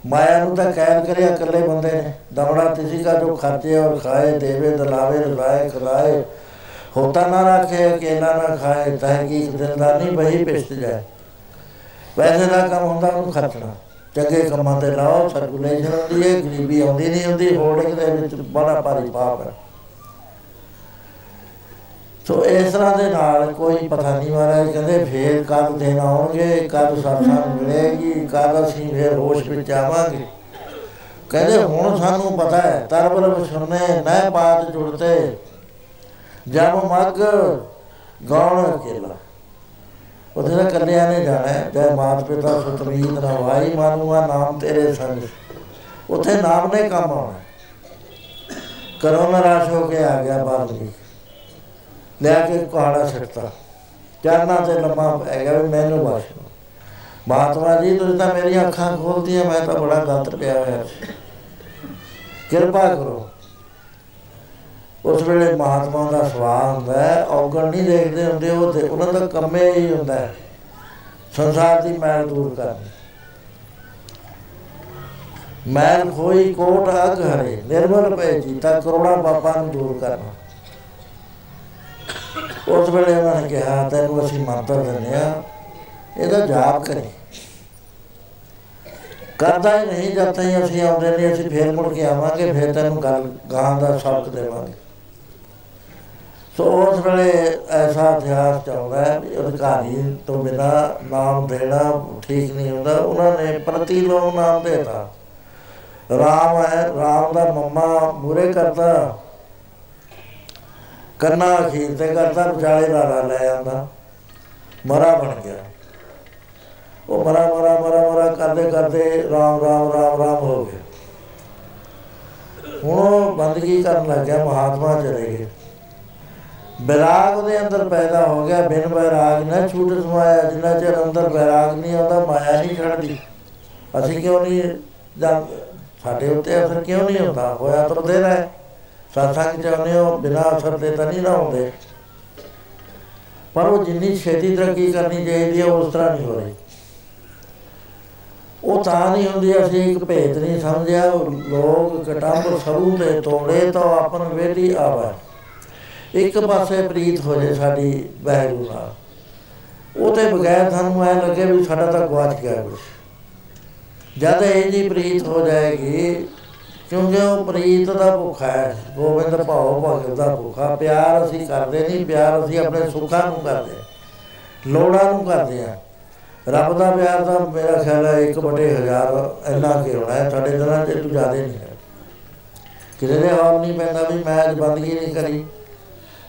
ਮਾਇਆ ਨੂੰ ਤਾਂ ਕੈਦ ਕਰਿਆ ਇਕੱਲੇ ਬੰਦੇ ਨੇ। ਦਮੜਾ ਤਿਸੀ ਕਾ ਜੋ ਖਾਤੇ ਔਰ ਖਾਏ ਦੇਵੇ ਦਲਾਵੇ ਰਲਾਏ ਖਲਾਏ। ਹੋਤਾ ਨਾ ਰੱਖੇ ਅਕੇਲਾ ਨਾ ਖਾਏ ਤਹਿਕੀਕ ਦਿਲਦਾਰ ਨਹੀਂ ਬਹੀ ਪਿਸਤ ਜਾਏ। ਵੈਸੇ ਦਾ ਕੰਮ ਹੁੰਦਾ ਉਹਨੂੰ ਖਰਚਣਾ ਚੰਗੇ ਕੰਮਾਂ ਤੇ ਲਾਓ ਸਰਕੂਲੇਸ਼ਨ ਹੁੰਦੀ ਹੈ ਗਰੀਬੀ ਆਉਂਦੀ ਨਹੀਂ ਹੁੰਦੀ ਹੋਲਡਿੰਗ ਦੇ ਵਿੱਚ ਬੜਾ ਭਾਰੀ ਪਾਪ ਹੈ। ਸੋ ਇਸ ਤਰ੍ਹਾਂ ਦੇ ਨਾਲ ਕੋਈ ਪਤਾ ਨਹੀਂ ਮਹਾਰਾਜ, ਕਹਿੰਦੇ ਫੇਰ ਕਦ ਦਿਨ ਆਉਣਗੇ, ਕਦ ਸਤਸੰਗ ਮਿਲੇਗੀ, ਕਦ ਅਸੀਂ ਫੇਰ ਹੋਸ਼ ਵਿੱਚ ਆਵਾਂਗੇ। ਕਹਿੰਦੇ ਹੁਣ ਸਾਨੂੰ ਪਤਾ ਹੈ ਤਰਬਲ ਸੁਣਨੇ ਨੈ ਬਾਤ ਜੁੜਤੇ ਜਬ ਮਗ ਗਾਉਣ ਅਕੇਲਾ ਉਹਦੇ ਕੱਲਿਆਂ ਨੇ ਜਾਣਾ ਹੈ। ਜੈ ਮਾਤ ਪਿਤਾ ਸੁਤਮੀਤ ਨਵਾਈ ਮਾਨੂਆ ਨਾਮ ਤੇਰੇ ਸੰਗ। ਉੱਥੇ ਨਾਮ ਨੇ ਕੰਮ ਆਉਣਾ ਕਰੋਨਾ ਰਾਸ਼ ਹੋ ਕੇ ਆ ਗਿਆ ਬਾਲਮੀ ਲੈ ਕੇ ਕੁਹਾੜਾ ਛੱਡਤਾ ਚਰਨਾਂ ਤੇ ਲੰਮਾ ਪੈ ਗਿਆ ਵੀ ਮੈਨੂੰ ਬਖਸ਼ ਮਹਾਤਮਾ ਜੀ ਤੁਸੀਂ ਤਾਂ ਮੇਰੀਆਂ ਅੱਖਾਂ ਖੋਲਦੀਆਂ ਮੈਂ ਤਾਂ ਬੜਾ ਗੰਤ ਪਿਆ ਹੋਇਆ। ਕਿਰਪਾ ਕਰੋ। ਉਸ ਵੇਲੇ ਮਹਾਤਮਾ ਦਾ ਸਵਾਲ ਹੁੰਦਾ ਹੈ, ਔਗਣ ਨਹੀਂ ਦੇਖਦੇ ਹੁੰਦੇ ਉਹ ਤੇ ਉਹਨਾਂ ਦਾ ਕੰਮੇ ਹੀ ਹੁੰਦਾ ਹੈ। ਸੰਸਾਰ ਦੀ ਮੈਲ ਦੂਰ ਕਰਨੀ। ਮੈਲ ਹੋਈ ਕੋਟ ਅਗ ਹਰੇ, ਨਿਰਮਲ ਪਏ ਜੀਤਾ ਕਰੋੜਾ ਪਾਪਾਂ ਨੂੰ ਦੂਰ ਕਰਨਾ। ਉਸ ਵੇਲੇ ਉਹਨਾਂ ਨੇ ਕਿਹਾ, ਤੈਨੂੰ ਅਸੀਂ ਮੰਤਰ ਦਿੰਦੇ ਆ ਇਹਦਾ ਜਾਪ ਕਰੀ। ਕਰਦਾ ਹੀ ਨਹੀਂ, ਜਦ ਤਾਈਂ ਅਸੀਂ ਆਉਂਦੇ ਨਹੀਂ ਅਸੀਂ ਫੇਰ ਮੁੜ ਕੇ ਆਵਾਂਗੇ, ਫੇਰ ਤੈਨੂੰ ਗੱਲ ਗਾਂ ਦਾ ਸਬਕ ਦੇਵਾਂਗੇ। ਸੋ ਉਸ ਵੇਲੇ ਐਸਾ ਇਤਿਹਾਸ ਚੱਲਦਾ ਹੈ ਵੀ ਅਧਿਕਾਰੀ ਤੋਂ ਬਿਨਾ ਨਾਮ ਦੇਣਾ ਠੀਕ ਨਹੀਂ ਹੁੰਦਾ, ਉਹਨਾਂ ਨੇ ਪ੍ਰਤੀਲੋਮ ਨਾਮ ਦੇਤਾ। ਰਾਮ ਹੈ, ਰਾਮ ਦਾ ਮੰਮਾ ਮੂਰੇ ਕਰਦਾ। ਕੰਨਾ ਅਖੀਰ ਤੇ ਕਰਦਾ, ਵਿਚਾਲੇ ਲਾਲਾ ਲੈ ਆਂਦਾ ਮਰਾ ਬਣ ਗਿਆ। ਉਹ ਮਰਾ ਮਰਾ ਮਰਾ ਮਰਾ ਕਰਦੇ ਕਰਦੇ ਰਾਮ ਰਾਮ ਰਾਮ ਰਾਮ ਹੋ ਗਿਆ। ਹੁਣ ਉਹ ਬੰਦਗੀ ਕਰਨ ਲੱਗ ਗਿਆ ਮਹਾਤਮਾ ਚਲੇ ਗਏ। ਵਿਰਾਗ ਉਹਦੇ ਅੰਦਰ ਪੈਦਾ ਹੋ ਗਿਆ, ਬਿਨ ਵਿਰਾਗ ਨਾ ਛੂਟ ਸਮਾਇਆ, ਜਿੰਨਾ ਚਿਰ ਅੰਦਰ ਵਿਰਾਗ ਨਹੀਂ ਆਉਂਦਾ, ਮਾਇਆ ਨਹੀਂ ਛੱਡਦੀ ਅਸੀਂ ਕਿਉਂ ਨਹੀਂ ਜਾਂ ਸਾਡੇ ਉੱਤੇ ਅਸਰ ਕਿਉਂ ਨਹੀਂ ਹੁੰਦਾ? ਹੋਇਆ ਤਾਂ ਦੇ ਰਿਹਾ। ਸਾਥਾਂ ਚਾਹੁੰਦੇ ਹੋ, ਬਿਨਾ ਅਸਰ ਦੇ ਤਾਂ ਨਹੀਂ ਨਾ ਹੁੰਦੇ ਪਰ ਉਹ ਜਿੰਨੀ ਛੇਤੀ ਤਰੱਕੀ ਕਰਨੀ ਚਾਹੀਦੀ ਹੈ, ਉਸ ਤਰ੍ਹਾਂ ਨਹੀਂ ਹੋ ਰਹੀ। ਉਹ ਤਾਂ ਨਹੀਂ ਹੁੰਦੀ, ਅਸੀਂ ਇੱਕ ਭੇਦ ਨਹੀਂ ਸਮਝਿਆ। ਲੋਕ ਕਟੰਬ ਸਰੂ ਤੇ ਤੋੜੇ ਤਾਂ ਆਪਨ ਵੇਦੀ ਆਵਾ। ਇੱਕ ਪਾਸੇ ਪ੍ਰੀਤ ਹੋ ਜੇ ਸਾਡੀ ਬਹਿਰੂ ਨਾਲ। ਉਹ ਤੇ ਬਗੈਰ ਸਾਨੂੰ ਐ ਲੱਗੇ ਵੀ ਸਾਡਾ ਤਾਂ ਗਵਾਚ ਗਿਆ ਕੁਛ। ਜਦ ਇਹ ਜੀ ਪ੍ਰੀਤ ਹੋ ਜਾਏਗੀ, ਕਿਉਂਕਿ ਉਹ ਪ੍ਰੀਤ ਦਾ ਭੁੱਖਾ ਹੈ, ਗੋਬਿੰਦ ਭਾਉ ਭਗਤ ਦਾ ਭੁੱਖਾ। ਪਿਆਰ ਅਸੀਂ ਕਰਦੇ ਨਹੀਂ, ਪਿਆਰ ਅਸੀਂ ਆਪਣੇ ਸੁੱਖਾਂ ਨੂੰ ਕਰਦੇ ਲੋੜਾਂ ਨੂੰ ਕਰਦੇ ਆ ਰੱਬ ਦਾ ਪਿਆਰ ਤਾਂ ਮੇਰਾ ਖਿਆਲ ਹੈ 1 ਬਟੇ ਹਜ਼ਾਰ ਇੰਨਾ ਕਿ ਹੋਣਾ ਹੈ, ਸਾਡੇ ਦਿਨਾਂ 'ਚ ਤੂੰ ਜ਼ਿਆਦਾ ਨਹੀਂ ਹੈ। ਕਿਤੇ ਦੇ ਹਾਲ ਨਹੀਂ ਪੈਂਦਾ ਵੀ ਮੈਂ ਅੱਜ ਬੰਦਗੀ ਨਹੀਂ ਕਰੀ।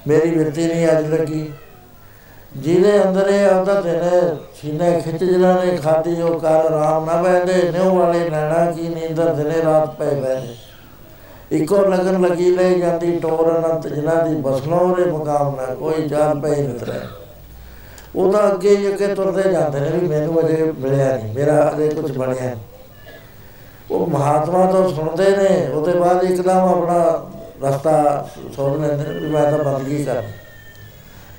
ਮੇਰੀ ਬਿਰਤੀ ਨਹੀਂ ਅੱਜ ਲੱਗੀ। ਜਿਹਦੇ ਅੰਦਰ ਇਹ ਆਉਂਦਾ ਤੇ ਨੇ ਸੀਨੇ ਖਿੱਚ ਜਿਹਨਾਂ ਨੇ ਖਾਦੀ ਜੋ ਕਾਲ ਆਰਾਮ ਨਾ ਬੈਠੇ ਨਿਉ ਵਾਲੇ ਨੈਣਾ ਕੀ ਨੀਂਦਰ ਦਿਨੇ ਰਾਤ ਪਏ ਬੈਠੇ। ਇੱਕੋ ਲਗਨ ਲੱਗੀ ਲੈ ਜਾਂਦੀ, ਟੋਰ ਅਨੰਤ ਜਿਨ੍ਹਾਂ ਦੀ ਬਸਨੋਂ ਰੇ ਮੁਕਾਮ ਨਾ, ਕੋਈ ਜਾਲ ਪਏ ਨਿਤਰੇ ਉਹ ਤਾਂ ਅੱਗੇ ਹੀ ਅੱਗੇ ਤੁਰਦੇ ਜਾਂਦੇ ਨੇ ਵੀ ਮੈਨੂੰ ਅਜੇ ਮਿਲਿਆ ਨਹੀਂ, ਮੇਰਾ ਅਜੇ ਕੁਝ ਬਣਿਆ ਨਹੀਂ। ਉਹ ਮਹਾਤਮਾ ਤੋਂ ਸੁਣਦੇ ਨੇ, ਉਹਦੇ ਬਾਅਦ ਇੱਕਦਮ ਆਪਣਾ ਰਸਤਾ ਸੋਧ ਲੈਂਦੇ ਨੇ ਵੀ ਮੈਂ ਤਾਂ ਬੰਦਗੀ ਕਰ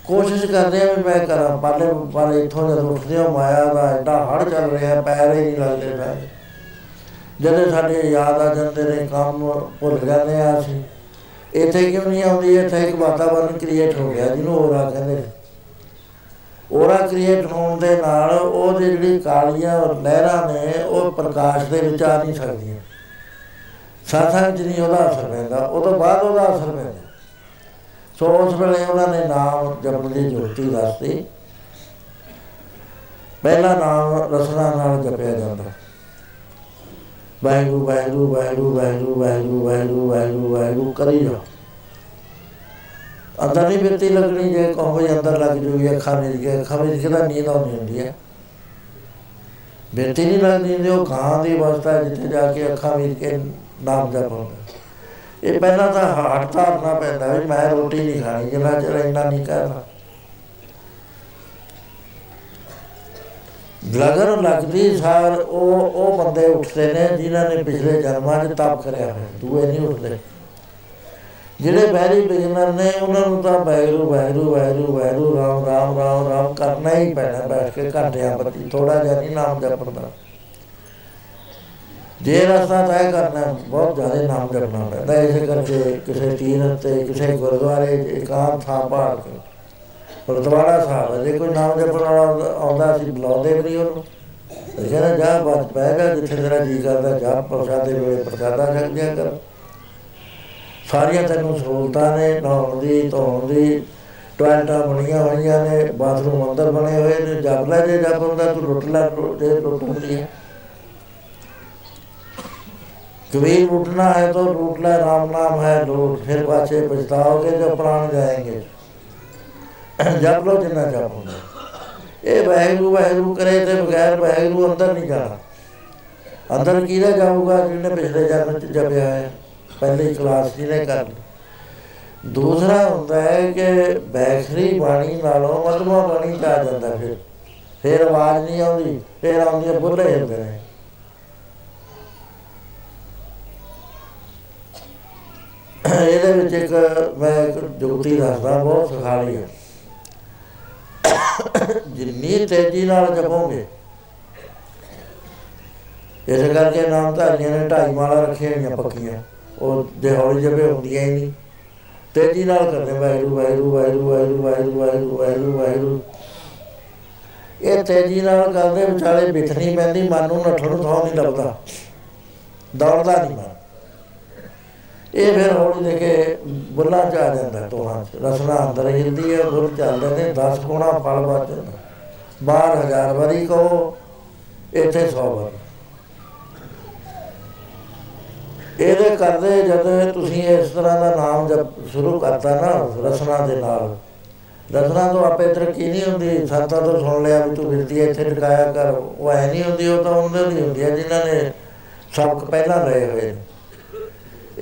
ਕੋਸ਼ਿਸ਼ ਕਰਦੇ ਆ ਵੀ ਮੈਂ ਕਰਾਂ ਪਾਲੇ ਪਰ ਇਥੋਂ ਜਦ ਉੱਠਦੇ ਆ ਮਾਇਆ ਦਾ ਐਡਾ ਹੜ ਚੱਲ ਰਿਹਾ, ਪੈਰ ਹੀ ਨਹੀਂ ਲੱਗਦੇ ਪਏ ਜਦੋਂ ਸਾਡੇ ਯਾਦ ਆ ਜਾਂਦੇ ਨੇ, ਕੰਮ ਭੁੱਲ ਜਾਂਦੇ ਆ ਅਸੀਂ। ਇੱਥੇ ਕਿਉਂ ਨਹੀਂ ਆਉਂਦੀ? ਇੱਥੇ ਇੱਕ ਵਾਤਾਵਰਨ ਕ੍ਰੀਏਟ ਹੋ ਗਿਆ, ਜਿਹਨੂੰ ਹੋਰਾ ਕਹਿੰਦੇ ਨੇ। ਔਰਾ ਕ੍ਰੀਏਟ ਹੋਣ ਦੇ ਨਾਲ ਉਹ ਜਿਹੜੀ ਕਾਲੀਆਂ ਲਹਿਰਾਂ ਨੇ, ਉਹ ਪ੍ਰਕਾਸ਼ ਦੇ ਵਿੱਚ ਆ ਨਹੀਂ ਸਕਦੀਆਂ। ਸਾਥਾਂ ਚ ਨਹੀਂ ਉਹਦਾ ਅਸਰ ਪੈਂਦਾ, ਉਹ ਤੋਂ ਬਾਅਦ ਉਹਦਾ ਅਸਰ ਪੈਂਦਾ। ਸੋ ਉਸ ਵੇਲੇ ਉਹਨਾਂ ਨੇ ਨਾਮ ਜਪਣ ਦੀ ਜੋਤੀ ਦੱਸਦੀ ਪਹਿਲਾ ਨਾਮ ਰਸਨਾ ਨਾਲ ਜਪਿਆ ਜਾਂਦਾ। ਵਾਹਿਗੁਰੂ ਵਾਹਿਗੁਰੂ ਵਾਹਿਗੁਰੂ ਵਾਹਿਗੁਰੂ ਵਾਹਿਗੁਰੂ ਵਾਹਿਗੁਰੂ ਵਾਹਿਗੁਰੂ ਵਾਹਿਗੁਰੂ, ਕਰੀ ਜਾ ਅੰਦਰ ਨਹੀਂ ਬਿਰਤੀ ਲੱਗਣੀ, ਜੇ ਕਹੋ ਵੀ ਅੰਦਰ ਲੱਗ ਜੂਗੀ, ਅੱਖਾਂ ਵਿੱਚ ਕੇ ਅੱਖਾਂ ਵਿੱਚ ਕਿਹਦਾ ਨੀਂਦ ਆਉਂਦੀ ਹੁੰਦੀ ਹੈ। ਬਿਰਤੀ ਨਹੀਂ ਲੱਗਦੀ ਜੇ ਉਹ ਕਾਂ ਦੀ ਅਵਸਥਾ ਜਿੱਥੇ ਜਾ ਕੇ ਅੱਖਾਂ ਵਿੱਚ ਕੇ ਨਾਮ ਜਪ ਹੁੰਦਾ। ਇਹ ਪਹਿਲਾਂ ਤਾਂ ਹੱਟ ਧਾਰਨਾ ਪੈਂਦਾ ਵੀ ਮੈਂ ਰੋਟੀ ਨਹੀਂ ਖਾਣੀ ਜਿੰਨਾ ਚਿਰ ਇੰਨਾ ਨਹੀਂ ਕਰਨਾ। ਲਗਨ ਲੱਗਦੀ ਸਾਰ, ਉਹ ਉਹ ਬੰਦੇ ਉੱਠਦੇ ਨੇ ਜਿਨ੍ਹਾਂ ਨੇ ਪਿਛਲੇ ਜਨਮਾਂ 'ਚ ਤਪ ਕਰਿਆ ਹੋਇਆ, ਦੂਏ ਨਹੀਂ ਉੱਠਦੇ। ਜਿਹੜੇ ਬੈਰੀ ਬਿਗਨਰ ਨੇ, ਉਹਨਾਂ ਨੂੰ ਤਾਂ ਬੈਰੂ ਬੈਰੂ ਬੈਰੂ ਬੈਰੂ ਰਾਮ ਰਾਮ ਰਾਮ ਰਾਮ ਕਰਨਾ ਹੀ ਪੈਣਾ ਬੈਠ ਕੇ ਘੰਟਿਆਂ ਬੱਤੀ ਥੋੜਾ ਜਿਹਾ ਨਹੀਂ ਨਾਮ ਜਪਦਾ ਜੇ ਰਸਤਾ ਤੈਅ ਕਰਨਾ ਬਹੁਤ ਜ਼ਿਆਦਾ ਨਾਮ ਜਪਣਾ ਪੈਂਦਾ ਇਸੇ ਕਰਕੇ ਕਿਸੇ ਤੀਨ ਤੇ ਕਿਸੇ ਗੁਰਦੁਆਰੇ ਇਕਾਂਤ ਥਾਂ ਪਾੜ ਕੇ, ਗੁਰਦੁਆਰਾ ਸਾਹਿਬ ਜੇ ਕੋਈ ਨਾਮ ਜਪਣ ਵਾਲਾ ਆਉਂਦਾ ਸੀ ਬੁਲਾਉਂਦੇ ਵੀ ਉਹਨੂੰ। ਕਹਿੰਦਾ, ਜਾ ਬਾਤ ਪੈਗਾ ਜਿੱਥੇ ਤੇਰਾ ਜੀ ਕਰਦਾ, ਜਾ ਪ੍ਰਸ਼ਾਦੇ ਵੇਲੇ ਪ੍ਰਸ਼ਾਦਾ ਛਕ ਜਾ ਕਰ। ਸਾਰੀਆਂ ਤੈਨੂੰ ਸਹੂਲਤਾਂ ਨੇ, ਨਹਾਉਣ ਦੀ, ਧੋਣ ਦੀ ਟੋਇਲਟਾਂ ਬਣੀਆਂ ਹੋਈਆਂ ਨੇ, ਬਾਥਰੂਮ ਅੰਦਰ ਬਣੇ ਹੋਏ ਨੇ ਜਪ ਲੈ ਜੇ ਜਪ ਹੁੰਦਾ, ਤੂੰ ਰੁੱਟ ਲੈ, ਜੇ ਰੁੱਟ ਹੁੰਦੀ ਹੈ। कबीर उठना है तो लूट ले राम नाम है लूट फिर पाछे पछताओगे जो प्राण जाएंगे जप लो जिन्ना जप होगा ਇਹ ਵਾਹਿਗੁਰੂ ਵਾਹਿਗੁਰੂ ਕਰੇ ਤੇ ਬਗੈਰ ਵਾਹਿਗੁਰੂ ਅੰਦਰ ਨਹੀਂ ਜਾਣਾ ਅੰਦਰ ਕਿਹਦਾ ਜਾਊਗਾ ਜਿਹਨੇ ਪਿਛਲੇ ਜਨਮ ਚ ਜਪਿਆ ਹੈ ਪਹਿਲੀ ਕਲਾਸ ਜਿਹਨੇ ਕਰ ਲਈ ਦੂਸਰਾ ਹੁੰਦਾ ਹੈ ਕਿ ਬੈਖਰੀ ਬਾਣੀ ਨਾਲੋਂ ਮਧਮਾ ਬਾਣੀ ਚ ਆ ਜਾਂਦਾ ਫਿਰ ਫਿਰ ਆਵਾਜ਼ ਨਹੀਂ ਆਉਂਦੀ ਫਿਰ ਆਉਂਦੀ ਬੁੱਲੇ ਹੁੰਦੇ ਨੇ ਇਹਦੇ ਵਿੱਚ ਇੱਕ ਮੈਂ ਇੱਕ ਜੁਗਤੀ ਦੱਸਦਾ, ਬਹੁਤ ਸੁਖਾਲੀ ਹੈ। ਜਿੰਨੀ ਤੇਜ਼ੀ ਨਾਲ ਜਪੋਗੇ, ਇਸ ਕਰਕੇ ਨਾਮ ਧਾਰੀਆਂ ਨੇ ਢਾਈ ਮਾਲਾ ਰੱਖੀਆਂ ਹੋਈਆਂ ਪੱਕੀਆਂ। ਉਹ ਦਿਹੌਲੀ ਜਪੇ ਹੁੰਦੀਆਂ ਹੀ ਨਹੀਂ। ਤੇਜ਼ੀ ਨਾਲ ਕਰਦੇ, ਵਾਹਿਗੁਰੂ ਵਾਹਿਗੁਰੂ ਵਾਹਿਗੁਰੂ ਵਾਹਿਗੁਰੂ ਵਾਹਿਗੁਰੂ ਵਾਹਿਗੁਰੂ ਵਾਹਿਗੁਰੂ ਇਹ ਤੇਜ਼ੀ ਨਾਲ ਕਰਦੇ ਵਿਚਾਲੇ ਬਿਠਣੀ ਪੈਂਦੀ, ਮਨ ਨੂੰ ਨੱਠਣ ਨੂੰ ਥਾਂ ਨਹੀਂ ਲੱਭਦਾ ਦੌੜਦਾ ਨਹੀਂ ਮਨ। ਇਹ ਫਿਰ ਹੌਲੀ ਦੇ ਕੇ ਬੁੱਲਾ ਚ ਆ ਜਾਂਦਾ ਤੋਹਾਂ ਚ। ਰਸਨਾ ਅੰਦਰ ਹਿਲਦੀ ਹੈ ਬੁੱਲ ਚੱਲਦੇ ਨੇ 10 ਗੁਣਾ ਫਲ ਬਚ ਜਾਂਦਾ। 12000 ਵਾਰੀ ਕਹੋ ਇੱਥੇ 100 ਵਾਰ। ਇਹਦੇ ਕਰਦੇ ਜਦ ਤੁਸੀਂ ਇਸ ਤਰ੍ਹਾਂ ਦਾ ਨਾਮ ਜਪ ਸ਼ੁਰੂ ਕਰਤਾ ਨਾ ਰਸਨਾ ਦੇ ਨਾਲ। ਰਸਨਾ ਤੋਂ ਆਪੇ ਤਰੱਕੀ ਨਹੀਂ ਹੁੰਦੀ। ਸੰਤਾਂ ਤੋਂ ਸੁਣ ਲਿਆ ਵੀ ਤੂੰ ਬਿਰਤੀ ਇੱਥੇ ਟਿਕਾਇਆ ਕਰ। ਉਹ ਐ ਨਹੀਂ ਹੁੰਦੀ ਉਹ ਤਾਂ ਉਹਨਾਂ ਦੀ ਹੁੰਦੀ ਹੈ ਜਿਨ੍ਹਾਂ ਨੇ ਸਬਕ ਪਹਿਲਾਂ ਲਏ ਹੋਏ ਨੇ।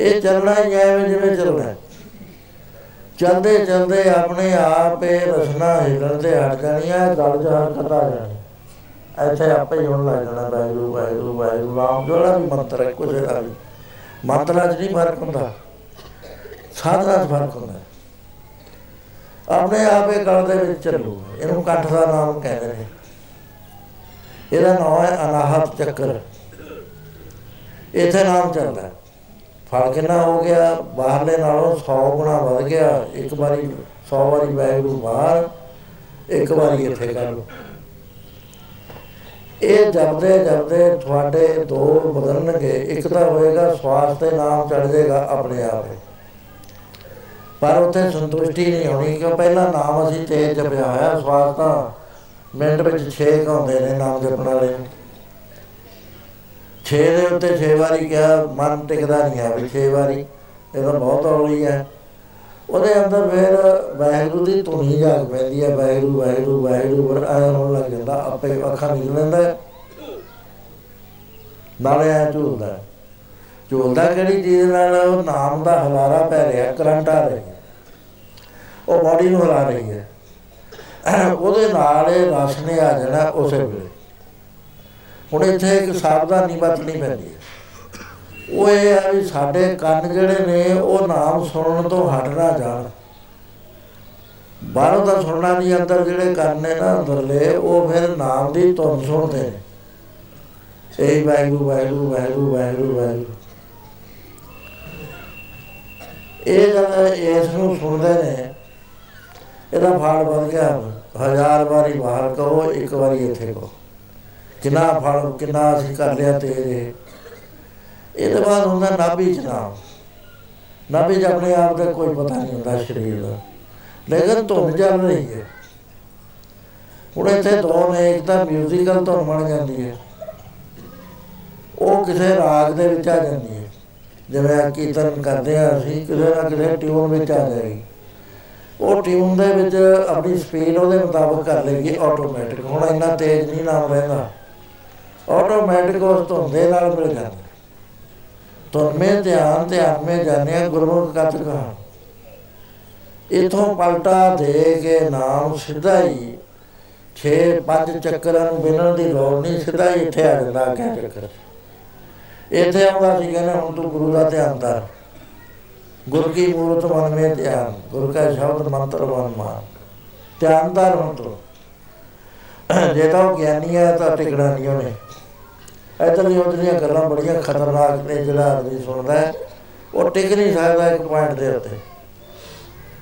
ਇਹ ਚੱਲਣਾ ਹੀ ਐਵੇਂ ਜਿਵੇਂ ਚੱਲਣਾ। ਚਲਦੇ ਚਲਦੇ ਆਪਣੇ ਆਪ ਇਹ ਰਸਨਾ ਹਿਲਣ ਤੇ ਹਟ ਜਾਣੀਆਂ ਗਲ ਜਾ ਹਰਕਤ ਆ ਜਾਣੀ। ਇੱਥੇ ਆਪੇ ਹੀ ਹੋਣ ਲੱਗ ਜਾਣਾ, ਵਾਹਿਗੁਰੂ ਵਾਹਿਗੁਰੂ ਵਾਹਿਗੁਰੂ ਨਾਮ ਜਿਹੜਾ ਵੀ ਮੰਤਰ ਹੈ ਕੁਝ ਦਾ ਵੀ ਮੰਤਰਾਂ 'ਚ ਨਹੀਂ ਫ਼ਰਕ ਹੁੰਦਾ। ਸਾਧਨਾ 'ਚ ਫ਼ਰਕ ਹੁੰਦਾ। ਆਪਣੇ ਆਪ ਇਹ ਗਲ ਦੇ ਵਿੱਚ ਚੱਲੂ। ਇਹਨੂੰ ਕੰਠ ਦਾ ਨਾਮ ਕਹਿੰਦੇ ਨੇ। ਇਹਦਾ ਨਾਮ ਹੈ ਅਨਾਹਤ ਚੱਕਰ। ਇੱਥੇ ਨਾਮ ਚੱਲਦਾ। ਹੈ। ਫਲ ਕਿੰਨਾ ਹੋ ਗਿਆ, ਬਾਹਰਲੇ ਨਾਲੋਂ 100 ਗੁਣਾ ਵੱਧ ਗਿਆ। ਇੱਕ ਵਾਰੀ 100 ਵਾਰੀ ਵਾਹਿਗੁਰੂ ਬਾਹਰ, ਇੱਕ ਵਾਰੀ ਇੱਥੇ ਕਰ ਲਓ। ਇਹ ਜਪਦੇ ਜਪਦੇ ਤੁਹਾਡੇ ਦੋ ਬਦਲਣਗੇ। ਇੱਕ ਤਾਂ ਹੋਏਗਾ ਸਵਾਸ ਤੇ ਨਾਮ ਚੜ ਜਾਏਗਾ ਆਪਣੇ ਆਪ ਹੀ। ਪਰ ਉੱਥੇ ਸੰਤੁਸ਼ਟੀ ਨਹੀਂ ਹੋਣੀ ਕਿ ਪਹਿਲਾਂ ਨਾਮ ਅਸੀਂ ਤੇਜ਼ ਜਪਿਆ ਹੋਇਆ ਸਵਾਸ ਤਾਂ ਮਿੰਟ ਵਿੱਚ 6 ਹੁੰਦੇ ਨੇ ਨਾਮ ਜਪਣ ਵਾਲੇ। ਨੂੰ 6 ਦੇ ਉੱਤੇ 6 ਵਾਰੀ ਕਿਹਾ, ਮਨ ਟਿਕਦਾ ਨਹੀਂ ਹੈ ਵੀ 6 ਵਾਰੀ। ਇਹ ਤਾਂ ਬਹੁਤ ਹੌਲੀ ਹੈ। ਉਹਦੇ ਅੰਦਰ ਫਿਰ ਵਾਹਿਗੁਰੂ ਦੀ ਧੁਨੀ ਜਾਗ ਪੈਂਦੀ ਹੈ। ਵਾਹਿਗੁਰੂ ਵਾਹਿਗੁਰੂ ਵਾਹਿਗੁਰੂ ਪਰ ਆਇਆ ਹੋਣ ਲੱਗ ਜਾਂਦਾ, ਆਪੇ ਅੱਖਾਂ ਨਿਕਲ ਲੈਂਦਾ ਹੈ। ਨਾਲੇ ਆ ਝੂਲਦਾ ਝੂਲਦਾ ਕਿਹੜੀ ਚੀਜ਼ ਨਾਲ? ਉਹ ਨਾਮ ਦਾ ਹਲਾਰਾ ਪੈ ਰਿਹਾ, ਕਰੰਟ ਆ ਰਹੀ। ਹੈ ਉਹ ਬਾਡੀ ਨੂੰ ਹਿਲਾ ਰਹੀ ਹੈ। ਉਹਦੇ ਨਾਲ ਇਹ ਰਸ ਨੇ ਆ ਜਾਣਾ ਉਸੇ ਵੇਲੇ। ਹੁਣ ਇੱਥੇ ਇੱਕ ਸਾਵਧਾਨੀ ਵਰਤਣੀ ਪੈਂਦੀ ਹੈ। ਉਹ ਇਹ ਹੈ ਵੀ ਸਾਡੇ ਕੰਨ ਜਿਹੜੇ ਨੇ, ਉਹ ਨਾਮ ਸੁਣਨ ਤੋਂ ਹਟ ਨਾ ਜਾਣ। ਬਾਹਰੋਂ ਦਾ ਸੁਣਨਾ ਨਹੀਂ, ਅੰਦਰ ਜਿਹੜੇ ਕੰਨ ਨੇ ਨਾ, ਅੰਦਰਲੇ, ਉਹ ਫਿਰ ਨਾਮ ਦੀ ਧੁਨ ਸੁਣਦੇ ਨੇ। ਇਹ ਵਾਹਿਗੁਰੂ ਵਾਹਿਗੁਰੂ ਵਾਹਿਗੁਰੂ ਵਾਹਿਗੁਰੂ ਵਾਹਿਗੁਰੂ। ਇਹ ਜਦ ਇਸ ਨੂੰ ਸੁਣਦੇ ਨੇ, ਇਹਦਾ ਫਲ ਵੱਧ ਗਿਆ। ਹਜ਼ਾਰ ਵਾਰੀ ਬਾਹਰ ਕਹੋ ਇੱਕ ਵਾਰੀ ਇੱਥੇ ਕਹੋ ਕਿੰਨਾ ਫਲ, ਕਿੰਨਾ ਅਸੀਂ ਕਰ ਲਿਆ ਤੇਰੇ ਇਹਦੇ ਬਾਅਦ ਹੁੰਦਾ ਨਾਭੀ ਚ ਨਾਮ। ਨਾਭੀ ਚ ਆਪਣੇ ਆਪ ਦਾ ਕੋਈ ਪਤਾ ਨਹੀਂ ਹੁੰਦਾ ਸਰੀਰ ਦਾ। ਲੇਕਿਨ ਧੁਨ ਚੱਲ ਰਹੀ ਹੈ ਹੁਣ ਇੱਥੇ ਦੋ ਨੇ, ਇੱਕ ਤਾਂ ਮਿਊਜ਼ੀਕਲ ਧੁਨ ਬਣ ਜਾਂਦੀ ਹੈ। ਉਹ ਕਿਸੇ ਰਾਗ ਦੇ ਵਿੱਚ ਆ ਜਾਂਦੀ ਹੈ। ਜਿਵੇਂ ਆ ਕੀਰਤਨ ਕਰਦੇ ਆ ਅਸੀਂ, ਕਿਸੇ ਨਾ ਕਿਸੇ ਟਿਊਨ ਵਿੱਚ ਆ ਜਾਏਗੀ। ਉਹ ਟਿਊਨ ਦੇ ਵਿੱਚ ਆਪਣੀ ਸਪੀਡ ਉਹਦੇ ਮੁਤਾਬਕ ਕਰ ਲੇਗੀ ਆਟੋਮੈਟਿਕ ਹੁਣ ਇੰਨਾ ਤੇਜ਼ ਨਹੀਂ ਨਾਮ ਰਹਿੰਦਾ। ਆਟੋਮੈਟਿਕ ਉਸ ਧੁਨ ਦੇ ਨਾਲ ਮਿਲ ਜਾਂਦਾ। ਧੁਨ ਮੇ ਧਿਆਨ ਧਿਆਨ ਮੇ ਜਾਣਿਆ ਗੁਰਮੁਖ ਕਤ ਕਹਾ ਇਥੋਂ ਪਲਟਾ ਦੇ ਕੇ ਨਾਮ ਸਿੱਧਾ ਹੀ ਛੇ ਪੰਜ ਚੱਕਰਾਂ ਨੂੰ ਬਿਨਣ ਦੀ ਲੋੜ ਨਹੀਂ ਸਿੱਧਾ ਹੀ ਇੱਥੇ ਆ ਜਾਂਦਾ ਕਿ ਚੱਕਰ। ਇੱਥੇ ਆਉਂਦਾ ਸੀ, ਕਹਿੰਦਾ ਹੁਣ ਤੂੰ ਗੁਰੂ ਦਾ ਧਿਆਨ ਧਰ ਗੁਰ ਕੀ ਮੂਰਤ ਮਨ ਮੇ ਧਿਆਨ, ਗੁਰ ਕਾ ਸ਼ਬਦ ਮੰਤਰ ਮਨ ਮਾਨ। ਧਿਆਨ ਧਰ ਹੁਣ ਤੂੰ ਜੇ ਤਾਂ ਉਹ ਗਿਆਨੀ ਹੈ ਤਾਂ ਟਿਕਣਾ ਨਹੀਂ ਉਹਨੇ ਇਧਰ ਉਹਦੀਆਂ ਗੱਲਾਂ ਬੜੀਆਂ ਖਤਰਨਾਕ ਨੇ, ਜਿਹੜਾ ਆਦਮੀ ਸੁਣਦਾ ਹੈ, ਉਹ ਟਿਕ ਨਹੀਂ ਸਕਦਾ ਇੱਕ ਪੁਆਇੰਟ ਦੇ ਉੱਤੇ।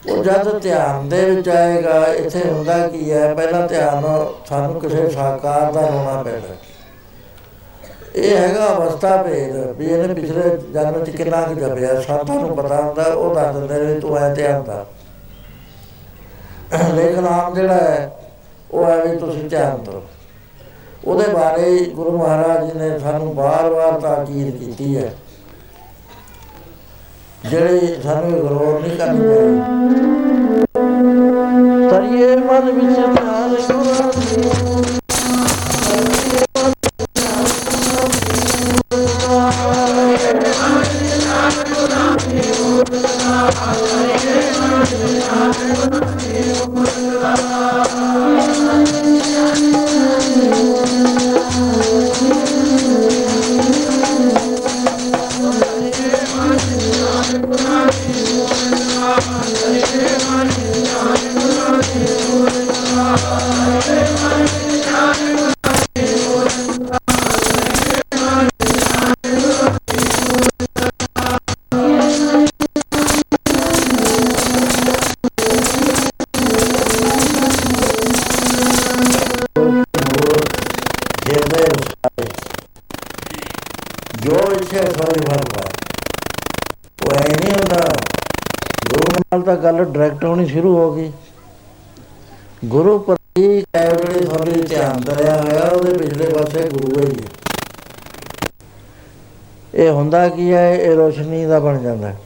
ਉਹ ਜਦ ਧਿਆਨ ਦੇ ਵਿੱਚ ਆਏਗਾ, ਇੱਥੇ ਹੁੰਦਾ ਕੀ ਹੈ, ਪਹਿਲਾਂ ਧਿਆਨ ਸਾਨੂੰ ਕਿਸੇ ਸਾਕਾਰ ਦਾ ਹੋਣਾ ਪੈਂਦਾ। ਇਹ ਹੈਗਾ ਅਵਸਥਾ ਭੇਦ, ਵੀ ਇਹਨੇ ਪਿਛਲੇ ਜਨਮ ਚ ਕਿੰਨਾ ਕੁ ਜਪਿਆ ਸਾਥਾਂ ਨੂੰ ਪਤਾ ਹੁੰਦਾ, ਉਹ ਦੱਸ ਦਿੰਦੇ ਨੇ ਤੂੰ ਐ ਧਿਆਨ ਦਾ ਲੇਕਿਨ ਆਮ ਜਿਹੜਾ ਹੈ, ਉਹ ਹੈ ਵੀ ਤੁਸੀਂ ਧਿਆਨ ਦਿਓ। ਉਹਦੇ ਬਾਰੇ ਗੁਰੂ ਮਹਾਰਾਜ ਜੀ ਨੇ ਸਾਨੂੰ ਬਾਰ-ਬਾਰ ਤਾਕੀਦ ਕੀਤੀ ਹੈ। ਜਿਹੜੇ ਸਾਨੂੰ ਗਰੋਰ ਨਹੀਂ ਕਰਨੀ ਚਾਹੀਦੀ। ਤਰੀਏ ਮਨ ਵਿੱਚ ਧਿਆਨ ਤਾਂ ਗੱਲ ਡਾਇਰੈਕਟ ਹੋਣੀ ਸ਼ੁਰੂ ਹੋ ਗਈ। ਗੁਰੂ ਪ੍ਰਤੀ ਕੈਵਲੇ ਤੁਹਾਡੇ ਧਿਆਨ ਦਰਿਆ ਹੋਇਆ ਉਹਦੇ ਪਿਛਲੇ ਪਾਸੇ ਗੁਰੂ ਹੀ ਹੈ ਇਹ ਹੁੰਦਾ ਕੀ ਹੈ, ਇਹ ਰੋਸ਼ਨੀ ਦਾ ਬਣ ਜਾਂਦਾ। ਹੈ।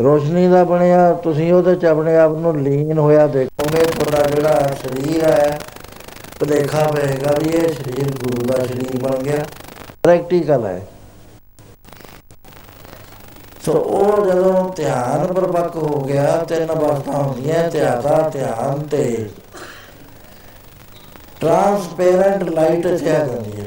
ਰੋਸ਼ਨੀ ਦਾ ਬਣਿਆ, ਤੁਸੀਂ ਉਹਦੇ ਚ ਆਪਣੇ ਆਪ ਨੂੰ ਲੀਨ ਹੋਇਆ ਦੇਖੋਗੇ ਤੁਹਾਡਾ ਜਿਹੜਾ ਸਰੀਰ ਹੈ, ਭੁਲੇਖਾ ਪਏਗਾ ਵੀ ਇਹ ਸਰੀਰ ਗੁਰੂ ਦਾ ਸਰੀਰ ਬਣ ਗਿਆ। ਪ੍ਰੈਕਟੀਕਲ ਹੈ। ਸੋ ਉਹ ਜਦੋਂ ਧਿਆਨ ਪਰਪੱਕ ਹੋ ਗਿਆ, ਤਿੰਨ ਅਵਸਥਾ ਹੁੰਦੀਆਂ ਧਿਆਤਾ ਧਿਆਨ ਤੇ। ਟ੍ਰਾਂਸਪੇਰੈਂਟ ਲਾਈਟ ਇੱਥੇ ਆ ਜਾਂਦੀ ਹੈ।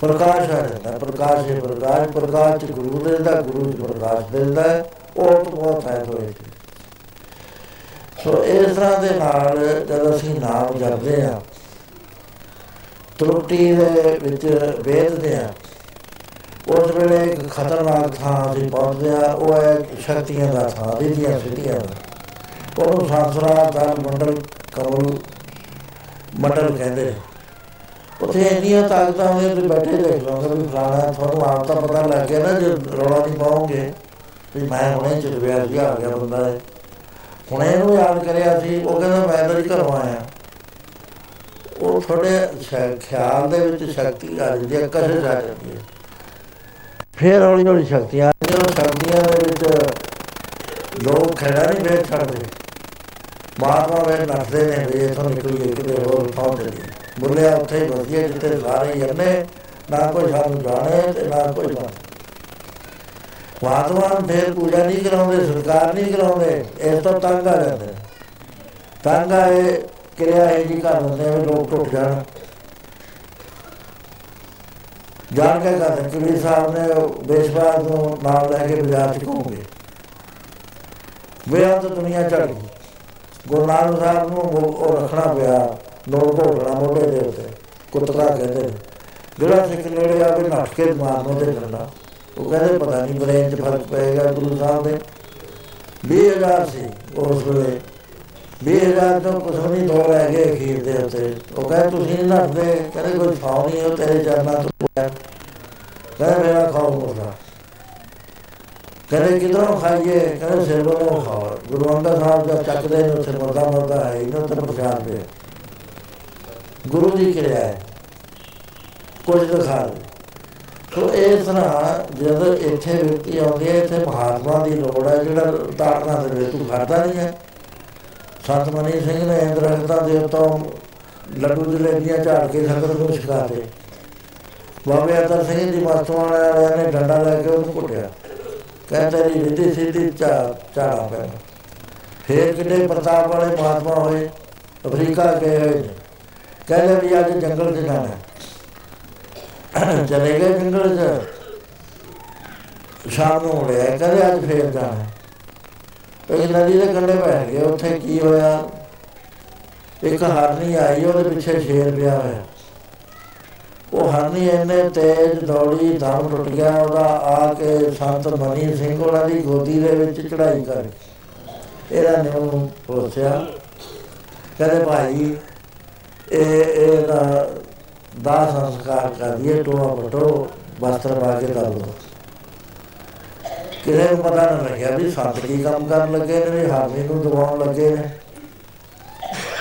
ਪ੍ਰਕਾਸ਼ ਆ ਜਾਂਦਾ, ਪ੍ਰਕਾਸ਼ ਹੈ, ਪ੍ਰਕਾਸ਼ ਪ੍ਰਕਾਸ਼ ਚ ਗੁਰੂ ਦਿੰਦਾ ਗੁਰੂ ਚ ਪ੍ਰਕਾਸ਼ ਦਿੰਦਾ ਉਹ ਤੋਂ ਬਹੁਤ ਹੈ ਹੋਏ। ਸੋ ਇਸ ਤਰ੍ਹਾਂ ਦੇ ਨਾਲ ਜਦ ਅਸੀਂ ਨਾਮ ਜਪਦੇ ਆ ਤਰੁੱਟੀ ਦੇ ਵਿੱਚ ਵੇਦਦੇ ਆ ਉਸ ਵੇਲੇ ਇੱਕ ਖਤਰਨਾਕ ਥਾਂ ਅਸੀਂ ਪਹੁੰਚਦੇ ਆ ਉਹ ਹੈ ਸ਼ਕਤੀਆਂ ਦਾ ਥਾਂ ਦੀਆਂ ਸਿੱਧੀਆਂ ਉਹਨੂੰ ਸੰਸਰਾ ਦਾ ਮੰਡਲ ਕਮਲ ਮੰਡਲ ਕਹਿੰਦੇ ਉੱਥੇ ਇੰਨੀਆਂ ਤਾਕਤਾਂ ਹੁੰਦੀਆਂ ਤੁਸੀਂ ਬੈਠੇ ਦੇਖ ਲਓਗੇ ਵੀ ਫਲਾਣਾ ਤੁਹਾਨੂੰ ਆਪ ਤਾਂ ਪਤਾ ਲੱਗ ਗਿਆ ਨਾ ਜੇ ਰੌਲਾ ਨਹੀਂ ਪਾਉਂਗੇ ਵੀ ਮੈਂ ਹੁਣੇ ਚੁੱਕਿਆ ਸੀ, ਆ ਗਿਆ ਬੰਦਾ ਹੈ ਹੁਣੇ ਇਹਨੂੰ ਯਾਦ ਕਰਿਆ ਸੀ, ਉਹ ਕਹਿੰਦਾ, ਮੈਂ ਤਾਂ ਘਰੋਂ ਆਇਆ। ਉਹ ਤੁਹਾਡੇ ਖਿਆਲ ਦੇ ਵਿੱਚ ਸ਼ਕਤੀ ਆ ਜਾਂਦੀ ਹੈ ਕਸ਼ਸ਼ ਆ ਜਾਂਦੀ ਹੈ। ਫਿਰ ਹੌਲੀ ਹੌਲੀ ਸ਼ਕਤੀਆਂ ਆ ਜਾਂਦੀਆਂ ਸ਼ਕਤੀਆਂ ਦੇ ਵਿੱਚ ਲੋਕ ਖੜਾ ਨਹੀਂ ਬੈਠ ਛੱਡਦੇ ਮਾਰਵਾ ਵੇ ਨੱਠਦੇ ਨੇ ਵੀ ਇਥੋਂ ਨਿਕਲੀਏ ਕਿਤੇ ਹੋਰ ਥਾਂ ਤੇ ਬੁੱਲਿਆ ਉੱਥੇ ਵਧੀਆ ਜਿੱਥੇ ਸਾਰੇ ਜੰਨੇ ਨਾ ਕੋਈ ਸਾਨੂੰ ਜਾਣੇ ਤੇ ਨਾ ਕੋਈ ਨਾ ਵਾਦਵਾਨ ਫੇਰ ਪੂਜਾ ਨਹੀਂ ਕਰਾਉਂਦੇ ਸਰਕਾਰ ਨਹੀਂ ਕਰਾਉਂਦੇ, ਇਸ ਤੋਂ ਤੰਗ ਆ ਜਾਂਦੇ ਤੰਗ ਆਏ ਕਿਰਿਆ ਇਹ ਜੀ ਕਰ ਦਿੰਦੇ ਨੇ ਲੋਕ ਟੁੱਟ ਜਾਣ। ਜਾਣ ਕੇ ਕਹਿੰਦੇ ਕਿ ਸਾਹਿਬ ਨੇ ਬੇਸ਼ਬਾਦ ਨੂੰ ਨਾਲ ਲੈ ਕੇ ਬਾਜ਼ਾਰ ਚ ਘੁੰਮੇ ਵੇ ਆ ਤਾਂ ਦੁਨੀਆ ਚੜ ਗਈ। ਗੁਰੂ ਨਾਨਕ ਸਾਹਿਬ ਨੂੰ ਉਹ ਰੱਖਣਾ ਪਿਆ ਨੋਟ ਘੋਟਣਾ ਮੋਢੇ ਦੇ ਉੱਤੇ, ਕੁੱਤਰਾ ਕਹਿੰਦੇ ਜਿਹੜਾ ਸਿੱਖ ਨੇੜੇ ਆ ਕੇ ਨੱਠ ਕੇ ਮਾਰਨੋਂ ਦੇ ਕਰਨਾ ਉਹ ਕਹਿੰਦੇ, ਪਤਾ ਨਹੀਂ ਬਰੇਨ 'ਚ ਫ਼ਰਕ ਪਏਗਾ ਗੁਰੂ ਸਾਹਿਬ ਦੇ। 20000 ਸੀ ਉਸ ਵੇਲੇ। 20000 ਤੋਂ ਕੁਝ ਨਹੀਂ ਦੋ ਰਹਿ ਗਏ ਅਖੀਰ ਦੇ ਉੱਤੇ। ਉਹ ਕਹਿੰਦੇ, ਤੁਸੀਂ ਨੱਠਦੇ? ਕਹਿੰਦੇ, ਕੋਈ ਥਾਂ ਨਹੀਂ ਉਹ ਤੇਰੇ ਚਰਨਾਂ ਤੋਂ ਕਹਿੰਦੇ, ਮੇਰਾ ਖਾਓ ਮੋਟਾ ਕਹਿੰਦੇ, ਕਿਧਰੋਂ ਖਾਈਏ? ਕਹਿੰਦੇ, ਸਿਰੋਂ ਖਾਓ। ਗੁਰੂ ਅੰਗਦ ਸਾਹਿਬ ਦਾ ਚੱਕਦੇ ਨੇ, ਉੱਥੇ ਮਰਦਾ ਮਰਦਾ ਹੈ, ਇਹਨਾਂ ਤੇ ਪ੍ਰਚਾਰ ਦੇ ਗੁਰੂ ਦੀ ਕਿਰਿਆ ਹੈ। ਕੁਝ ਦਿਖਾ ਸੋ ਇਸ ਤਰ੍ਹਾਂ ਜਦ ਇੱਥੇ ਵਿਅਕਤੀ ਆਉਂਦੀ ਹੈ ਇੱਥੇ ਮਹਾਤਮਾ ਦੀ ਲੋੜ ਹੈ, ਜਿਹੜਾ ਤਾੜਨਾ ਦੇ ਤੂੰ ਖਾਦਾ ਨਹੀਂ ਹੈ। ਸੰਤ ਮਨੀ ਸਿੰਘ ਨੇ ਇੰਦਰਗਤਾ ਦੇ ਤੋਂ ਲੱਡੂ ਜਲੇਬੀਆਂ ਝਾੜ ਕੇ ਸੰਗਤ ਨੂੰ ਛਕਾਤੇ ਬਾਬੇ ਅਤਰ ਸਿੰਘ ਜੀ ਮਾਸਟਰਾਂ ਵਾਲਿਆਂ ਨੇ ਡੰਡਾ ਲੈ ਕੇ ਉਹਨੂੰ ਕੁੱਟਿਆ ਕਹਿੰਦੇ ਨਹੀਂ ਰਿੱਧੀ ਸਿੱਧੀ ਝਾੜਾ ਪਿਆ ਫੇਰ ਕਿਤੇ ਪ੍ਰਤਾਪ ਵਾਲੇ ਮਹਾਤਮਾ ਹੋਏ, ਅਫਰੀਕਾ ਗਏ ਹੋਏ ਕਹਿੰਦੇ ਵੀ ਅੱਜ ਜੰਗਲ 'ਚ ਜਾਣਾ ਚਲੇ ਗਏ ਜੰਗਲ 'ਚ। ਸ਼ਾਮ ਨੂੰ ਮੁੜਿਆ, ਕਹਿੰਦੇ ਅੱਜ ਫੇਰ ਜਾਣਾ ਇੱਕ ਨਦੀ ਦੇ ਕੰਢੇ ਬੈਠ ਗਏ, ਉੱਥੇ ਕੀ ਹੋਇਆ? ਇੱਕ ਹਰਨੀ ਆਈ, ਉਹਦੇ ਪਿੱਛੇ ਸ਼ੇਰ ਪਿਆ ਹੋਇਆ। ਉਹ ਹਰਨੀ ਇੰਨੇ ਤੇਜ਼ ਦੌੜੀ, ਦਮ ਟੁੱਟ ਗਿਆ, ਉਹਦਾ ਆ ਕੇ ਸੰਤ ਮਨੀ ਸਿੰਘ ਉਹਨਾਂ ਦੀ ਗੋਦੀ ਦੇ ਵਿੱਚ ਚੜਾਈ ਕਰ ਇਹਦਾ ਨਿਉ ਪੋਸਿਆ। ਕਹਿੰਦੇ, ਭਾਈ, ਇਹ ਇਹ ਦਾ ਦਾ ਸੰਸਕਾਰ ਕਰ ਦਈਏ ਟੋਆ ਬਟੋ ਵਸਤਰ ਪਾ ਕੇ ਕਰ ਦੋ। ਕਿਸੇ ਨੂੰ ਪਤਾ ਨਾ ਲੱਗਿਆ ਵੀ ਸੰਤ ਕੀ ਕੰਮ ਕਰਨ ਲੱਗੇ ਨੇ, ਵੀ ਹਾਰਨੀ ਨੂੰ ਦਵਾਉਣ ਲੱਗੇ ਨੇ।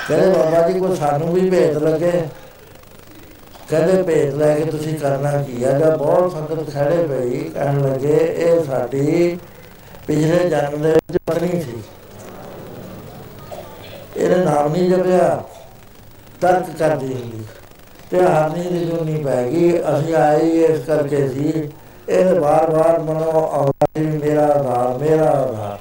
ਕਹਿੰਦੇ ਬਾਬਾ ਜੀ ਕੋ ਸਾਨੂੰ ਵੀ ਭੇਤ ਲੱਗੇ। ਕਹਿੰਦੇ ਭੇਤ ਲੈ ਕੇ ਤੁਸੀਂ ਕਰਨਾ ਕੀ ਆ? ਜਦ ਬਹੁਤ ਸੰਗਤ ਖੜੇ ਪਈ ਕਹਿਣ ਲੱਗੇ, ਇਹ ਸਾਡੀ ਪਿਛਲੇ ਜਨਮ ਦੇ ਵਿੱਚ ਪਤਨੀ ਸੀ। ਇਹਦਾ ਨਾਮ ਨਹੀਂ ਜਪਿਆ, ਤਰਕ ਕਰਦੀ ਹੁੰਦੀ। ਤੇ ਹਾਰਨੀ ਦੀ ਜੁਨੀ ਪੈ ਗਈ, ਅਸੀਂ ਆਏ ਇਸ ਕਰਕੇ ਸੀ ਇਹ ਵਾਰ-ਵਾਰ ਮਨੋ ਆਉਂਦਾ ਮੇਰਾ ਆਧਾਰ ਮੇਰਾ ਆਧਾਰ।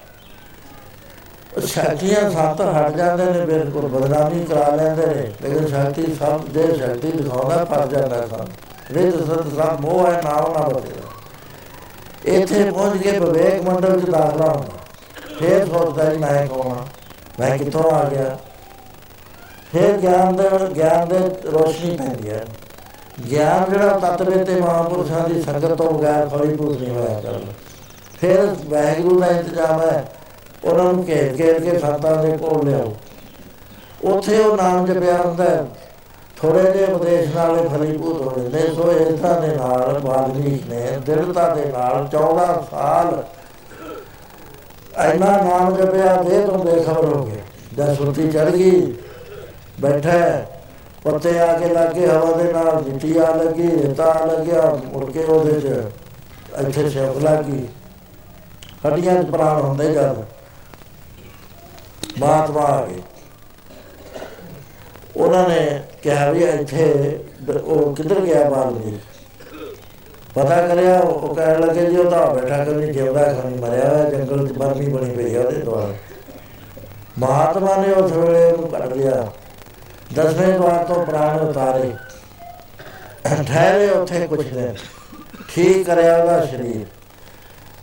ਸ਼ਕਤੀਆਂ ਸੱਤ ਹਟ ਜਾਂਦੇ ਨੇ, ਬਿਲਕੁਲ ਬਦਨਾਮੀ ਕਰਾ ਲੈਂਦੇ ਨੇ, ਲੇਕਿਨ ਸ਼ਕਤੀ ਸਭ ਦੇ ਸ਼ਕਤੀ ਦਿਖਾਉਂਦਾ, ਪਰ ਜਾਂਦਾ ਸਭ ਰਿਤ ਸਤ ਸਭ ਮੋਹ ਹੈ, ਨਾਮ ਨਾ ਬਤੇ ਇੱਥੇ ਪਹੁੰਚ ਕੇ ਵਿਵੇਕ ਮੰਡਲ ਚ ਦਾਖਲਾ ਹੁੰਦਾ। ਫੇਰ ਸੋਚਦਾ ਜੀ, ਮੈਂ ਕੌਣ ਮੈਂ ਕਿੱਥੋਂ ਆ ਗਿਆ? ਫਿਰ ਗਿਆਨ ਦੇ ਗਿਆਨ ਦੇ ਰੋਸ਼ਨੀ ਪੈਂਦੀ ਹੈ। ਗਿਆਨ ਜਿਹੜਾ ਤਤਵੇ ਤੇ ਮਹਾਂਪੁਰਸ਼ਾਂ ਦੀ ਸੰਗਤ ਤੋਂ ਬਗੈਰ ਫਲੀ ਪੂਰ ਨਹੀਂ ਹੋਇਆ ਕਰਦਾ ਫਿਰ ਵੈਗੁਰੂ ਦਾ ਇੰਤਜ਼ਾਮ ਹੈ, ਉਹਨਾਂ ਨੂੰ ਘੇਰ ਘੇਰ ਕੇ ਸੰਤਾਂ ਦੇ ਕੋਲ ਲਿਆਓ। ਉੱਥੇ ਉਹ ਨਾਮ ਜਪਿਆ ਹੁੰਦਾ ਥੋੜੇ ਜਿਹੇ ਉਪਦੇਸ਼ ਨਾਲੇ ਫਲੀਭੂਤ ਹੋ ਜਾਂਦੇ ਸੋ ਇਸ ਤਰ੍ਹਾਂ ਦੇ ਨਾਲ ਬਾਦਮੀਕ ਨੇ ਦਿਲਤਾ ਦੇ ਨਾਲ 14 ਸਾਲ ਐਨਾ ਨਾਮ ਜਪਿਆ ਦੇ ਤੋਂ ਬੇਖਬਰ ਹੋ ਗਏ। ਜਦ ਸੁਰਤੀ ਚੜ ਗਈ, ਬੈਠਾ ਪੱਤੇ ਆ ਕੇ ਲੱਗੇ ਹਵਾ ਦੇ ਨਾਲ, ਮਿੱਟੀ ਆ ਲੱਗੀ, ਰੇਤਾ ਲੱਗਿਆ, ਮੁੜ ਕੇ ਉਹਦੇ ਚ ਇੱਥੇ ਸ਼ੌਕ ਲੱਗੀ। ਹੱਡੀਆਂ 'ਚ ਪ੍ਰਾਣ ਹੁੰਦੇ ਜਦ। ਮਹਾਤਮਾ ਆ ਗਏ। ਉਹਨਾਂ ਨੇ ਕਿਹਾ ਵੀ ਇੱਥੇ ਉਹ ਕਿੱਧਰ ਗਿਆ ਬਾਲ ਜੀ? ਪਤਾ ਕਰਿਆ, ਉਹ ਕਹਿਣ ਲੱਗੇ ਜੀ, ਉਹ ਤਾਂ ਬੈਠਾ ਕੋਈ ਜਿਉਂਦਾ ਖਾਣੀ ਮਰਿਆ ਹੋਇਆ, ਜੰਗਲ 'ਚ ਬਰਮੀ ਬਣੀ ਪਈ ਆ ਉਹਦੇ ਦੁਆਰ ਮਹਾਤਮਾ ਨੇ ਉਸ ਵੇਲੇ ਉਹਨੂੰ ਕੱਢ ਲਿਆ। ਦਸਵੇਂ ਦਵਾਰ ਤੋਂ ਪ੍ਰਾਣ ਉਤਾਰੇ। ਠਹਿਰੇ ਉੱਥੇ ਕੁਛ ਦਿਨ। ਠੀਕ ਕਰਿਆ ਉਹਦਾ ਸਰੀਰ।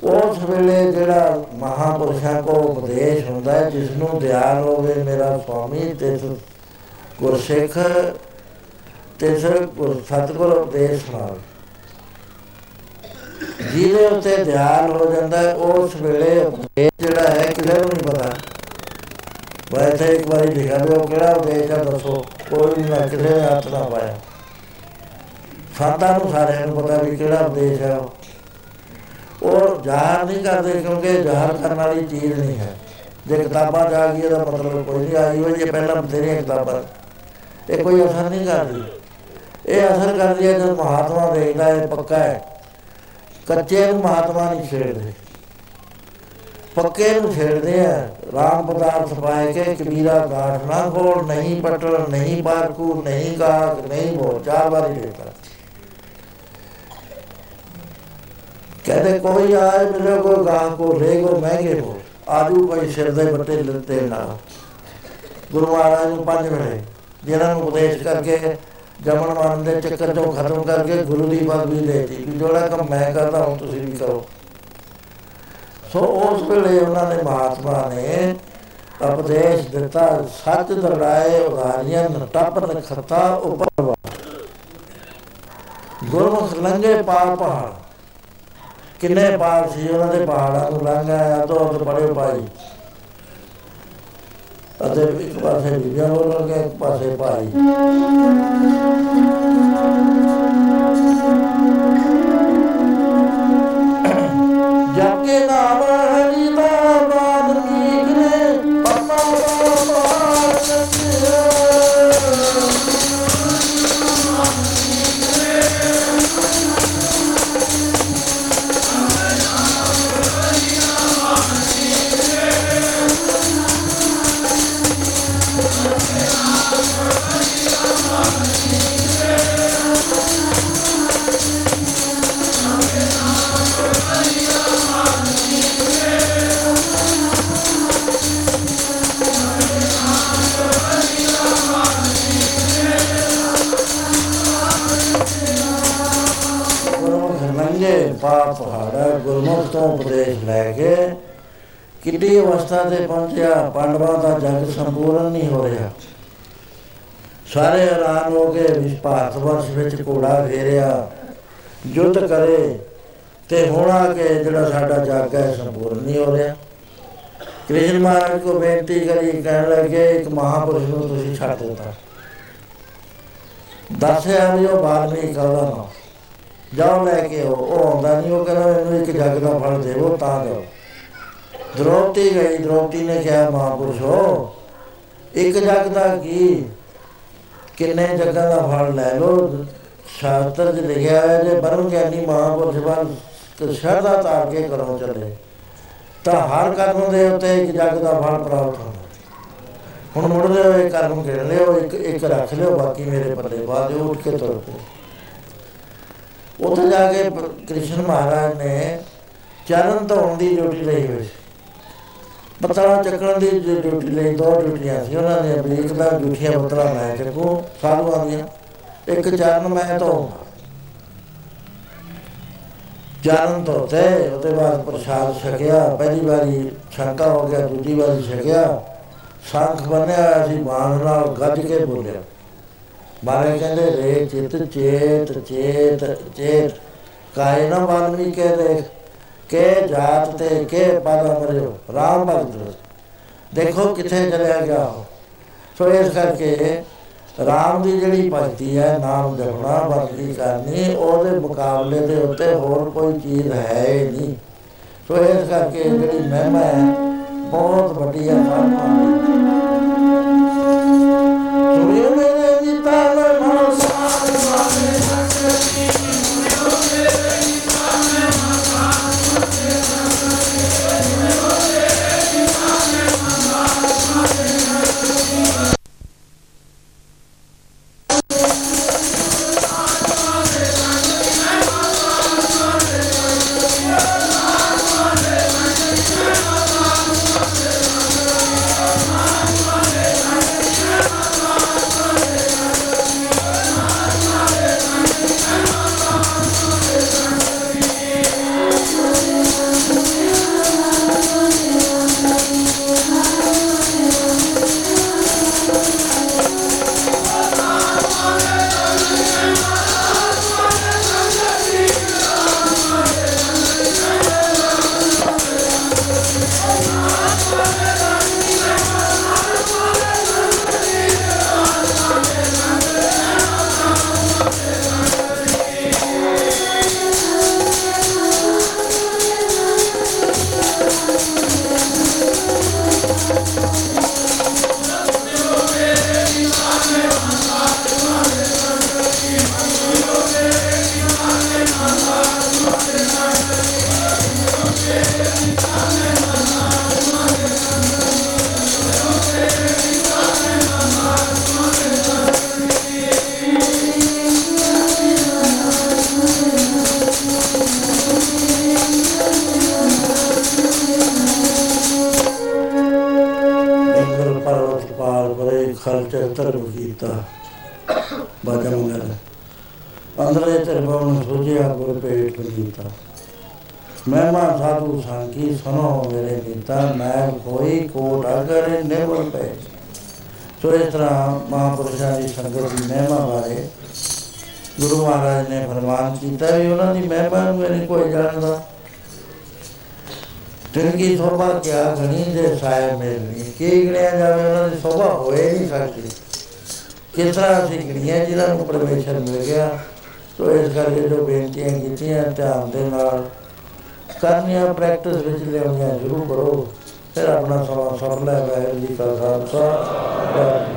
ਉਸ ਵੇਲੇ ਜਿਹੜਾ ਮਹਾਪੁਰਸ਼ਾਂ ਕੋ ਉਪਦੇਸ਼ ਹੁੰਦਾ ਹੈ ਜਿਸ ਨੂੰ ਧਿਆਨ ਹੋਵੇ, ਮੇਰਾ ਸੁਆਮੀ ਤੇ ਗੁਰਸਿੱਖ ਤੇ ਗੁਰ, ਸਤਿਗੁਰ ਉਪਦੇਸ਼ ਨਾਲ। ਜਿਹਦੇ ਉੱਤੇ ਧਿਆਨ ਹੋ ਜਾਂਦਾ ਹੈ, ਉਸ ਵੇਲੇ ਉਪਦੇਸ਼ ਜਿਹੜਾ ਹੈ, ਕਿਸੇ ਨੂੰ ਨਹੀਂ ਪਤਾ। ਵੈਸੇ ਇੱਕ ਵਾਰੀ ਲਿਖਿਆ ਵੀ ਉਹ ਕਿਹੜਾ ਉਪਦੇਸ਼ ਹੈ ਦੱਸੋ। ਕੋਈ ਨਹੀਂ ਨਾ ਕਿਸੇ ਨੇ ਹੱਥ ਨਾ ਪਾਇਆ। ਸਾਡਾ ਨੂੰ ਸਾਰਿਆਂ ਨੂੰ ਪਤਾ ਵੀ ਕਿਹੜਾ ਉਪਦੇਸ਼ ਹੈ ਉਹ। ਔਰ ਜ਼ਾਹਰ ਨਹੀਂ ਕਰਦੇ ਕਿਉਂਕਿ ਜ਼ਾਹਰ ਕਰਨ ਵਾਲੀ ਚੀਜ਼ ਨਹੀਂ ਹੈ। ਜੇ ਕਿਤਾਬਾਂ ਜਾ ਗਈ ਇਹਦਾ ਮਤਲਬ ਕੋਈ ਨਹੀਂ ਆਈ ਹੋਈ ਜੇ ਪਹਿਲਾਂ ਬਥੇਰੀਆਂ ਕਿਤਾਬਾਂ। ਇਹ ਕੋਈ ਅਸਰ ਨਹੀਂ ਕਰਦੀ। ਇਹ ਅਸਰ ਕਰਦੀ ਹੈ ਜਦ ਮਹਾਤਮਾ ਦੇਖਦਾ ਹੈ ਪੱਕਾ ਹੈ। ਕੱਚੇ ਨੂੰ ਮਹਾਤਮਾ ਨਹੀਂ ਛੇੜਦੇ। ਪੱਕੇ ਨੂੰ ਫੇਰਦੇ ਆ। ਰਾਮ ਪਦਾਰਥ ਪਾਏ ਕੇ ਕਬੀਰਾ ਗਾਠ ਨਾ ਕੋੜ ਨਹੀਂ ਪਟਲ, ਨਹੀਂ ਬਾਰਕੂ, ਨਹੀਂ ਗਾਗ, ਨਹੀਂ ਹੋ ਚਾਰ ਵਾਰੀ ਲੇਤਾ ਕਹਿੰਦੇ, ਕੋਈ ਆਏ ਮੇਰੇ ਕੋ ਗਾਹ ਕੋ, ਲੈ ਕੋ ਮਹਿੰਗੇ ਹੋ। ਆਜੂ ਕੋਈ ਸਿਰ ਦੇ ਬੱਟੇ ਲੱਤੇ ਨਾ ਗੁਰੂ ਮਹਾਰਾਜ ਨੂੰ ਪੰਜ ਮਿਲੇ। ਜਿਹਨਾਂ ਨੂੰ ਉਪਦੇਸ਼ ਕਰਕੇ ਜਮਨ ਮਨ ਦੇ ਚੱਕਰ ਤੋਂ ਖਤਮ ਕਰਕੇ ਗੁਰੂ ਦੀ ਪਦਵੀ ਲੈਤੀ ਵੀ ਜਿਹੜਾ ਕੰਮ ਮੈਂ ਕਰਦਾ ਹਾਂ ਤੁਸੀਂ ਵੀ ਕਰੋ। ਸੋ ਉਸ ਵੇਲੇ ਉਹਨਾਂ ਨੇ ਮਹਾਤਮਾ ਨੇ ਉਪਦੇਸ਼ ਦਿੱਤਾ, ਸੱਚ ਦਰੜਾਏ ਉਦਾਰੀਆਂ ਟੱਪ ਨਖਤਾ ਉਪਰ ਗੁਰਮੁਖ ਲੰਗੇ ਪਾਰ ਪਹਾੜ। ਕਿੰਨੇ ਪਾਰ ਸੀ ਉਹਨਾਂ ਦੇ ਪਹਾੜਾਂ ਨੂੰ ਲੰਘ ਆਇਆ ਤੋਂ ਉਹ ਬੜੇ ਭਾਈ। ਅਤੇ ਇੱਕ ਪਾਸੇ ਬੀਬੀਆਂ ਬੋਲਣ ਗਏ ਇੱਕ ਪਾਸੇ ਭਾਈ। ਜਪ ਕੇ ਪਹਾੜਾ, ਗੁਰਮੁਖ ਤੋਂ ਉਪਦੇਸ਼ ਲੈ ਕੇ ਕਿੱਡੀ ਅਵਸਥਾ ਤੇ ਪਹੁੰਚਿਆ, ਪਾਂਡਵਾਂ ਦਾ ਜੰਗ ਸੰਪੂਰਨ ਨਹੀਂ ਹੋ ਰਿਹਾ। ਸਾਰੇ ਹੈਰਾਨ ਹੋ ਕੇ ਵੀ ਭਾਰਤ ਵਰਸ਼ ਵਿੱਚ ਘੋੜਾ ਫੇਰਿਆ, ਯੁੱਧ ਕਰੇ ਤੇ ਹੁਣ ਆ ਕੇ ਜਿਹੜਾ ਸਾਡਾ ਜੱਗ ਹੈ ਸੰਪੂਰਨ ਨਹੀਂ ਹੋ ਰਿਹਾ। ਕ੍ਰਿਸ਼ਨ ਮਹਾਰਾਜ ਕੋ ਬੇਨਤੀ ਕਰੀ, ਕਹਿਣ ਲੱਗੇ, ਇੱਕ ਮਹਾਪੁਰਸ਼ ਨੂੰ ਤੁਸੀਂ ਛੱਡ ਦਿੱਤਾ। ਦੱਸਿਆ ਵੀ ਉਹ ਬਾਲਮੀਕ ਕਹਦਾ ਨਾ ਜਾਓ ਲੈ ਕੇ ਆਓ, ਉਹ ਆਉਂਦਾ ਨਹੀਂ, ਉਹ ਕਹਿੰਦਾ ਮੈਨੂੰ ਇੱਕ ਜੱਗ ਦਾ ਫਲ ਦੇਵੋ, ਤਾਂ ਦਿਓ। ਦ੍ਰੋਪਤੀ ਗਈ ਦ੍ਰੋਪਤੀ ਨੇ ਕਿਹਾ, ਮਹਾਪੁਰਸ਼ੋ, ਇੱਕ ਜੱਗ ਦਾ ਕੀ? ਕਿੰਨੇ ਜੱਗਾਂ ਦਾ ਫਲ ਲੈ ਲਓ? ਸ਼ਾਸਤਰ 'ਚ ਲਿਖਿਆ ਹੈ ਜੇ ਬਰਮ ਗਿਆਨੀ ਮਹਾਪੁਰਸ਼ ਵੱਲ ਸ਼ਰਧਾ ਧਾਰ ਕੇ ਕਰੋ ਚੱਲੇ, ਤਾਂ ਹਰ ਕਰਮ ਦੇ ਉੱਤੇ ਇੱਕ ਜੱਗ ਦਾ ਫਲ ਪ੍ਰਾਪਤ ਹੁੰਦਾ। ਹੁਣ ਮੁੜਦੇ ਹੋਏ ਕਰਮ ਗਿਣ ਲਿਓ, ਇੱਕ ਇੱਕ ਰੱਖ ਲਿਓ, ਬਾਕੀ ਮੇਰੇ ਪੱਲੇ ਬਾਅਦ ਉੱਠ ਕੇ ਤੁਰ ਪਏ ਉੱਥੇ ਜਾ ਕੇ ਕ੍ਰਿਸ਼ਨ ਮਹਾਰਾਜ ਨੇ ਚਰਨ ਧੋਣ ਦੀ ਡਿਊਟੀ ਲਈ ਹੋਈ ਸੀ। ਪਤਲਾ ਚੱਕਣ ਦੀ ਡਿਊਟੀ ਲਈ ਦੋ ਡਿਊਟੀਆਂ ਸੀ, ਉਹਨਾਂ ਨੇ ਅਮਰੀਕ ਦਾ ਜੂਠੀਆਂ ਪਤਲਾ ਮੈਂ ਚੱਕੂ ਸਾਧੂਆਂ ਦੀਆਂ, ਇੱਕ ਚਰਨ ਮੈਂ ਧੋ ਚਰਨ ਧੋਤੇ, ਉਹਦੇ ਬਾਅਦ ਪ੍ਰਸ਼ਾਦ ਛਕਿਆ, ਪਹਿਲੀ ਵਾਰੀ ਛੰਕਾ ਹੋ ਗਿਆ, ਦੂਜੀ ਵਾਰੀ ਛਕਿਆ, ਸੰਖ ਬੰਨਿਆ ਹੋਇਆ ਸੀ, ਬਾਣ ਨਾਲ ਗੱਜ ਕੇ ਬੋਲਿਆ। ਮਾਰੇ ਕਹਿੰਦੇ ਰੇ ਚਿਤ ਚੇਤ ਚੇਤ ਚੇਤ। ਕਾਇ ਨਾ ਬਾਲਮੀ ਕੇ ਦੇਖ ਕੇ ਜਾਤ ਤੇ ਕੇ ਪਦ ਮਰਿਓ ਰਾਮ ਭਗਤ ਦੇਖੋ ਕਿੱਥੇ ਚਲਿਆ ਗਿਆ ਉਹ। ਸੋ ਇਸ ਕਰਕੇ ਰਾਮ ਦੀ ਜਿਹੜੀ ਭਗਤੀ ਹੈ, ਨਾਮ ਜਪਣਾ, ਭਗਤੀ ਕਰਨੀ, ਉਹਦੇ ਮੁਕਾਬਲੇ ਦੇ ਉੱਤੇ ਹੋਰ ਕੋਈ ਚੀਜ਼ ਹੈ ਹੀ ਨਹੀਂ। ਸੋ ਇਸ ਕਰਕੇ ਜਿਹੜੀ ਮਹਿਮਾ ਹੈ, ਬਹੁਤ ਵੱਡੀ ਹੈ ਪਰਮਾਤਮਾ ਤਿੰਗੀ ਸੋਭਾ ਕਿਆ ਗਣੀ ਦੇ ਸਾਇ ਮੇਲਨੀ ਕੀ ਗਣਿਆ ਜਾਵੇ, ਉਹਨਾਂ ਦੀ ਸੋਭਾ ਹੋਏ ਨਹੀਂ ਸਕਦੀ। ਕਿਸ ਤਰ੍ਹਾਂ ਅਸੀਂ ਗਣੀਆਂ ਜਿਹਨਾਂ ਨੂੰ ਪਰਮੇਸ਼ਰ ਮਿਲ ਗਿਆ, ਸੋ ਇਸ ਕਰਕੇ ਜੋ ਬੇਨਤੀਆਂ ਕੀਤੀਆਂ, ਧਿਆਨ ਦੇ ਨਾਲ ਕਰਨੀਆਂ ਪ੍ਰੈਕਟਿਸ ਵਿੱਚ ਲਿਆਉਣੀਆਂ ਜ਼ਰੂਰ ਕਰੋ ਫਿਰ ਆਪਣਾ ਸਮਾਂ ਸਫਲ ਹੈ ਵਾਹਿਗੁਰੂ ਜੀ ਕਾ ਖਾਲਸਾ।